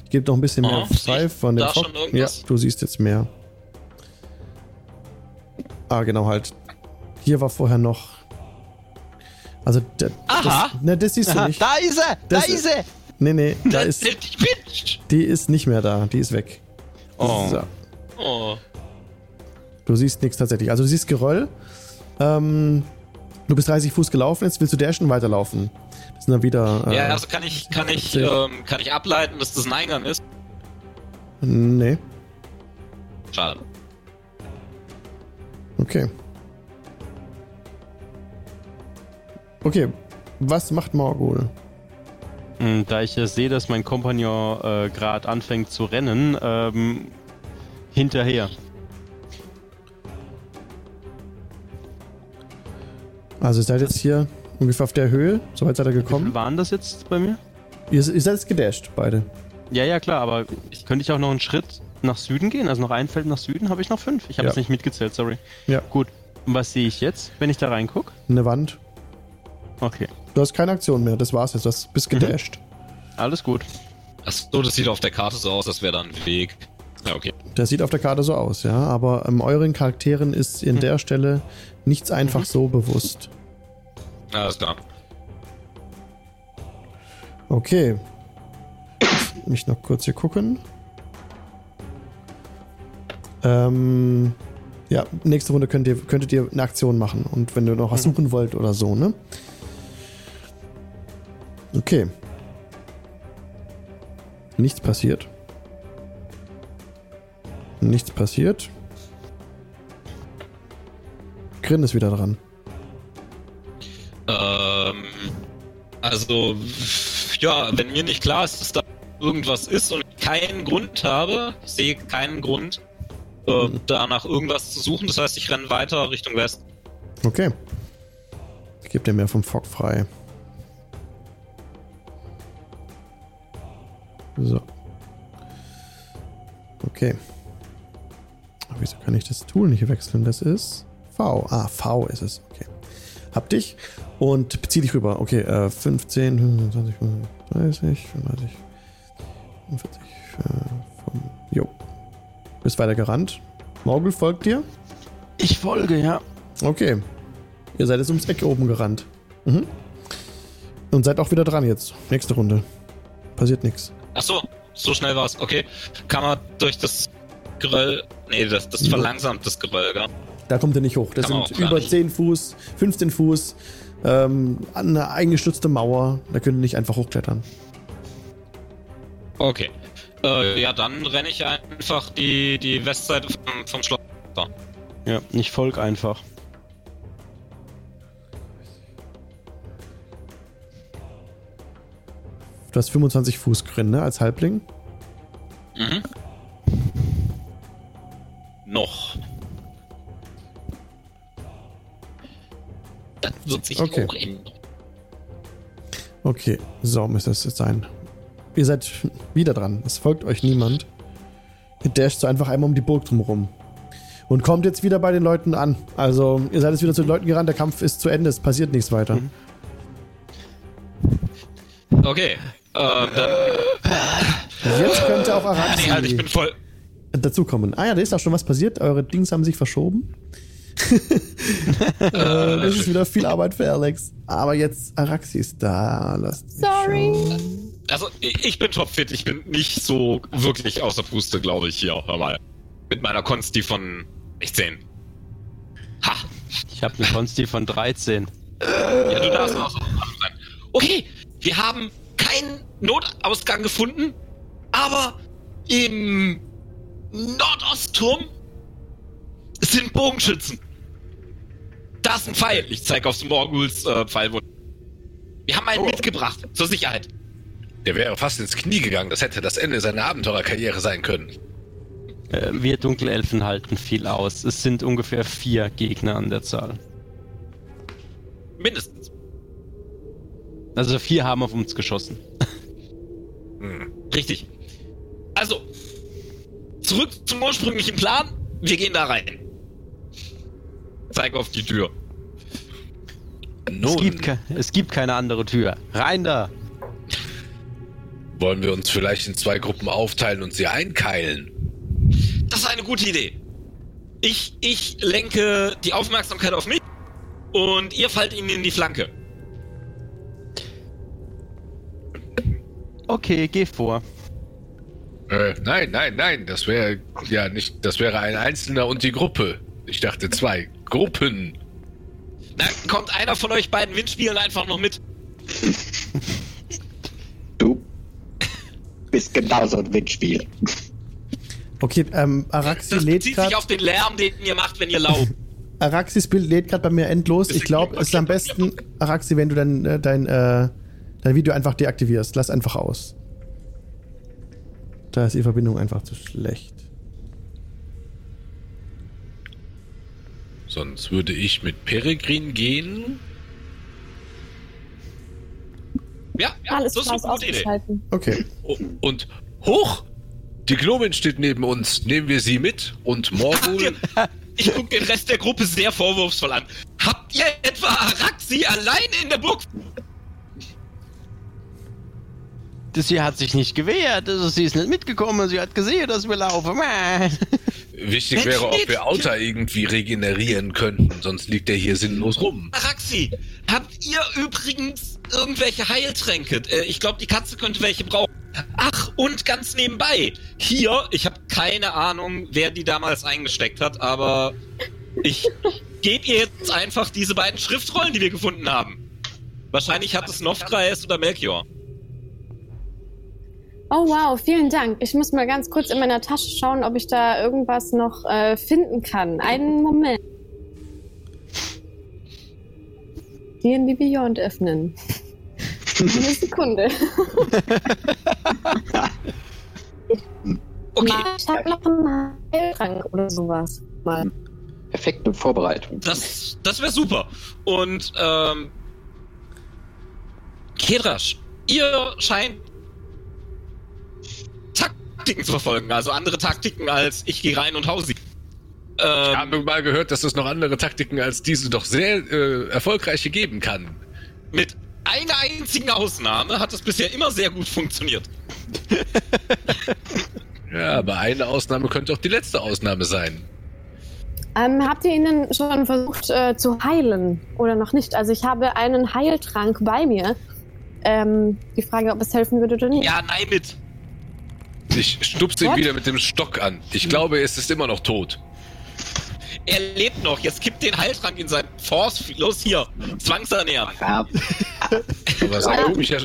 Ich gebe noch ein bisschen mehr Oh, frei von dem da Fock. schon irgendwas? Ja, du siehst jetzt mehr. Ah, genau halt. Hier war vorher noch. Also, der, Aha. Das, ne, das siehst du Aha, nicht. da ist er! Das da ist er! Nee, nee, da ist, die ist nicht mehr da. Die ist weg. Oh. So. Oh. Du siehst nichts tatsächlich. Also du siehst Geröll. Ähm, du bist 30 Fuß gelaufen, jetzt willst du dashen weiterlaufen. Das sind dann wieder. Äh, Ja, also kann ich, kann ich, ähm, kann ich ableiten, dass das ein Eingang ist? Nee. Schade. Okay. Okay. Was macht Morgul? Mm, Da ich ja sehe, dass mein Kompagnon äh, gerade anfängt zu rennen, ähm, hinterher. Also ihr seid jetzt hier ungefähr auf der Höhe. Soweit seid ihr Wie gekommen. waren das jetzt bei mir? Ihr, ihr seid jetzt gedasht, beide. Ja, ja, klar, aber könnte ich auch noch einen Schritt nach Süden gehen? Also noch ein Feld nach Süden habe ich noch fünf. Ich habe Ja. es nicht mitgezählt, sorry. Ja. Gut. Und was sehe ich jetzt, wenn ich da reingucke? Eine Wand. Okay, Du hast keine Aktion mehr. Das war's jetzt. Du hast- bist gedasht. alles gut. Achso, das sieht auf der Karte so aus, als wäre da ein Weg. Ja, okay. Das sieht auf der Karte so aus, ja. Aber ähm, euren Charakteren ist in der Stelle nichts einfach so bewusst. Alles klar. Okay. Mich noch kurz hier gucken. Ähm, ja, nächste Runde könnt ihr, könntet ihr eine Aktion machen. Und wenn ihr noch was suchen wollt oder so, ne? Okay. Nichts passiert. Nichts passiert. Grin ist wieder dran. Ähm, also, ja, wenn mir nicht klar ist, dass da irgendwas ist und ich keinen Grund habe, ich sehe keinen Grund, äh, da nach irgendwas zu suchen. Das heißt, ich renne weiter Richtung Westen. Okay. Ich gebe dir mehr vom Fock frei. So. Okay. Aber wieso kann ich das Tool nicht wechseln? Das ist V. Ah, V ist es. Okay. Hab dich und bezieh dich rüber. Okay, äh, 15, 25, 30, 35, 45, äh, vom, jo. Bist weiter gerannt. Morgul folgt dir. Ich folge, ja. Okay. Ihr seid jetzt ums Eck oben gerannt. Mhm. Und seid auch wieder dran jetzt. Nächste Runde. Passiert nichts. Ach so, so schnell war's. Okay. Kann man durch das Geröll. Nee, das, das verlangsamt das Geröll, gell? Da kommt ihr nicht hoch. Das Kann sind über nicht. 10 Fuß, 15 Fuß, ähm, eine eingestützte Mauer. Da könnt ihr nicht einfach hochklettern. Okay. Äh, ja, dann renne ich einfach die, die Westseite vom, vom Schloss. Da. Ja, ich folge einfach. Du hast 25 Fuß Grin, ne? Als Halbling. Mhm. Noch. Das wird sich Okay. auch ändern. Okay, so müsste es jetzt sein. Ihr seid wieder dran. Es folgt euch niemand. Ihr dasht so einfach einmal um die Burg drumherum. Und kommt jetzt wieder bei den Leuten an. Also, ihr seid jetzt wieder zu den Leuten gerannt. Der Kampf ist zu Ende. Es passiert nichts weiter. Okay. Ähm, Jetzt könnte auch nee, halt, ich Araxi bin voll. dazukommen. Ah ja, da ist auch schon was passiert. Eure Dings haben sich verschoben. äh, das ist wieder viel Arbeit für Alex. Aber jetzt Araxi ist da. Lasst Sorry. Also, ich ich bin topfit. Ich bin nicht so wirklich außer Puste, glaube ich, hier. Hör mal. Mit meiner Konsti von 16. Ha! Ich habe eine Konsti von 13. Ja, du darfst auch so sein. Okay, wir haben keinen Notausgang gefunden, aber im Nordostturm sind Bogenschützen. Da ist ein Pfeil. Ich zeige aufs Morguls äh, Pfeilwund. Wir haben einen mitgebracht, zur Sicherheit. Der wäre fast ins Knie gegangen. Das hätte das Ende seiner Abenteurerkarriere sein können. Äh, wir Dunkelelfen halten viel aus. Es sind ungefähr vier Gegner an der Zahl. Mindestens. Also vier haben auf uns geschossen. Richtig. Also, zurück zum ursprünglichen Plan. Wir gehen da rein. Zeig auf die Tür. Es gibt, es gibt keine andere Tür. Rein da! wollen wir uns vielleicht in zwei Gruppen aufteilen und sie einkeilen? Das ist eine gute Idee. Ich, ich lenke die Aufmerksamkeit auf mich und ihr fallt ihnen in die Flanke. Okay, geh vor. Äh, nein, nein, nein, das wäre ja nicht, das wäre ein Einzelner und die Gruppe. Ich dachte zwei Gruppen. Na, kommt einer von euch beiden Windspielen einfach noch mit. Du bist genauso ein Windspiel. Okay, ähm, Araxi Das lädt bezieht gerade. sich auf den Lärm, den ihr macht, wenn ihr lauft. Araxis Bild lädt gerade bei mir endlos. Ich glaube, es ist am besten, Araxi, wenn du dein, äh, dein, äh, dein Video einfach deaktivierst. Lass einfach aus. Da ist die Verbindung einfach zu schlecht. Sonst würde ich mit Peregrin gehen. Ja, ja Alles das ist eine gute Idee. Okay. Und hoch! Die Gnomin steht neben uns. Nehmen wir sie mit und Morgul. Ich gucke den Rest der Gruppe sehr vorwurfsvoll an. Habt ihr etwa Araxi allein in der Burg? Das, sie hat sich nicht gewehrt, also sie ist nicht mitgekommen, sie hat gesehen, dass wir laufen. Wichtig wäre, ob wir Auta irgendwie regenerieren könnten, sonst liegt er hier sinnlos rum. Araxi, habt ihr übrigens irgendwelche Heiltränke? Äh, Ich glaube, die Katze könnte welche brauchen. Ach, und ganz nebenbei, hier, ich habe keine Ahnung, wer die damals eingesteckt hat, aber ich gebe ihr jetzt einfach diese beiden Schriftrollen, die wir gefunden haben. Wahrscheinlich hat es Nofgraes oder Melchior. Oh wow, vielen Dank. Ich muss mal ganz kurz in meiner Tasche schauen, ob ich da irgendwas noch äh, finden kann. Einen Moment. D&D Beyond öffnen. Eine Sekunde. Okay, Ich habe noch einen Heiltrank oder sowas. Mal. Perfekte Vorbereitung. das, das wäre super. Und, ähm, Kedrasch, ihr scheint Taktiken zu verfolgen, also andere Taktiken als ich gehe rein und hau sie. Ich Ähm, habe mal gehört, dass es noch andere Taktiken als diese doch sehr äh, erfolgreiche geben kann. mit einer einzigen Ausnahme hat es bisher immer sehr gut funktioniert. Ja, aber eine Ausnahme könnte auch die letzte Ausnahme sein. Ähm, habt ihr ihnen schon versucht äh, zu heilen oder noch nicht? Also ich habe einen Heiltrank bei mir. Ähm, die Frage, ob es helfen würde oder nicht. Ja, nein, mit. Ich stupse ihn wieder mit dem Stock an. Ich glaube, es ist immer noch tot. Er lebt noch. Jetzt kippt den Heiltrank in sein Force. Los hier. Zwangsernähren. Ja, Aber sein komischer,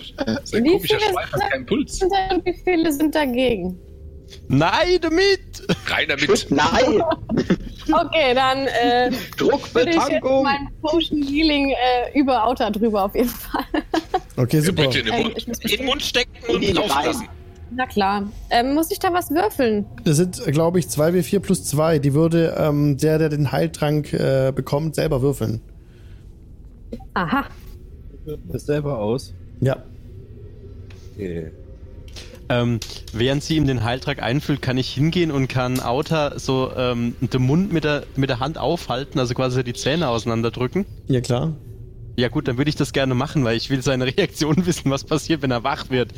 sein Wie komischer Schweif hat keinen Puls. Sind da- Und wie viele sind dagegen? Nein, damit! Rein damit. nein! Okay, dann äh, Druckbetankung! mein Potion Healing äh, über Outer drüber auf jeden Fall. Okay, super. Bitte in den Mund. ich muss In den Mund stecken und laufen lassen. Na klar. Ähm, muss ich da was würfeln? Das sind, glaube ich, 2w4 plus 2. Die würde ähm, der, der den Heiltrank äh, bekommt, selber würfeln. Aha. Das selber aus. Ja. Okay. Ähm, während sie ihm den Heiltrank einfüllt, kann ich hingehen und kann Auta so ähm, den Mund mit der, mit der Hand aufhalten, also quasi die Zähne auseinanderdrücken. Ja, klar. Ja gut, dann würde ich das gerne machen, weil ich will seine Reaktion wissen, was passiert, wenn er wach wird.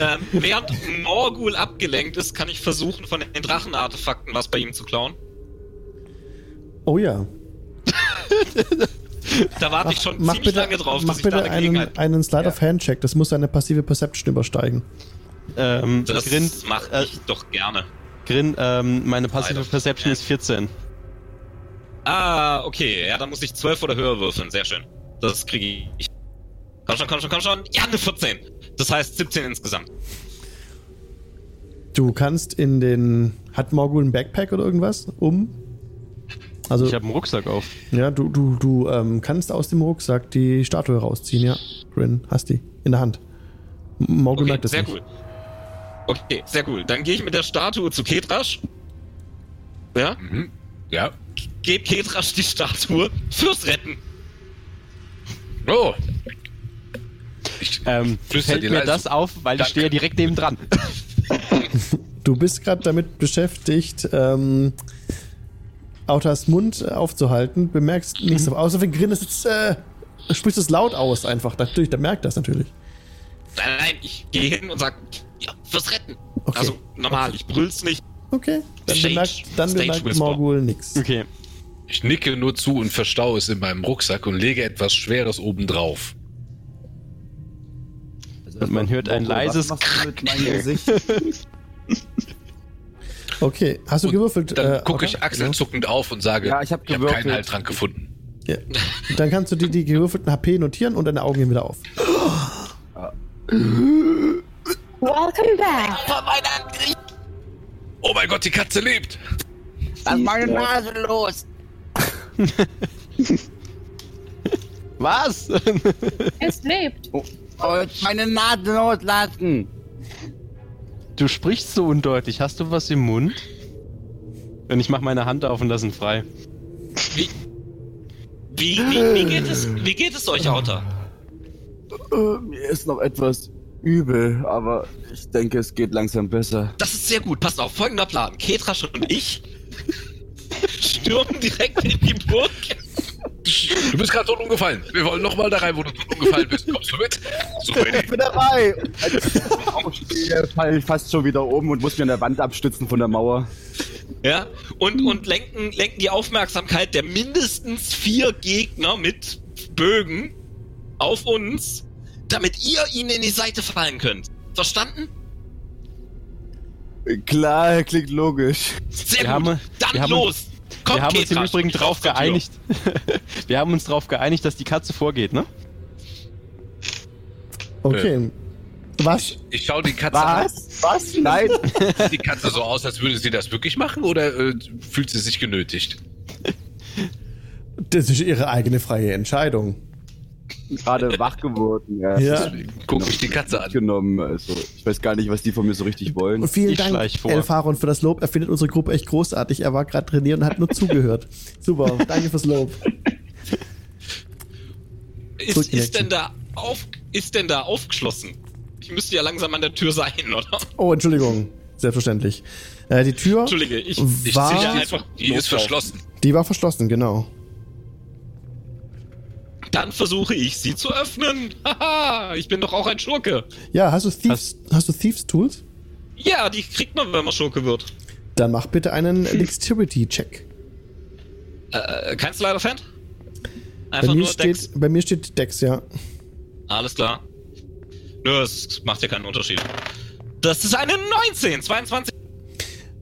Ähm, während Morgul abgelenkt ist, kann ich versuchen, von den Drachenartefakten was bei ihm zu klauen. Oh ja. Da warte ich schon Mach ziemlich bitte, lange drauf, mach dass ich da bitte eine einen, Gelegenheit... einen Slide of Hand Check. Das muss seine passive Perception übersteigen. Ähm, Das Grin, mache äh, ich doch gerne. Grin ähm, meine passive. Perception ist 14. Ah, okay. Ja, dann muss ich 12 oder höher würfeln. Sehr schön. Das kriege ich. Komm schon, komm schon, komm schon. Ja, eine 14. Das heißt 17 insgesamt. Du kannst in den. Hat Morgul ein Backpack oder irgendwas? Um? Also, Ich habe einen Rucksack auf. ja, du, du, du ähm, kannst aus dem Rucksack die Statue rausziehen, ja. Grin, hast die in der Hand. Morgul Okay, merkt es sehr nicht. cool. Okay, sehr cool. Dann gehe ich mit der Statue zu Ketrasch. Ja? Mhm. Ja. Geb Ketrasch die Statue fürs Retten. Oh. Ich, Ähm, fällt mir leise. das auf, weil ich Danke. stehe ja direkt neben dran. Du bist gerade damit beschäftigt, ähm, Autas Mund aufzuhalten, bemerkst Mhm. nichts davon. Außer wenn Grin ist jetzt, äh, sprichst es laut aus einfach. Natürlich, der merkt das natürlich. Nein, nein, ich gehe hin und sag, ja, fürs Retten. Okay. Also normal, ich brüll's nicht. Okay, dann Stage- bemerkt, dann Stage bemerkt Whisper. Morgul nichts. Okay. ich nicke nur zu und verstaue es in meinem Rucksack und lege etwas Schweres obendrauf. Also Und man hört ein leises Was machst du mit meinem Gesicht? Okay, hast du Und gewürfelt? Dann äh, gucke ich achselzuckend auf und sage, Ja, ich hab keinen. Heiltrank gefunden. Ja. Dann kannst du die, die gewürfelten HP notieren und deine Augen gehen wieder auf. Welcome back. Oh mein Gott, die Katze lebt! Lass meine Nase los! Was? Es lebt. Oh, jetzt meine Nase loslassen! Du sprichst so undeutlich. Hast du was im Mund? Und ich mach meine Hand auf und lass ihn frei. Wie, wie, wie, wie, geht, es, wie geht es euch, Auta? Äh, mir ist noch etwas übel, aber ich denke, es geht langsam besser. Das ist sehr gut. Passt auf, folgender Plan. Ketrasch und ich stürmen direkt in die Burg. Du bist gerade tot umgefallen. Wir wollen nochmal da rein, wo du tot umgefallen bist, kommst du mit? Super Idee. Ich bin dabei! Ich fall fast schon wieder oben und muss mir an der Wand abstützen von der Mauer. Ja, und, und lenken, lenken die Aufmerksamkeit der mindestens vier Gegner mit Bögen auf uns, damit ihr ihnen in die Seite fallen könnt. Verstanden? Klar, klingt logisch. Sehr Wir gut. haben- Dann los! Kommt, wir haben uns im Übrigen sprich darauf auf zur Tür. geeinigt. wir haben uns darauf geeinigt, dass die Katze vorgeht, ne? Okay. Was? Ich schaue die Katze an. Was? Was? Nein! Sieht die Katze so aus, als würde sie das wirklich machen oder äh, fühlt sie sich genötigt? Das ist ihre eigene freie Entscheidung. Gerade wach geworden. Ja. Ja. Deswegen guck mich die Katze an. Genommen. Also, ich weiß gar nicht, was die von mir so richtig wollen. Und vielen Ich Dank. Elfaron, für das Lob. Er findet unsere Gruppe echt großartig. Er war gerade trainiert und hat nur zugehört. Super, danke fürs Lob. Ist, ist, denn da auf, ist denn da aufgeschlossen? Ich müsste ja langsam an der Tür sein, oder? Oh, Entschuldigung. Selbstverständlich. Äh, die Tür, Entschuldige, ich, ich War- ziehe Die, einfach ist, die ist verschlossen. die war verschlossen, genau. Dann versuche ich sie zu öffnen. Haha, ich bin doch auch ein Schurke. Ja, hast du Thieves, hast du Thieves Tools? Ja, die kriegt man, wenn man Schurke wird. Dann mach bitte einen Dexterity-Check. Äh, kein Slider-Fan? Bei Einfach mir, nur Dex. steht, bei mir steht Dex, ja. Alles klar. Nö, es macht ja keinen Unterschied. Das ist eine 19, 22.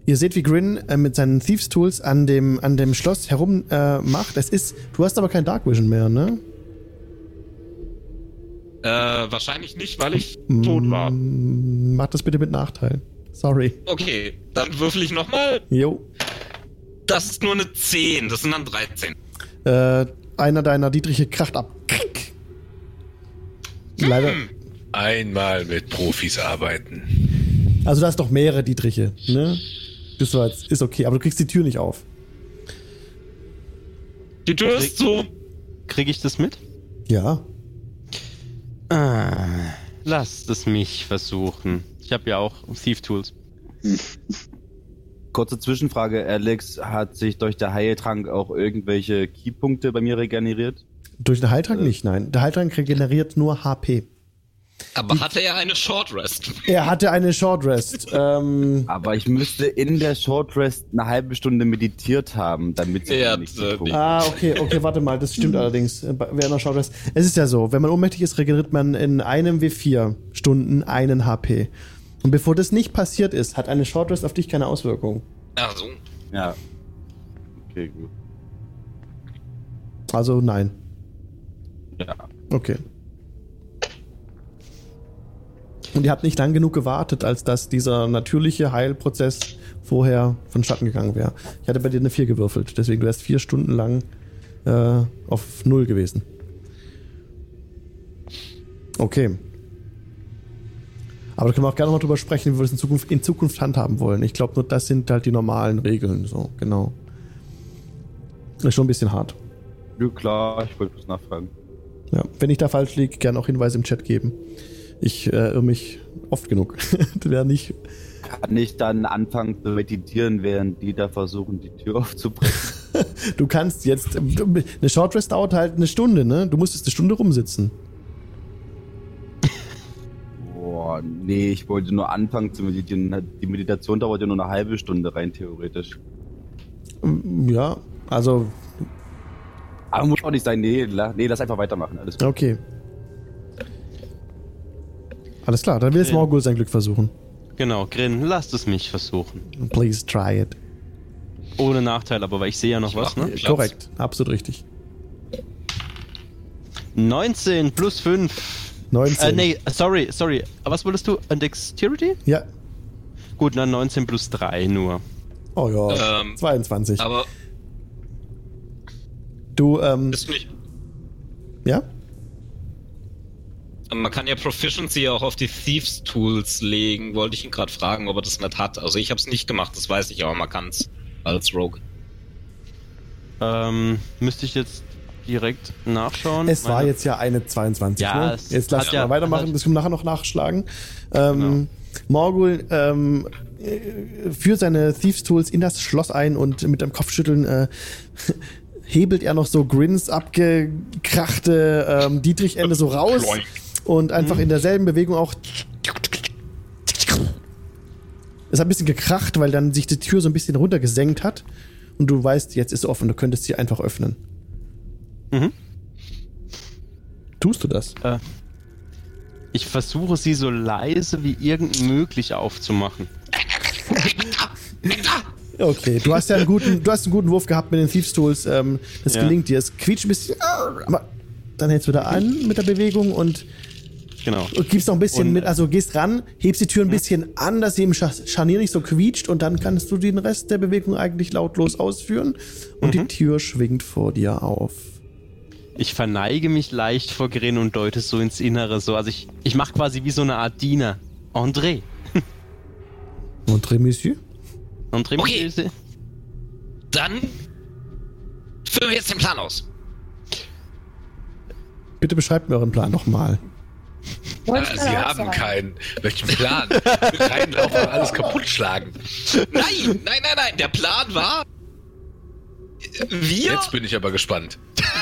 Ihr seht, wie Grin äh, mit seinen Thieves Tools an dem, an dem Schloss herum äh, macht. Es ist, du hast aber kein Dark Vision mehr, ne? Äh, wahrscheinlich nicht, weil ich tot war. Mm, Mach das bitte mit Nachteil. Sorry. Okay, dann würfel ich nochmal. Jo. Das ist nur eine 10, das sind dann 13. Äh, einer deiner Dietriche kracht ab. Krick. Leider. Hm. Einmal mit Profis arbeiten. Also da ist doch mehrere Dietriche, ne? Das war jetzt, ist okay, aber du kriegst die Tür nicht auf. Die Tür ist zu. Kriege ich das mit? Ja. Ah, lasst es mich versuchen. Ich habe ja auch Thief Tools. Kurze Zwischenfrage, Alex, hat sich durch der Heiltrank auch irgendwelche Keypunkte bei mir regeneriert? Durch den Heiltrank Äh. nicht, nein. Der Heiltrank regeneriert nur HP. Aber hatte er eine Short Rest? Er hatte eine Short Rest. ähm, Aber ich müsste in der Short Rest eine halbe Stunde meditiert haben, damit sie Ja, nicht so ah, okay, okay, warte mal, das stimmt allerdings. Äh, bei- Wer noch Short Rest. Es ist ja so, wenn man ohnmächtig ist, regeneriert man in einem W4 Stunden einen HP. Und bevor das nicht passiert ist, hat eine Short Rest auf dich keine Auswirkung. Also, Ja. Okay, gut. Also nein. Ja. Okay. Und ihr habt nicht lang genug gewartet, als dass dieser natürliche Heilprozess vorher vonstatten gegangen wäre. Ich hatte bei dir eine 4 gewürfelt, deswegen du wärst vier Stunden lang äh, auf Null gewesen. Okay. Aber da können wir auch gerne mal drüber sprechen, wie wir das in Zukunft, in Zukunft handhaben wollen. Ich glaube, nur das sind halt die normalen Regeln. So, genau. Ist schon ein bisschen hart. Ja, klar, ich wollte was nachfragen. Ja, wenn ich da falsch liege, gerne auch Hinweise im Chat geben. Ich äh, irre mich oft genug. wäre nicht. Kann ich dann anfangen zu meditieren, während die da versuchen, die Tür aufzubrechen? Du kannst jetzt. Eine Short Rest dauert halt eine Stunde, ne? Du musstest eine Stunde rumsitzen. Boah, nee, ich wollte nur anfangen zu meditieren. Die Meditation dauert ja nur eine halbe Stunde rein theoretisch. Mm, Ja, also, Aber muss auch nicht sein. Nee, nee lass einfach weitermachen. Alles gut. okay. Alles klar, dann will jetzt. Morgul sein Glück versuchen. Genau, Grin, lasst es mich versuchen. Please try it. Ohne Nachteil, aber weil ich sehe ja noch Ich was, ne? Platz. Korrekt, absolut richtig. 19 plus 5. 19. Äh, nee, sorry, sorry. Was wolltest du? An Dexterity? Ja. Gut, dann 19 plus 3 nur. Oh ja. Ähm, 22. aber Du, ähm, bist du nicht. ja? Man kann ja Proficiency auch auf die Thieves Tools legen. Wollte ich ihn gerade fragen, ob er das nicht hat. Also ich habe es nicht gemacht, das weiß ich, aber man kann es als Rogue. Ähm, müsste ich jetzt direkt nachschauen. Es war Meine- jetzt ja eine 22. Ja, ne? Jetzt lass ja, mal weitermachen, können wir nachher noch nachschlagen. Ähm, Morgul ähm, äh, führt seine Thieves Tools in das Schloss ein und mit einem Kopfschütteln äh, hebelt er noch so Grins abgekrachte ähm, Dietrich-Ende so raus Ploink. Und einfach in derselben Bewegung auch. Es hat ein bisschen gekracht, weil dann sich die Tür so ein bisschen runtergesenkt hat und du weißt, jetzt ist sie offen, du könntest sie einfach öffnen. Mhm. Tust du das? Äh, ich versuche sie so leise wie irgend möglich aufzumachen. Okay, du hast ja einen guten, du hast einen guten Wurf gehabt mit den Thieves Tools. Ähm, das Ja. gelingt dir. Es quietscht ein bisschen, aber dann hältst du wieder an mit der Bewegung und Genau. und gibst noch ein bisschen Und, mit, äh, also gehst ran, hebst die Tür ein bisschen an, dass sie im Scha- Scharnier nicht so quietscht und dann kannst du den Rest der Bewegung eigentlich lautlos ausführen und die Tür schwingt vor dir auf. Ich verneige mich leicht vor Grin und deute so ins Innere. So. Also ich, ich mache quasi wie so eine Art Diener. André. Montrez, Monsieur? André, Okay. Monsieur? Dann führen wir jetzt den Plan aus. Bitte beschreibt mir euren Plan nochmal. Ich Sie haben sagen. keinen. Welchen Plan? Reinlaufen und alles kaputt schlagen. Nein, nein, nein, nein. Der Plan war. Wir. Jetzt bin ich aber gespannt.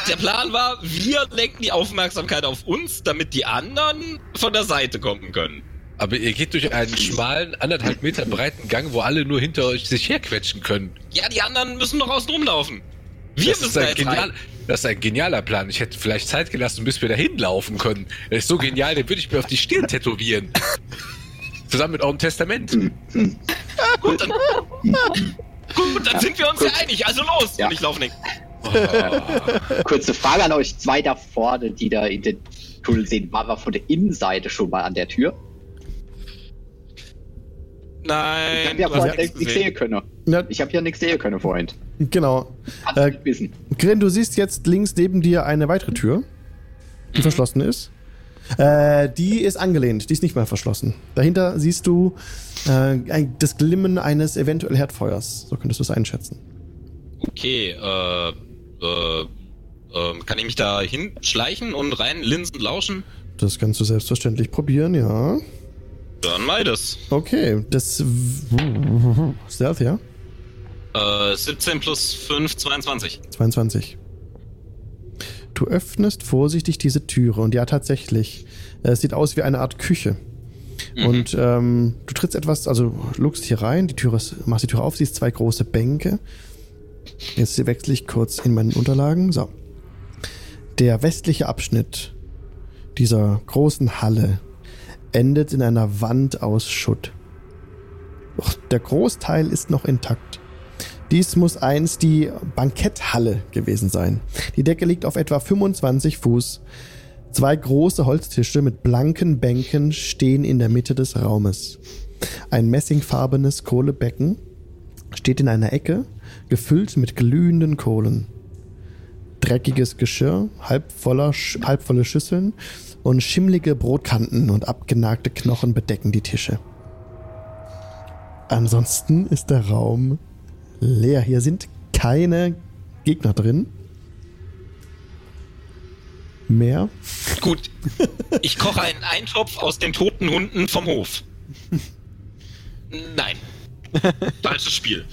Der Plan war, wir lenken die Aufmerksamkeit auf uns, damit die anderen von der Seite kommen können. Aber ihr geht durch einen schmalen, anderthalb Meter breiten Gang, wo alle nur hinter euch sich herquetschen können. Ja, die anderen müssen noch außen rumlaufen. Wir das, ist müssen da ein jetzt genial, rein. das ist ein genialer Plan. Ich hätte vielleicht Zeit gelassen, bis wir dahin laufen können. Der ist so genial, den würde ich mir auf die Stirn tätowieren. Zusammen mit eurem Testament. Gut, dann, gut, dann sind wir uns ja einig. Also los. Ja. Und ich laufe nicht. Kurze Frage an euch zwei da vorne, die da in den Tunnel sehen. War wir von der Innenseite schon mal an der Tür? Ich Nein, habe ja vorhin nichts gesehen. sehen können. Ja, Ich habe ja nichts sehen können vorhin. genau. Äh, wissen. Grin, du siehst jetzt links neben dir eine weitere Tür, die Mhm. verschlossen ist. Äh, die ist angelehnt, die ist nicht mehr verschlossen. Dahinter siehst du äh, ein- das Glimmen eines eventuell Herdfeuers. So könntest du es einschätzen. Okay, äh, äh, ähm, kann ich mich da hinschleichen und rein Linsen lauschen? Das kannst du selbstverständlich probieren, ja. Dann das. Okay, das Stealth, ja? Äh, 17 plus 5, 22. 22. Du öffnest vorsichtig diese Türe und ja, tatsächlich. Es sieht aus wie eine Art Küche. Und ähm, du trittst etwas, also luckst hier rein, die Tür ist, machst die Tür auf, siehst zwei große Bänke. Jetzt wechsle ich kurz in meinen Unterlagen. So. Der westliche Abschnitt dieser großen Halle endet in einer Wand aus Schutt. Doch der Großteil ist noch intakt. Dies muss einst die Banketthalle gewesen sein. Die Decke liegt auf etwa 25 Fuß. Zwei große Holztische mit blanken Bänken stehen in der Mitte des Raumes. Ein messingfarbenes Kohlebecken steht in einer Ecke, gefüllt mit glühenden Kohlen. Dreckiges Geschirr, halb, voller, halb volle Schüsseln und schimmlige Brotkanten und abgenagte Knochen bedecken die Tische. Ansonsten ist der Raum leer. Hier sind keine Gegner drin. Mehr. Gut. Ich koche einen Eintopf aus den toten Hunden vom Hof. Nein. Falsches Spiel.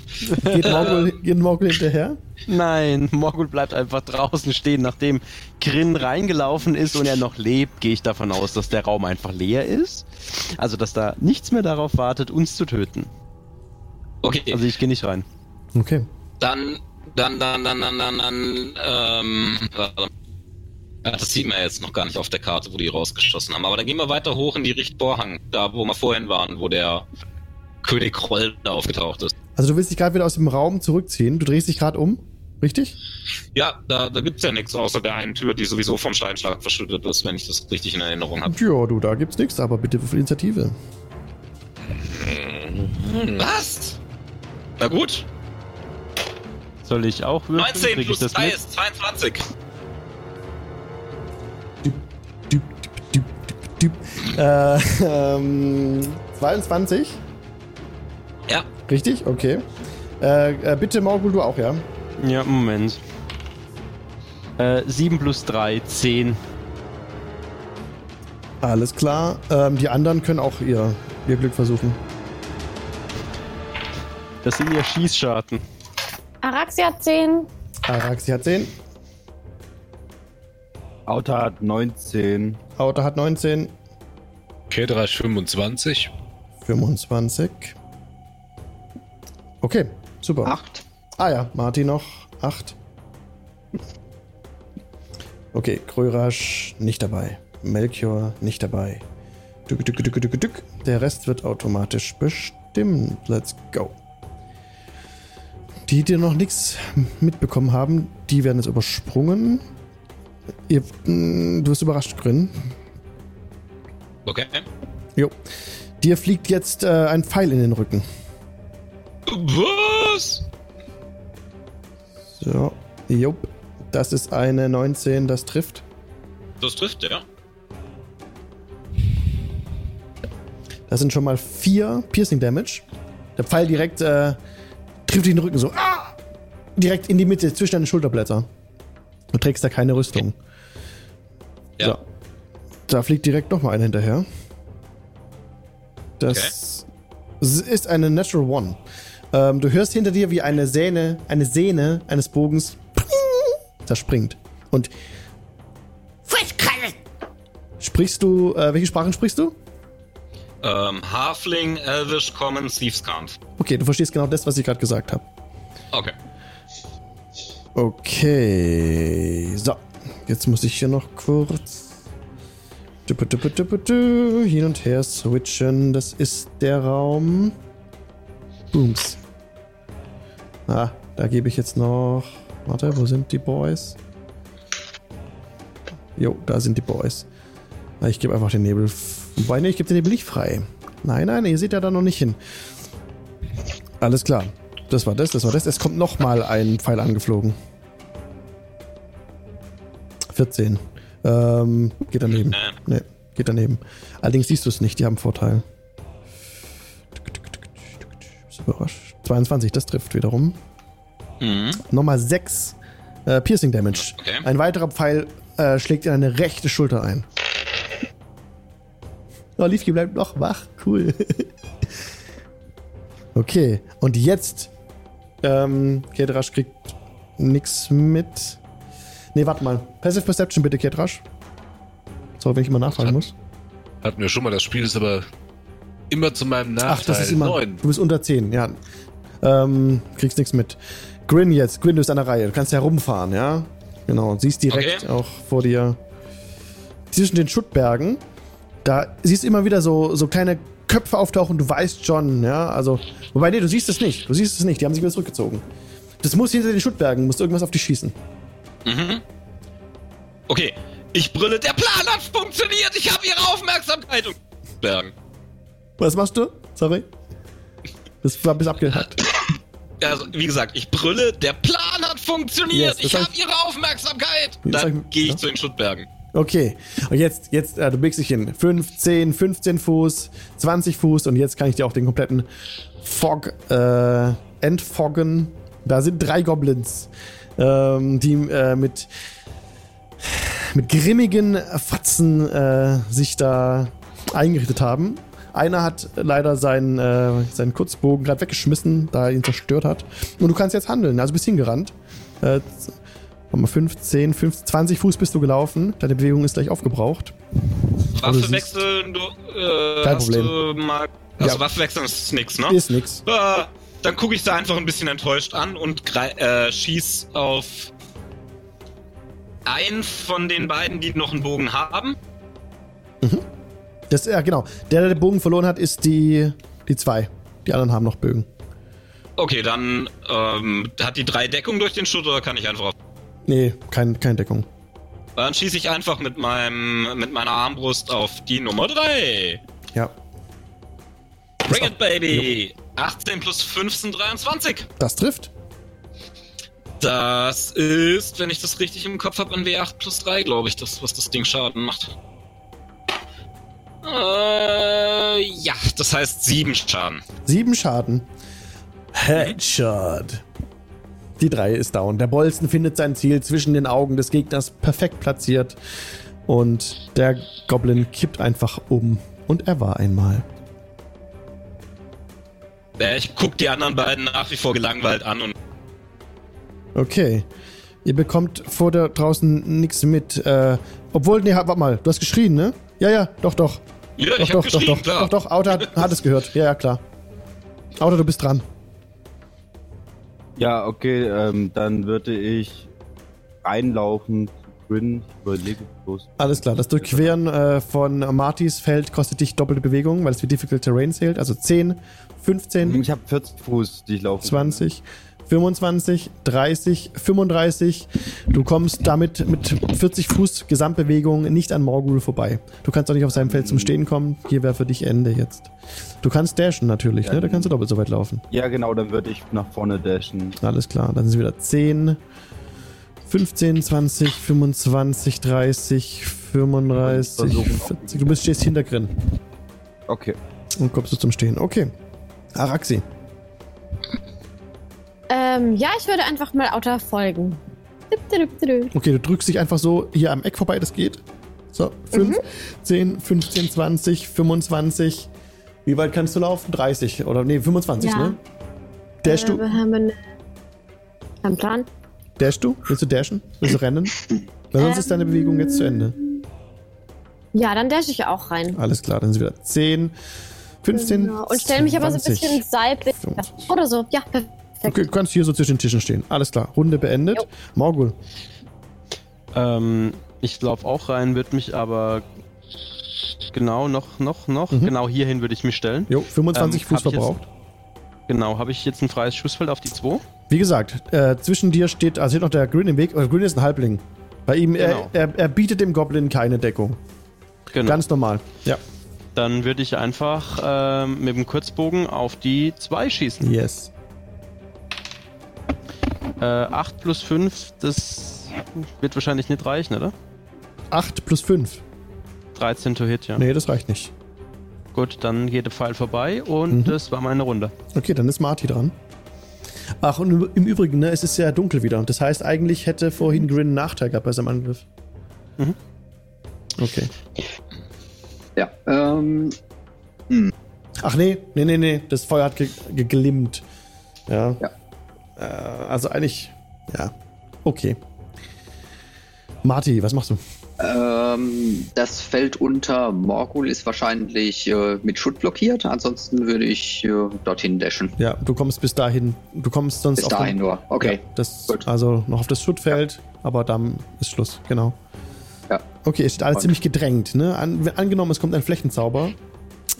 Geht Morgul, geht Morgul hinterher? Nein, Morgul bleibt einfach draußen stehen. Nachdem Grin reingelaufen ist und er noch lebt, gehe ich davon aus, dass der Raum einfach leer ist. Also, dass da nichts mehr darauf wartet, uns zu töten. Okay, Also, ich gehe nicht rein. Okay. dann, dann, dann, dann, dann, dann, dann, ähm, warte. Das sieht man jetzt noch gar nicht auf der Karte, wo die rausgeschossen haben. Aber dann gehen wir weiter hoch in die Richtvorhang, da wo wir vorhin waren, wo der König Roll da aufgetaucht ist. Also du willst dich gerade wieder aus dem Raum zurückziehen. Du drehst dich gerade um. Richtig? Ja, da, da gibt's ja nichts außer der einen Tür, die sowieso vom Steinschlag verschüttet ist, wenn ich das richtig in Erinnerung habe. Ja, du, da gibt's nichts, aber bitte für Initiative. Was? Na gut. Soll ich auch würfeln? 19 Krieg ich plus das 3 mit? ist 22. Düp, düp, düp, düp, düp. Äh, ähm, 22? Ja. Richtig? Okay. Äh, äh, bitte, Morgul, du auch, ja? Ja, Moment. Äh, 7 plus 3, 10. Alles klar. Ähm, die anderen können auch ihr, ihr Glück versuchen. Das sind ja Schießscharten. Araxia 10, Araxi hat 10. Auto hat 19. Auto hat 19. Kedrasch 25. 25. Okay, super. Acht. Ah ja, Martin noch. 8. Okay, Krörasch nicht dabei. Melchior nicht dabei. Dück, dück, dück, dück, dück. Der Rest wird automatisch bestimmt. Let's go. Die, die noch nichts mitbekommen haben, die werden jetzt übersprungen. Ihr, mh, du wirst überrascht, Grin. Okay. Jo. Dir fliegt jetzt äh, ein Pfeil in den Rücken. Was? So. Jupp. Das ist eine 19, das trifft. Das trifft, ja. Das sind schon mal vier Piercing Damage. Der Pfeil direkt äh, trifft dich in den Rücken so. Ah! Direkt in die Mitte zwischen deine Schulterblätter. Du trägst da keine Rüstung. Ja. So. Da fliegt direkt nochmal einer hinterher. Das ist eine Natural One. Ähm, du hörst hinter dir, wie eine Sehne, eine Sehne eines Bogens zerspringt. Und sprichst du, äh, welche Sprachen sprichst du? Ähm, Halfling, Elvish, Common, Thieves Kampf. Okay, du verstehst genau das, was ich gerade gesagt habe. Okay. Okay. So. Jetzt muss ich hier noch kurz hin und her switchen. Das ist der Raum. Booms. Ah, da gebe ich jetzt noch. Warte, wo sind die Boys? Jo, da sind die Boys. Ich gebe einfach den Nebel. Wobei, nee, ich gebe den Nebel nicht frei. Nein, nein, ihr seht ja da noch nicht hin. Alles klar. Das war das, das war das. Es kommt nochmal ein Pfeil angeflogen. 14. Ähm, geht daneben. Nee, geht daneben. Allerdings siehst du es nicht, die haben Vorteil. Bist überrascht. 22, das trifft wiederum. Mhm. Nochmal 6 äh, Piercing Damage. Okay. Ein weiterer Pfeil äh, schlägt in eine rechte Schulter ein. Oh, Liefke bleibt noch wach. Cool. okay, und jetzt. Ähm, Kedrasch kriegt nix mit. Nee, warte mal. Passive Perception bitte, Kedrasch. So, wenn ich immer nachfragen muss. Hatten wir schon mal, das Spiel ist aber immer zu meinem Nachteil. Ach, das ist immer. Neun. Du bist unter 10, ja. Ähm, kriegst nichts mit. Grin jetzt. Grin, du bist an der Reihe. Du kannst herumfahren, ja? Genau. Siehst direkt Okay. auch vor dir zwischen den Schuttbergen. Da siehst du immer wieder so, so kleine Köpfe auftauchen. Du weißt schon, ja? Also, wobei, nee, du siehst es nicht. Du siehst es nicht. Die haben sich wieder zurückgezogen. Das muss hinter den Schuttbergen, muss irgendwas auf dich schießen. Mhm. Okay. Ich brülle, der Plan hat funktioniert. Ich habe ihre Aufmerksamkeit. Und Bergen. Was machst du? Sorry. Das war bis abgehackt. Also, wie gesagt, ich brülle, der Plan hat funktioniert. Yes, ich hab habe ihre Aufmerksamkeit. Dann gehe ich ja. zu den Schuttbergen. Okay, und jetzt, jetzt, äh, du biegst dich hin. 5, 10, 15 Fuß, 20 Fuß und jetzt kann ich dir auch den kompletten Fog äh, entfoggen. Da sind drei Goblins, ähm, die äh, mit, mit grimmigen Fatzen äh, sich da eingerichtet haben. Einer hat leider seinen, äh, seinen Kurzbogen gerade weggeschmissen, da er ihn zerstört hat. Und du kannst jetzt handeln, also bist hingerannt. Äh, Warte mal, 15, 15, 20 Fuß bist du gelaufen. Deine Bewegung ist gleich aufgebraucht. du Waffe siehst- wechseln, du, äh, Kein hast Problem. du mal. Also Ja. Waffe wechseln ist nix, ne? Ist nix. Ah, dann gucke ich da einfach ein bisschen enttäuscht an und äh, schieß auf einen von den beiden, die noch einen Bogen haben. Das, ja, genau. Der, der den Bogen verloren hat, ist die, die zwei. Die anderen haben noch Bögen. Okay, dann ähm, hat die drei Deckung durch den Schutt oder kann ich einfach auf. Nee, kein, keine Deckung. Dann schieße ich einfach mit meinem mit meiner Armbrust auf die Nummer 3. Ja, Bring it, baby! 18 plus 15, 23. das trifft. Das ist, wenn ich das richtig im Kopf habe, ein W8 plus 3, glaube ich, das, was das Ding Schaden macht. Äh, ja, das heißt 7 Schaden. Sieben Schaden. Headshot. Die drei ist down. Der Bolzen findet sein Ziel zwischen den Augen des Gegners perfekt platziert. Und der Goblin kippt einfach um. Und er war einmal. Äh, ich guck die anderen beiden nach wie vor gelangweilt an und Okay. Ihr bekommt vor da draußen nichts mit. Äh, obwohl, nee, warte mal, du hast geschrien, ne? Ja, ja, doch, doch. Ja, Doch, ich hab doch, doch, doch, klar. doch, doch, Auto hat, hat es gehört. Ja, ja, klar. Auto, du bist dran. Ja, okay, ähm, dann würde ich reinlaufen zu Grin. Überlege bloß. Alles klar, das Durchqueren äh, von Martys Feld kostet dich doppelte Bewegung, weil es wie Difficult Terrain zählt. Also 10, 15, Ich habe 40 Fuß, die ich laufe. 20, 25, 30, 35. Du kommst damit mit 40 Fuß Gesamtbewegung nicht an Morgul vorbei. Du kannst auch nicht auf seinem Feld zum Stehen kommen. Hier wäre für dich Ende jetzt. Du kannst dashen natürlich, ne? Da kannst du doppelt so weit laufen. Ja, genau, dann würde ich nach vorne dashen. Alles klar, dann sind es wieder 10, 15, 20, 25, 30, 35, Versuchen. 40. Du bist stehst hinter Grin Okay. und kommst du zum Stehen. Okay. Araxi. Ähm, ja, ich würde einfach mal Auto folgen. Okay, du drückst dich einfach so hier am Eck vorbei, das geht. So, 5, 10, 15, 20, 25. Wie weit kannst du laufen? 30 oder nee, 25, Ja. ne? Dash Äh, du? wir haben einen, Plan. Dash du? Willst du dashen? Willst du rennen? Weil sonst ist deine Bewegung jetzt zu Ende. Ja, dann dash ich auch rein. Alles klar, dann sind wieder 10, 15. Genau. Und stelle mich aber so ein 20. bisschen seitlich. 25. Oder so. Ja, perfekt. Okay, du kannst hier so zwischen den Tischen stehen. Alles klar, Runde beendet. Jo. Morgul. Ähm, ich laufe auch rein, würde mich aber genau noch, noch, noch, Mhm. genau hierhin würde ich mich stellen. Jo, 25 Ähm, Fuß jetzt- verbraucht. Genau, habe ich jetzt ein freies Schussfeld auf die 2? Wie gesagt, äh, zwischen dir steht, also steht noch der Green im Weg. Äh, Green ist ein Halbling. Bei ihm, Genau. er, er, er bietet dem Goblin keine Deckung. Genau. Ganz normal. Ja. Dann würde ich einfach ähm, mit dem Kurzbogen auf die 2 schießen. Yes. Äh, 8 plus 5, das wird wahrscheinlich nicht reichen, oder? 8 plus 5. 13 to hit, ja. Nee, das reicht nicht. Gut, dann geht der Pfeil vorbei und Mhm. das war meine Runde. Okay, dann ist Marty dran. Ach, und im- im Übrigen, ne, es ist sehr dunkel wieder. Das heißt, eigentlich hätte vorhin Grin einen Nachteil gehabt bei seinem Angriff. Mhm. Okay. Ja, ähm, Ach nee, nee, nee, nee. Das Feuer hat ge geglimmt. Ja. Ja. Äh, also eigentlich, ja. Okay. Marty, was machst du? ähm, das Feld unter Morgul ist wahrscheinlich äh, mit Schutt blockiert. Ansonsten würde ich äh, dorthin dashen. Ja, du kommst bis dahin. Du kommst sonst Bis auf dahin den, nur. Okay. Ja, das, Gut. also noch auf das Schuttfeld, aber dann ist Schluss, genau. Ja. Okay, es steht alles Und- ziemlich gedrängt, ne? An, angenommen, es kommt ein Flächenzauber.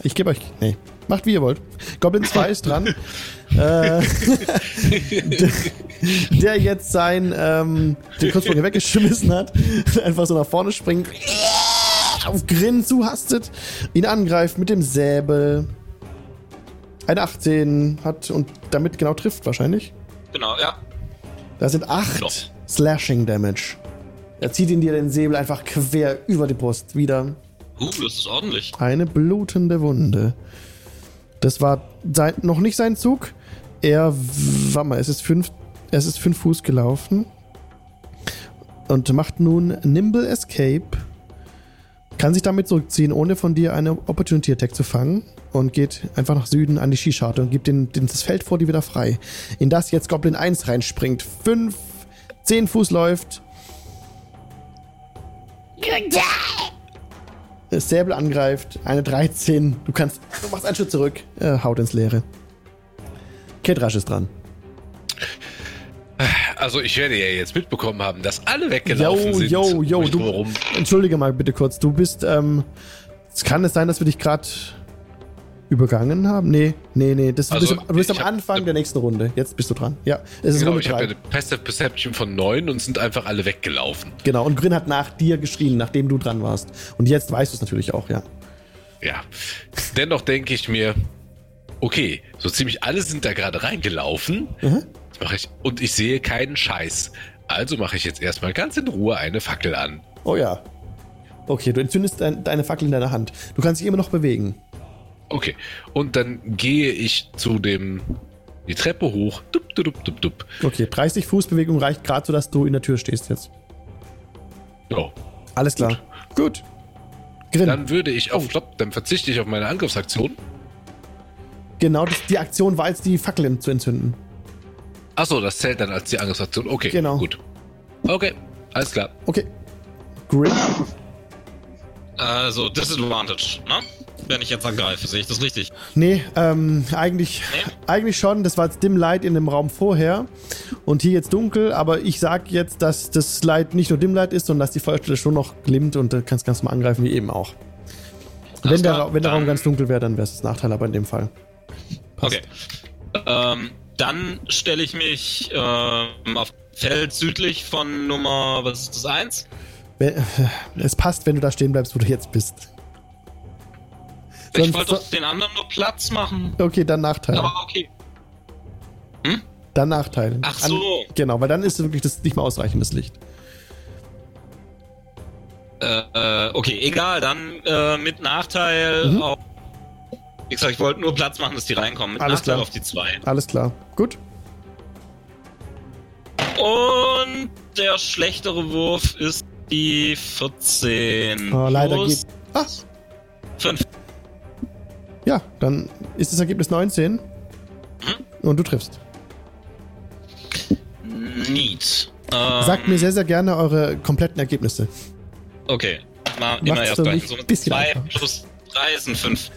Ich gebe euch. Nee, macht wie ihr wollt. Goblin 2 ist dran. äh, der, der jetzt sein ähm, den Kurzbogen weggeschmissen hat, einfach so nach vorne springt, auf Grin zuhastet, ihn angreift mit dem Säbel. Ein 18 hat und damit genau trifft wahrscheinlich. Genau, ja. Da sind 8 Ja. Slashing Damage. Er zieht ihn dir den Säbel einfach quer über die Brust. Wieder Uh, das ist ordentlich. eine blutende Wunde. Das war sein, noch nicht sein Zug. Er, warte mal, es ist fünf, es ist fünf Fuß gelaufen. Und macht nun Nimble Escape. Kann sich damit zurückziehen, ohne von dir eine Opportunity Attack zu fangen. Und geht einfach nach Süden an die Skischarte und gibt den, den, das Feld vor dir wieder frei. In das jetzt Goblin 1 reinspringt. Fünf, zehn Fuß läuft. Säbel angreift, eine 13. Du kannst, du machst einen Schritt zurück, äh, haut ins Leere. Kedrasch ist dran. Also ich werde ja jetzt mitbekommen haben, dass alle weggelaufen Yo, sind. yo, yo, mich du-. Entschuldige mal bitte kurz, du bist, ähm, es kann es sein, dass wir dich gerade übergangen haben? Nee, nee, nee, das, Also, du bist, am, du bist am ich hab- Anfang der nächsten Runde. Jetzt bist du dran. Ja, es ist Genau, Runde ich habe ja 3. eine Passive Perception von 9 und sind einfach alle weggelaufen. Genau, und Grin hat nach dir geschrien, nachdem du dran warst. Und jetzt weißt du es natürlich auch, ja. Ja. Dennoch denke ich mir, okay, so ziemlich alle sind da gerade reingelaufen. Mhm. Ich, und ich sehe keinen Scheiß. Also mache ich jetzt erstmal ganz in Ruhe eine Fackel an. Oh ja. Okay, du entzündest dein, deine Fackel in deiner Hand. Du kannst dich immer noch bewegen. Okay. Und dann gehe ich zu dem die Treppe hoch. Dup, dup, dup, dup. Okay, 30 Fuß Bewegung reicht gerade so, dass du in der Tür stehst jetzt. Ja. Alles klar. Gut. Grin. Dann würde ich auf Oh. Stopp, dann verzichte ich auf meine Angriffsaktion. Genau, das, die Aktion war jetzt die Fackel zu entzünden. Achso, das zählt dann als die Angriffsaktion. Okay, Genau. gut. Okay, alles klar. Okay. Grin. Also, Disadvantage, ne? Wenn ich jetzt angreife, sehe ich das richtig? Nee, ähm, eigentlich, Nee? eigentlich schon. Das war jetzt Dim Light in dem Raum vorher. Und hier jetzt dunkel, aber ich sag jetzt, dass das Light nicht nur Dim Light ist, sondern dass die Feuerstelle schon noch glimmt und du kannst ganz mal angreifen, wie eben auch. Alles Wenn der, klar, wenn der Raum ganz dunkel wäre, dann wäre es das Nachteil, aber in dem Fall. Passt. Okay. Ähm, dann stelle ich mich ähm, auf Feld südlich von Nummer, was ist das, 1? Wenn- Es passt, wenn du da stehen bleibst, wo du jetzt bist. Ich wollte doch den anderen nur Platz machen. Okay, dann Nachteil. Aber okay. Dann Nachteil. Ach so. genau, weil dann ist wirklich das nicht mehr ausreichendes Licht. Äh, okay, egal, dann äh, mit Nachteil Mhm. auf. Wie gesagt, ich wollte nur Platz machen, dass die reinkommen. Mit Alles Nachteil klar. auf die 2. Alles klar. Gut. Und der schlechtere Wurf ist die 14. Oh, leider Plus geht. Ah, 5. ja, dann ist das Ergebnis 19. Mhm. Und du triffst. Neat. Ähm, Sagt mir sehr, sehr gerne eure kompletten Ergebnisse. Okay. Mal immer Macht's erst gleich. So ein mit bisschen 2 einfacher. plus 3 sind 5.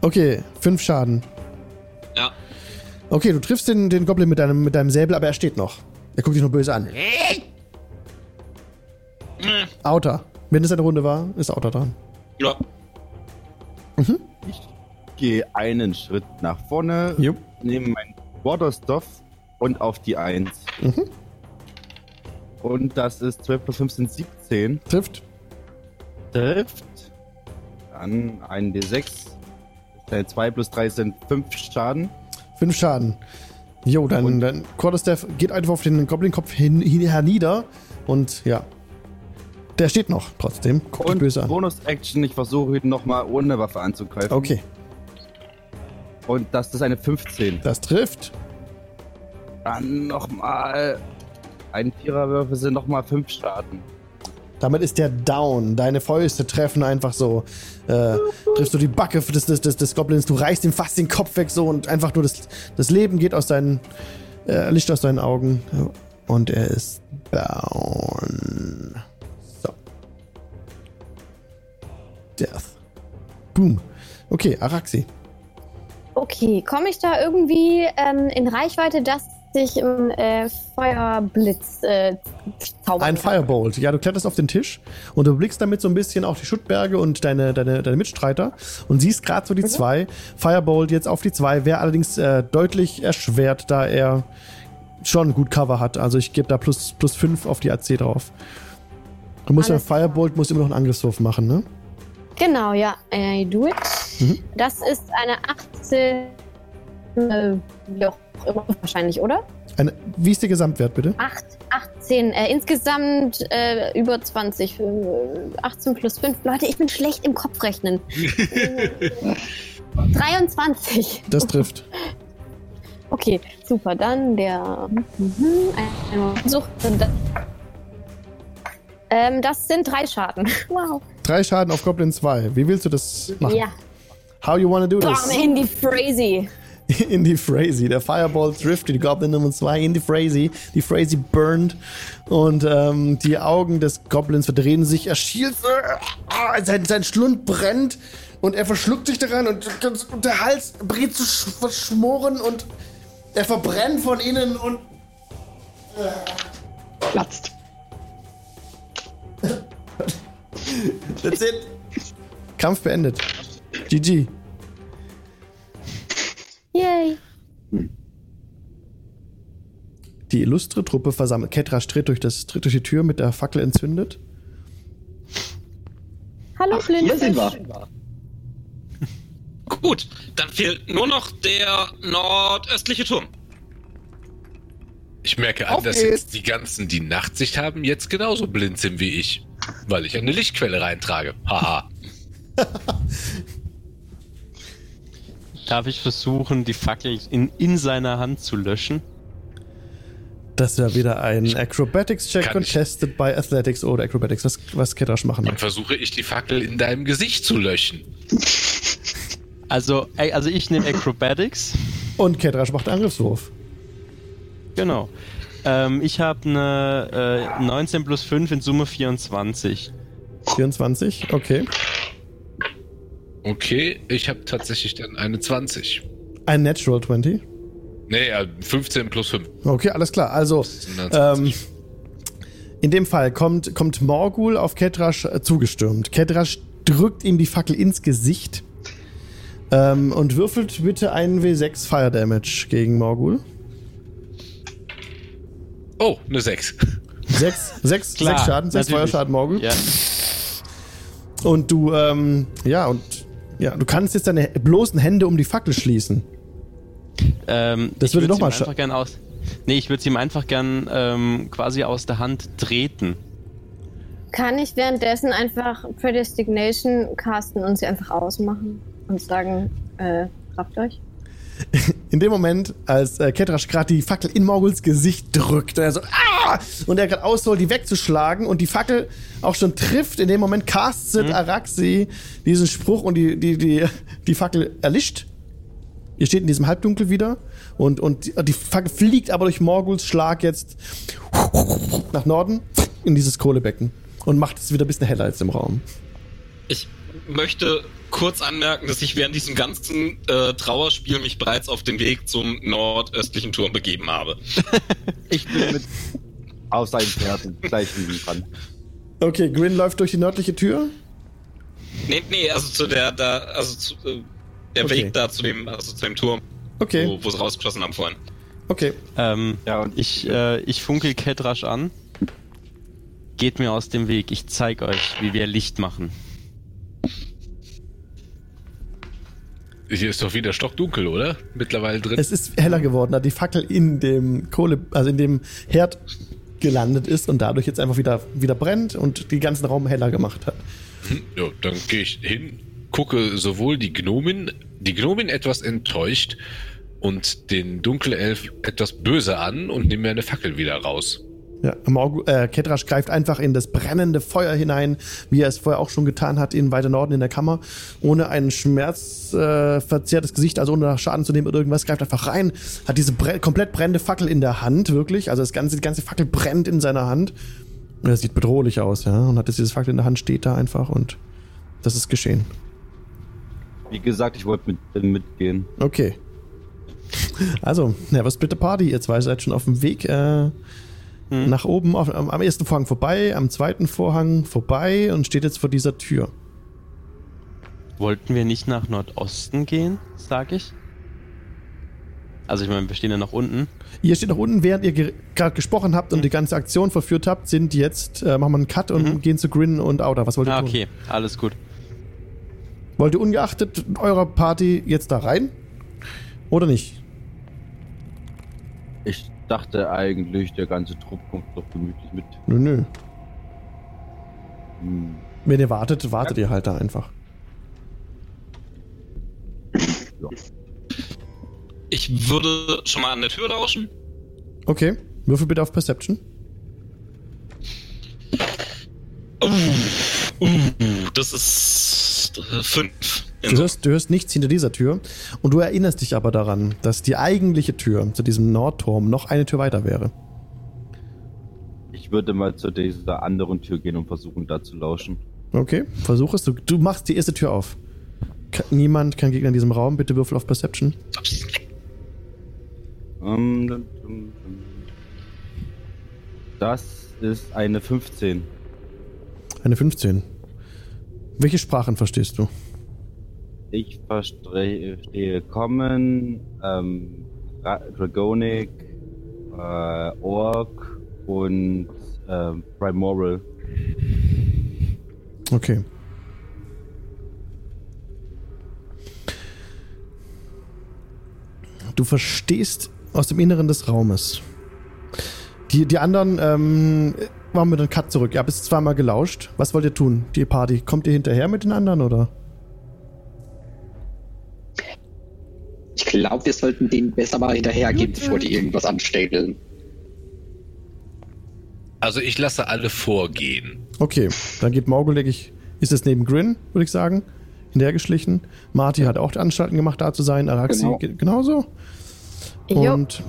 Okay, 5 Schaden. Ja. Okay, du triffst den, den Goblin mit deinem, mit deinem Säbel, aber er steht noch. Er guckt dich nur böse an. Hm, Outer. Wenn es eine Runde war, ist Outer dran. Ja. Gehe einen Schritt nach vorne, Jupp. nehme meinen Waterstuff und auf die 1. Mhm. Und das ist 12 plus 5 sind 17. Trifft. Trifft. Dann ein D6. Äh, 2 plus 3 sind 5 Schaden. 5 Schaden. Jo, dann, dann Quarterstaff geht einfach auf den Goblin-Kopf hin, hin, hernieder. Und ja. Der steht noch trotzdem. Guckt Und böse an. Bonus-Action, ich versuche ihn nochmal ohne Waffe anzugreifen. Okay, Und das ist eine 15. das trifft. Dann nochmal. Ein Viererwürfel sind nochmal 5 Schaden. Damit ist der down. Deine Fäuste treffen einfach so. Äh, triffst du die Backe des, des, des, des Goblins. Du reißt ihm fast den Kopf weg so und einfach nur das, das Leben geht aus deinen. Äh, Licht aus deinen Augen. Und er ist down. So. Death. Boom. Okay, Araxi. Okay, komme ich da irgendwie ähm, in Reichweite, dass ich im äh, Feuerblitz äh, zaubern Ein kann? Firebolt. Ja, du kletterst auf den Tisch und du blickst damit so ein bisschen auch die Schuttberge und deine, deine, deine Mitstreiter und siehst gerade so die zwei. Firebolt jetzt auf die zwei, wäre allerdings äh, deutlich erschwert, da er schon gut Cover hat. Also ich gebe da plus, plus 5 auf die AC drauf. Du musst Alles beim Firebolt musst immer noch einen Angriffswurf machen, ne? Genau, ja, I do it. Mhm. Das ist eine 18. Äh, wie auch immer wahrscheinlich, oder? Eine, wie ist der Gesamtwert, bitte? 8, 18, äh, insgesamt äh, über 20. Äh, 18 plus 5. Leute, ich bin schlecht im Kopfrechnen. 23. Das trifft. Okay, super. Dann der. Mhm, Sucht. Ähm, das sind drei Schaden. Wow. Drei Schaden auf Goblin 2. Wie willst du das machen? Ja. How you wanna do this? Bam in die Fräsi. in die Frazee. Der Fireball trifft die Goblin Nummer 2 in die Frazee. Die Frazee burned und ähm, die Augen des Goblins verdrehen sich. Er schielt, äh, sein, sein Schlund brennt und er verschluckt sich daran und, und der Hals beginnt zu sch- verschmoren und er verbrennt von innen und Platzt. that's it. Kampf beendet. GG. Yay. Die illustre Truppe versammelt. Ketra tritt durch, das, tritt durch die Tür mit der Fackel entzündet. Hallo, Hier sind wir. Gut, dann fehlt nur noch der nordöstliche Turm. Ich merke an, dass jetzt die ganzen, die Nachtsicht haben, jetzt genauso blind sind wie ich. Weil ich eine Lichtquelle reintrage. Haha. Darf ich versuchen, die Fackel in, in seiner Hand zu löschen? Das wäre wieder ein Acrobatics-Check contested by Athletics oder Acrobatics, was, was Ketrasch machen Dann mag. versuche ich die Fackel in deinem Gesicht zu löschen. Also, ey, also ich nehme Acrobatics. Und Ketrasch macht Angriffswurf. Genau. Ähm, ich habe eine äh, 19 plus 5 in Summe 24. 24, okay. Okay, ich habe tatsächlich dann eine 20. Ein Natural 20. Nee, ja, 15 plus 5. Okay, alles klar. Also, ähm, in dem Fall kommt, kommt Morgul auf Ketrasch äh, zugestürmt. Ketrasch drückt ihm die Fackel ins Gesicht ähm, und würfelt bitte einen W6 Fire Damage gegen Morgul. Oh, eine 6. Sechs, sechs, Klar, sechs Schaden, sechs natürlich. Feuerschaden Morgul. Ja. Und du, ähm, ja, und ja, du kannst jetzt deine bloßen Hände um die Fackel schließen. Ähm, Das ich würde würd's noch mal ihm scha- einfach gern aus. Nee, ich würde es ihm einfach gern ähm, quasi aus der Hand treten. Kann ich währenddessen einfach Predestination casten und sie einfach ausmachen und sagen, äh, kraft euch? In dem Moment, als äh, Ketrasch gerade die Fackel in Morguls Gesicht drückt, er so, ah! und er gerade ausholt, die wegzuschlagen und die Fackel auch schon trifft, in dem Moment castet Araxi diesen Spruch und die, die, die, die Fackel erlischt. Ihr steht in diesem Halbdunkel wieder und, und die, die Fackel fliegt aber durch Morguls Schlag jetzt nach Norden in dieses Kohlebecken und macht es wieder ein bisschen heller als im Raum. Ich möchte kurz anmerken, dass ich während diesem ganzen äh, Trauerspiel mich bereits auf den Weg zum nordöstlichen Turm begeben habe. Ich bin mit auf seinen Pferden gleich neben dran. Okay, Grin läuft durch die nördliche Tür. Nee, nee, also zu der, da, also zu, äh, der Okay. Weg da zu dem, also zu dem Turm, Okay, wo, wo sie rausgeschossen haben vorhin. okay. Ähm, Ja, und ich, äh, ich funkel Ketrasch an. Geht mir aus dem Weg. Ich zeig euch, wie wir Licht machen. Hier ist doch wieder stockdunkel, oder? Mittlerweile drin. Es ist heller geworden, da die Fackel in dem Kohle, also in dem Herd gelandet ist und dadurch jetzt einfach wieder, wieder brennt und den ganzen Raum heller gemacht hat. Ja, dann gehe ich hin, gucke sowohl die Gnomin, die Gnomin etwas enttäuscht und den Dunkelelf etwas böse an und nehme mir eine Fackel wieder raus. Ja, Morgu, äh, Ketrasch greift einfach in das brennende Feuer hinein, wie er es vorher auch schon getan hat, in weiter Norden in der Kammer, ohne ein schmerzverzerrtes äh, Gesicht, also ohne nach Schaden zu nehmen oder irgendwas, greift einfach rein, hat diese bre komplett brennende Fackel in der Hand, wirklich, also das ganze, die ganze Fackel brennt in seiner Hand. Und er sieht bedrohlich aus, ja, und hat jetzt diese Fackel in der Hand, steht da einfach und das ist geschehen. wie gesagt, ich wollte mit, mitgehen. Okay. Also, Never Split the Party. Ihr zwei seid schon auf dem Weg äh, nach oben, auf, am, ersten Vorhang vorbei, am zweiten Vorhang vorbei und steht jetzt vor dieser Tür. Wollten wir nicht nach Nordosten gehen, sag ich? Also ich meine, wir stehen ja nach unten. Ihr steht nach unten, während ihr ge gerade gesprochen habt und die ganze Aktion verführt habt, sind jetzt, äh, machen wir einen Cut und Mhm. gehen zu Grin und Auda. Was wollt ihr Ah, tun? okay, alles gut. Wollt ihr ungeachtet eurer Party jetzt da rein? Oder nicht? Ich dachte eigentlich, der ganze Trupp kommt doch gemütlich mit. Nö, nö. Hm. Wenn ihr wartet, wartet ihr halt da einfach. Ich würde schon mal an der Tür lauschen. Okay. Würfel bitte auf Perception. Uh, das ist äh, fünf. Du hörst, du hörst nichts hinter dieser Tür und du erinnerst dich aber daran, dass die eigentliche Tür zu diesem Nordturm noch eine Tür weiter wäre. Ich würde mal zu dieser anderen Tür gehen und versuchen, da zu lauschen. Okay, versuch es. Du, du machst die erste Tür auf. Ke- niemand, kein Gegner in diesem Raum. Bitte würfel auf Perception. Ähm. Das ist eine 15. Eine 15. Welche Sprachen verstehst du? Ich verstehe Common, ähm, Ra- Dragonic, äh, Orc und ähm, Primoral. Okay. Du verstehst aus dem Inneren des Raumes. Die, die anderen, ähm, machen wir den Cut zurück. Ihr habt es zweimal gelauscht. Was wollt ihr tun, die Party? Kommt ihr hinterher mit den anderen, oder? Ich glaube, wir sollten denen besser mal hinterhergehen, bevor die irgendwas anstellen. Also ich lasse alle vorgehen. Okay, dann geht Morgul, denke ich, ist es neben Grin, würde ich sagen, hinterhergeschlichen. Marty hat auch die Anstalten gemacht, da zu sein. Araxi Genau. ge- genauso. Jo. Und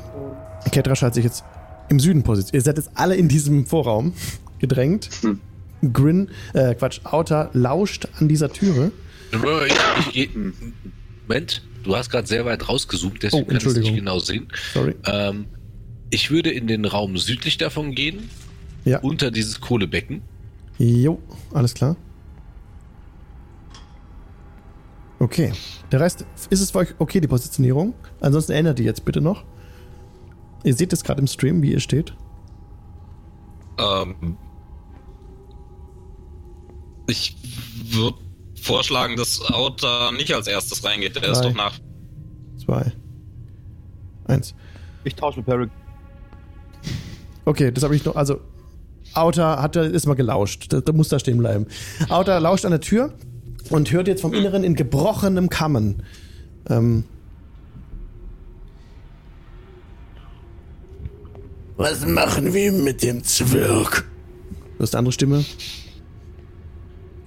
Ketrasch hat sich jetzt im Süden positioniert. Ihr seid jetzt alle in diesem Vorraum gedrängt. Hm. Grin, äh, Quatsch, Outer lauscht an dieser Türe. Ich, ich, ich, Moment, du hast gerade sehr weit rausgezoomt, deswegen Oh, kann ich es nicht genau sehen. Sorry. Ähm, ich würde in den Raum südlich davon gehen, Ja. unter dieses Kohlebecken. Jo, alles klar. Okay. Der Rest, ist es für euch okay, die Positionierung? Ansonsten ändert die jetzt bitte noch. Ihr seht es gerade im Stream, wie ihr steht. Ähm, ich würde vorschlagen, dass Outer nicht als erstes reingeht. Der ist Drei. doch nach. Zwei. Eins. Ich tausche mit Perry. Okay, das habe ich noch. Also, Outer hat ist mal gelauscht. Da, da muss da stehen bleiben. Outer lauscht an der Tür und hört jetzt vom Inneren in gebrochenem Kammen. Ähm, Was machen wir mit dem Zwirk? du hast eine andere Stimme.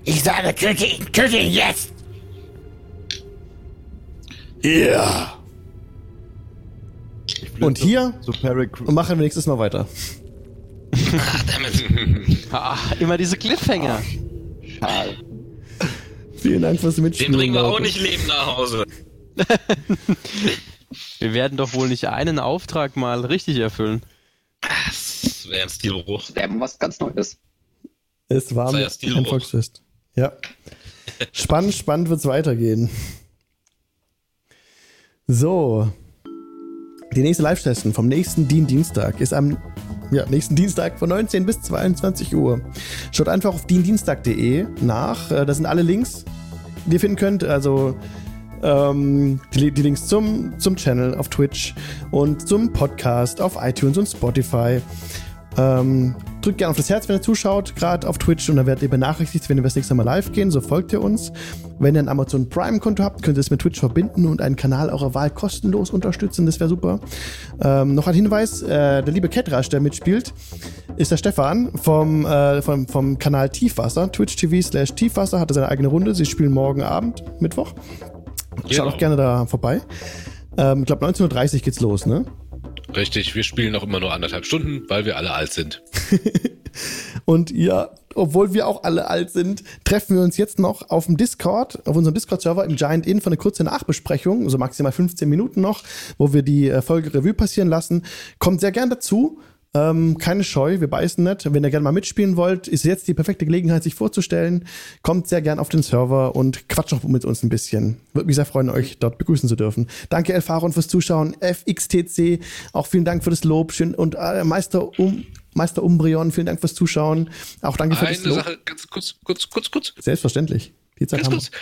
Ich sage, töte ihn, töte ihn jetzt! Ja. Und hier So machen wir nächstes Mal weiter. Ah, damit. Ah, immer diese Cliffhanger. Schade. Vielen Dank fürs Den Mitspielen. bringen wir auch nicht lebend nach Hause. Wir werden doch wohl nicht einen Auftrag mal richtig erfüllen. Das wäre ein Stilbruch. Wäre mal was ganz Neues. Es war ein Volksfest. Ja. Spannend, spannend wird's weitergehen. So. Die nächste Live-Session vom nächsten Dien Dienstag ist am ja, nächsten Dienstag von 19 bis 22 Uhr. Schaut einfach auf diendienstag.de nach. Äh, Da sind alle Links, die ihr finden könnt. Also ähm, die, die Links zum, zum Channel auf Twitch und zum Podcast auf iTunes und Spotify. Ähm, drückt gerne auf das Herz, wenn ihr zuschaut, gerade auf Twitch und dann werdet ihr benachrichtigt, wenn wir das nächste Mal live gehen. So folgt ihr uns. Wenn ihr ein Amazon Prime-Konto habt, könnt ihr es mit Twitch verbinden und einen Kanal eurer Wahl kostenlos unterstützen. Das wäre super. Ähm, noch ein Hinweis: äh, Der liebe Ketrasch, der mitspielt, ist der Stefan vom, äh, vom, vom Kanal Tiefwasser. Twitch TV slash Tiefwasser hatte seine eigene Runde. Sie spielen morgen Abend, Mittwoch. Schaut Genau. auch gerne da vorbei. Ähm, ich glaube, 19.30 Uhr geht's los, ne? Richtig, wir spielen auch immer nur anderthalb Stunden, weil wir alle alt sind. Und ja, obwohl wir auch alle alt sind, treffen wir uns jetzt noch auf dem Discord, auf unserem Discord-Server im Giant Inn für eine kurze Nachbesprechung, so maximal 15 Minuten noch, wo wir die äh, Folge Revue passieren lassen. Kommt sehr gern dazu. Ähm, keine Scheu, wir beißen nicht. Wenn ihr gerne mal mitspielen wollt, ist jetzt die perfekte Gelegenheit, sich vorzustellen. Kommt sehr gern auf den Server und quatscht noch mit uns ein bisschen. Würde mich sehr freuen, euch dort begrüßen zu dürfen. Danke, Elfaron, fürs Zuschauen. FXTC, auch vielen Dank für das Lob. Schön. Und äh, Meister um Meister Umbrion, vielen Dank fürs Zuschauen. Auch danke für Eine das Lob. Sache, ganz kurz, kurz, kurz, kurz. Selbstverständlich. Die Zeit Ganz haben wir.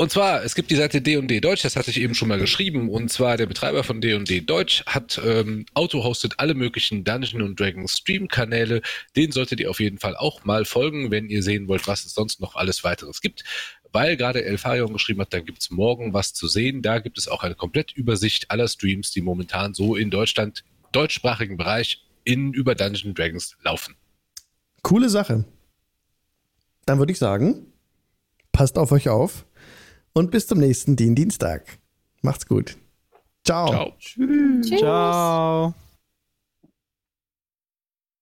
Und zwar, es gibt die Seite D&D Deutsch, das hatte ich eben schon mal geschrieben. Und zwar der Betreiber von D&D Deutsch hat ähm, auto-hostet alle möglichen Dungeon Dragons Stream-Kanäle. Den solltet ihr auf jeden Fall auch mal folgen, wenn ihr sehen wollt, was es sonst noch alles weiteres gibt. Weil gerade Elfarion geschrieben hat, dann gibt's morgen was zu sehen. Da gibt es auch eine Komplettübersicht aller Streams, die momentan so in Deutschland, deutschsprachigen Bereich, in über Dungeon Dragons laufen. Coole Sache. Dann würde ich sagen, passt auf euch auf und bis zum nächsten Dien Dienstag. Macht's gut. Ciao. Ciao. Tschüss. Ciao.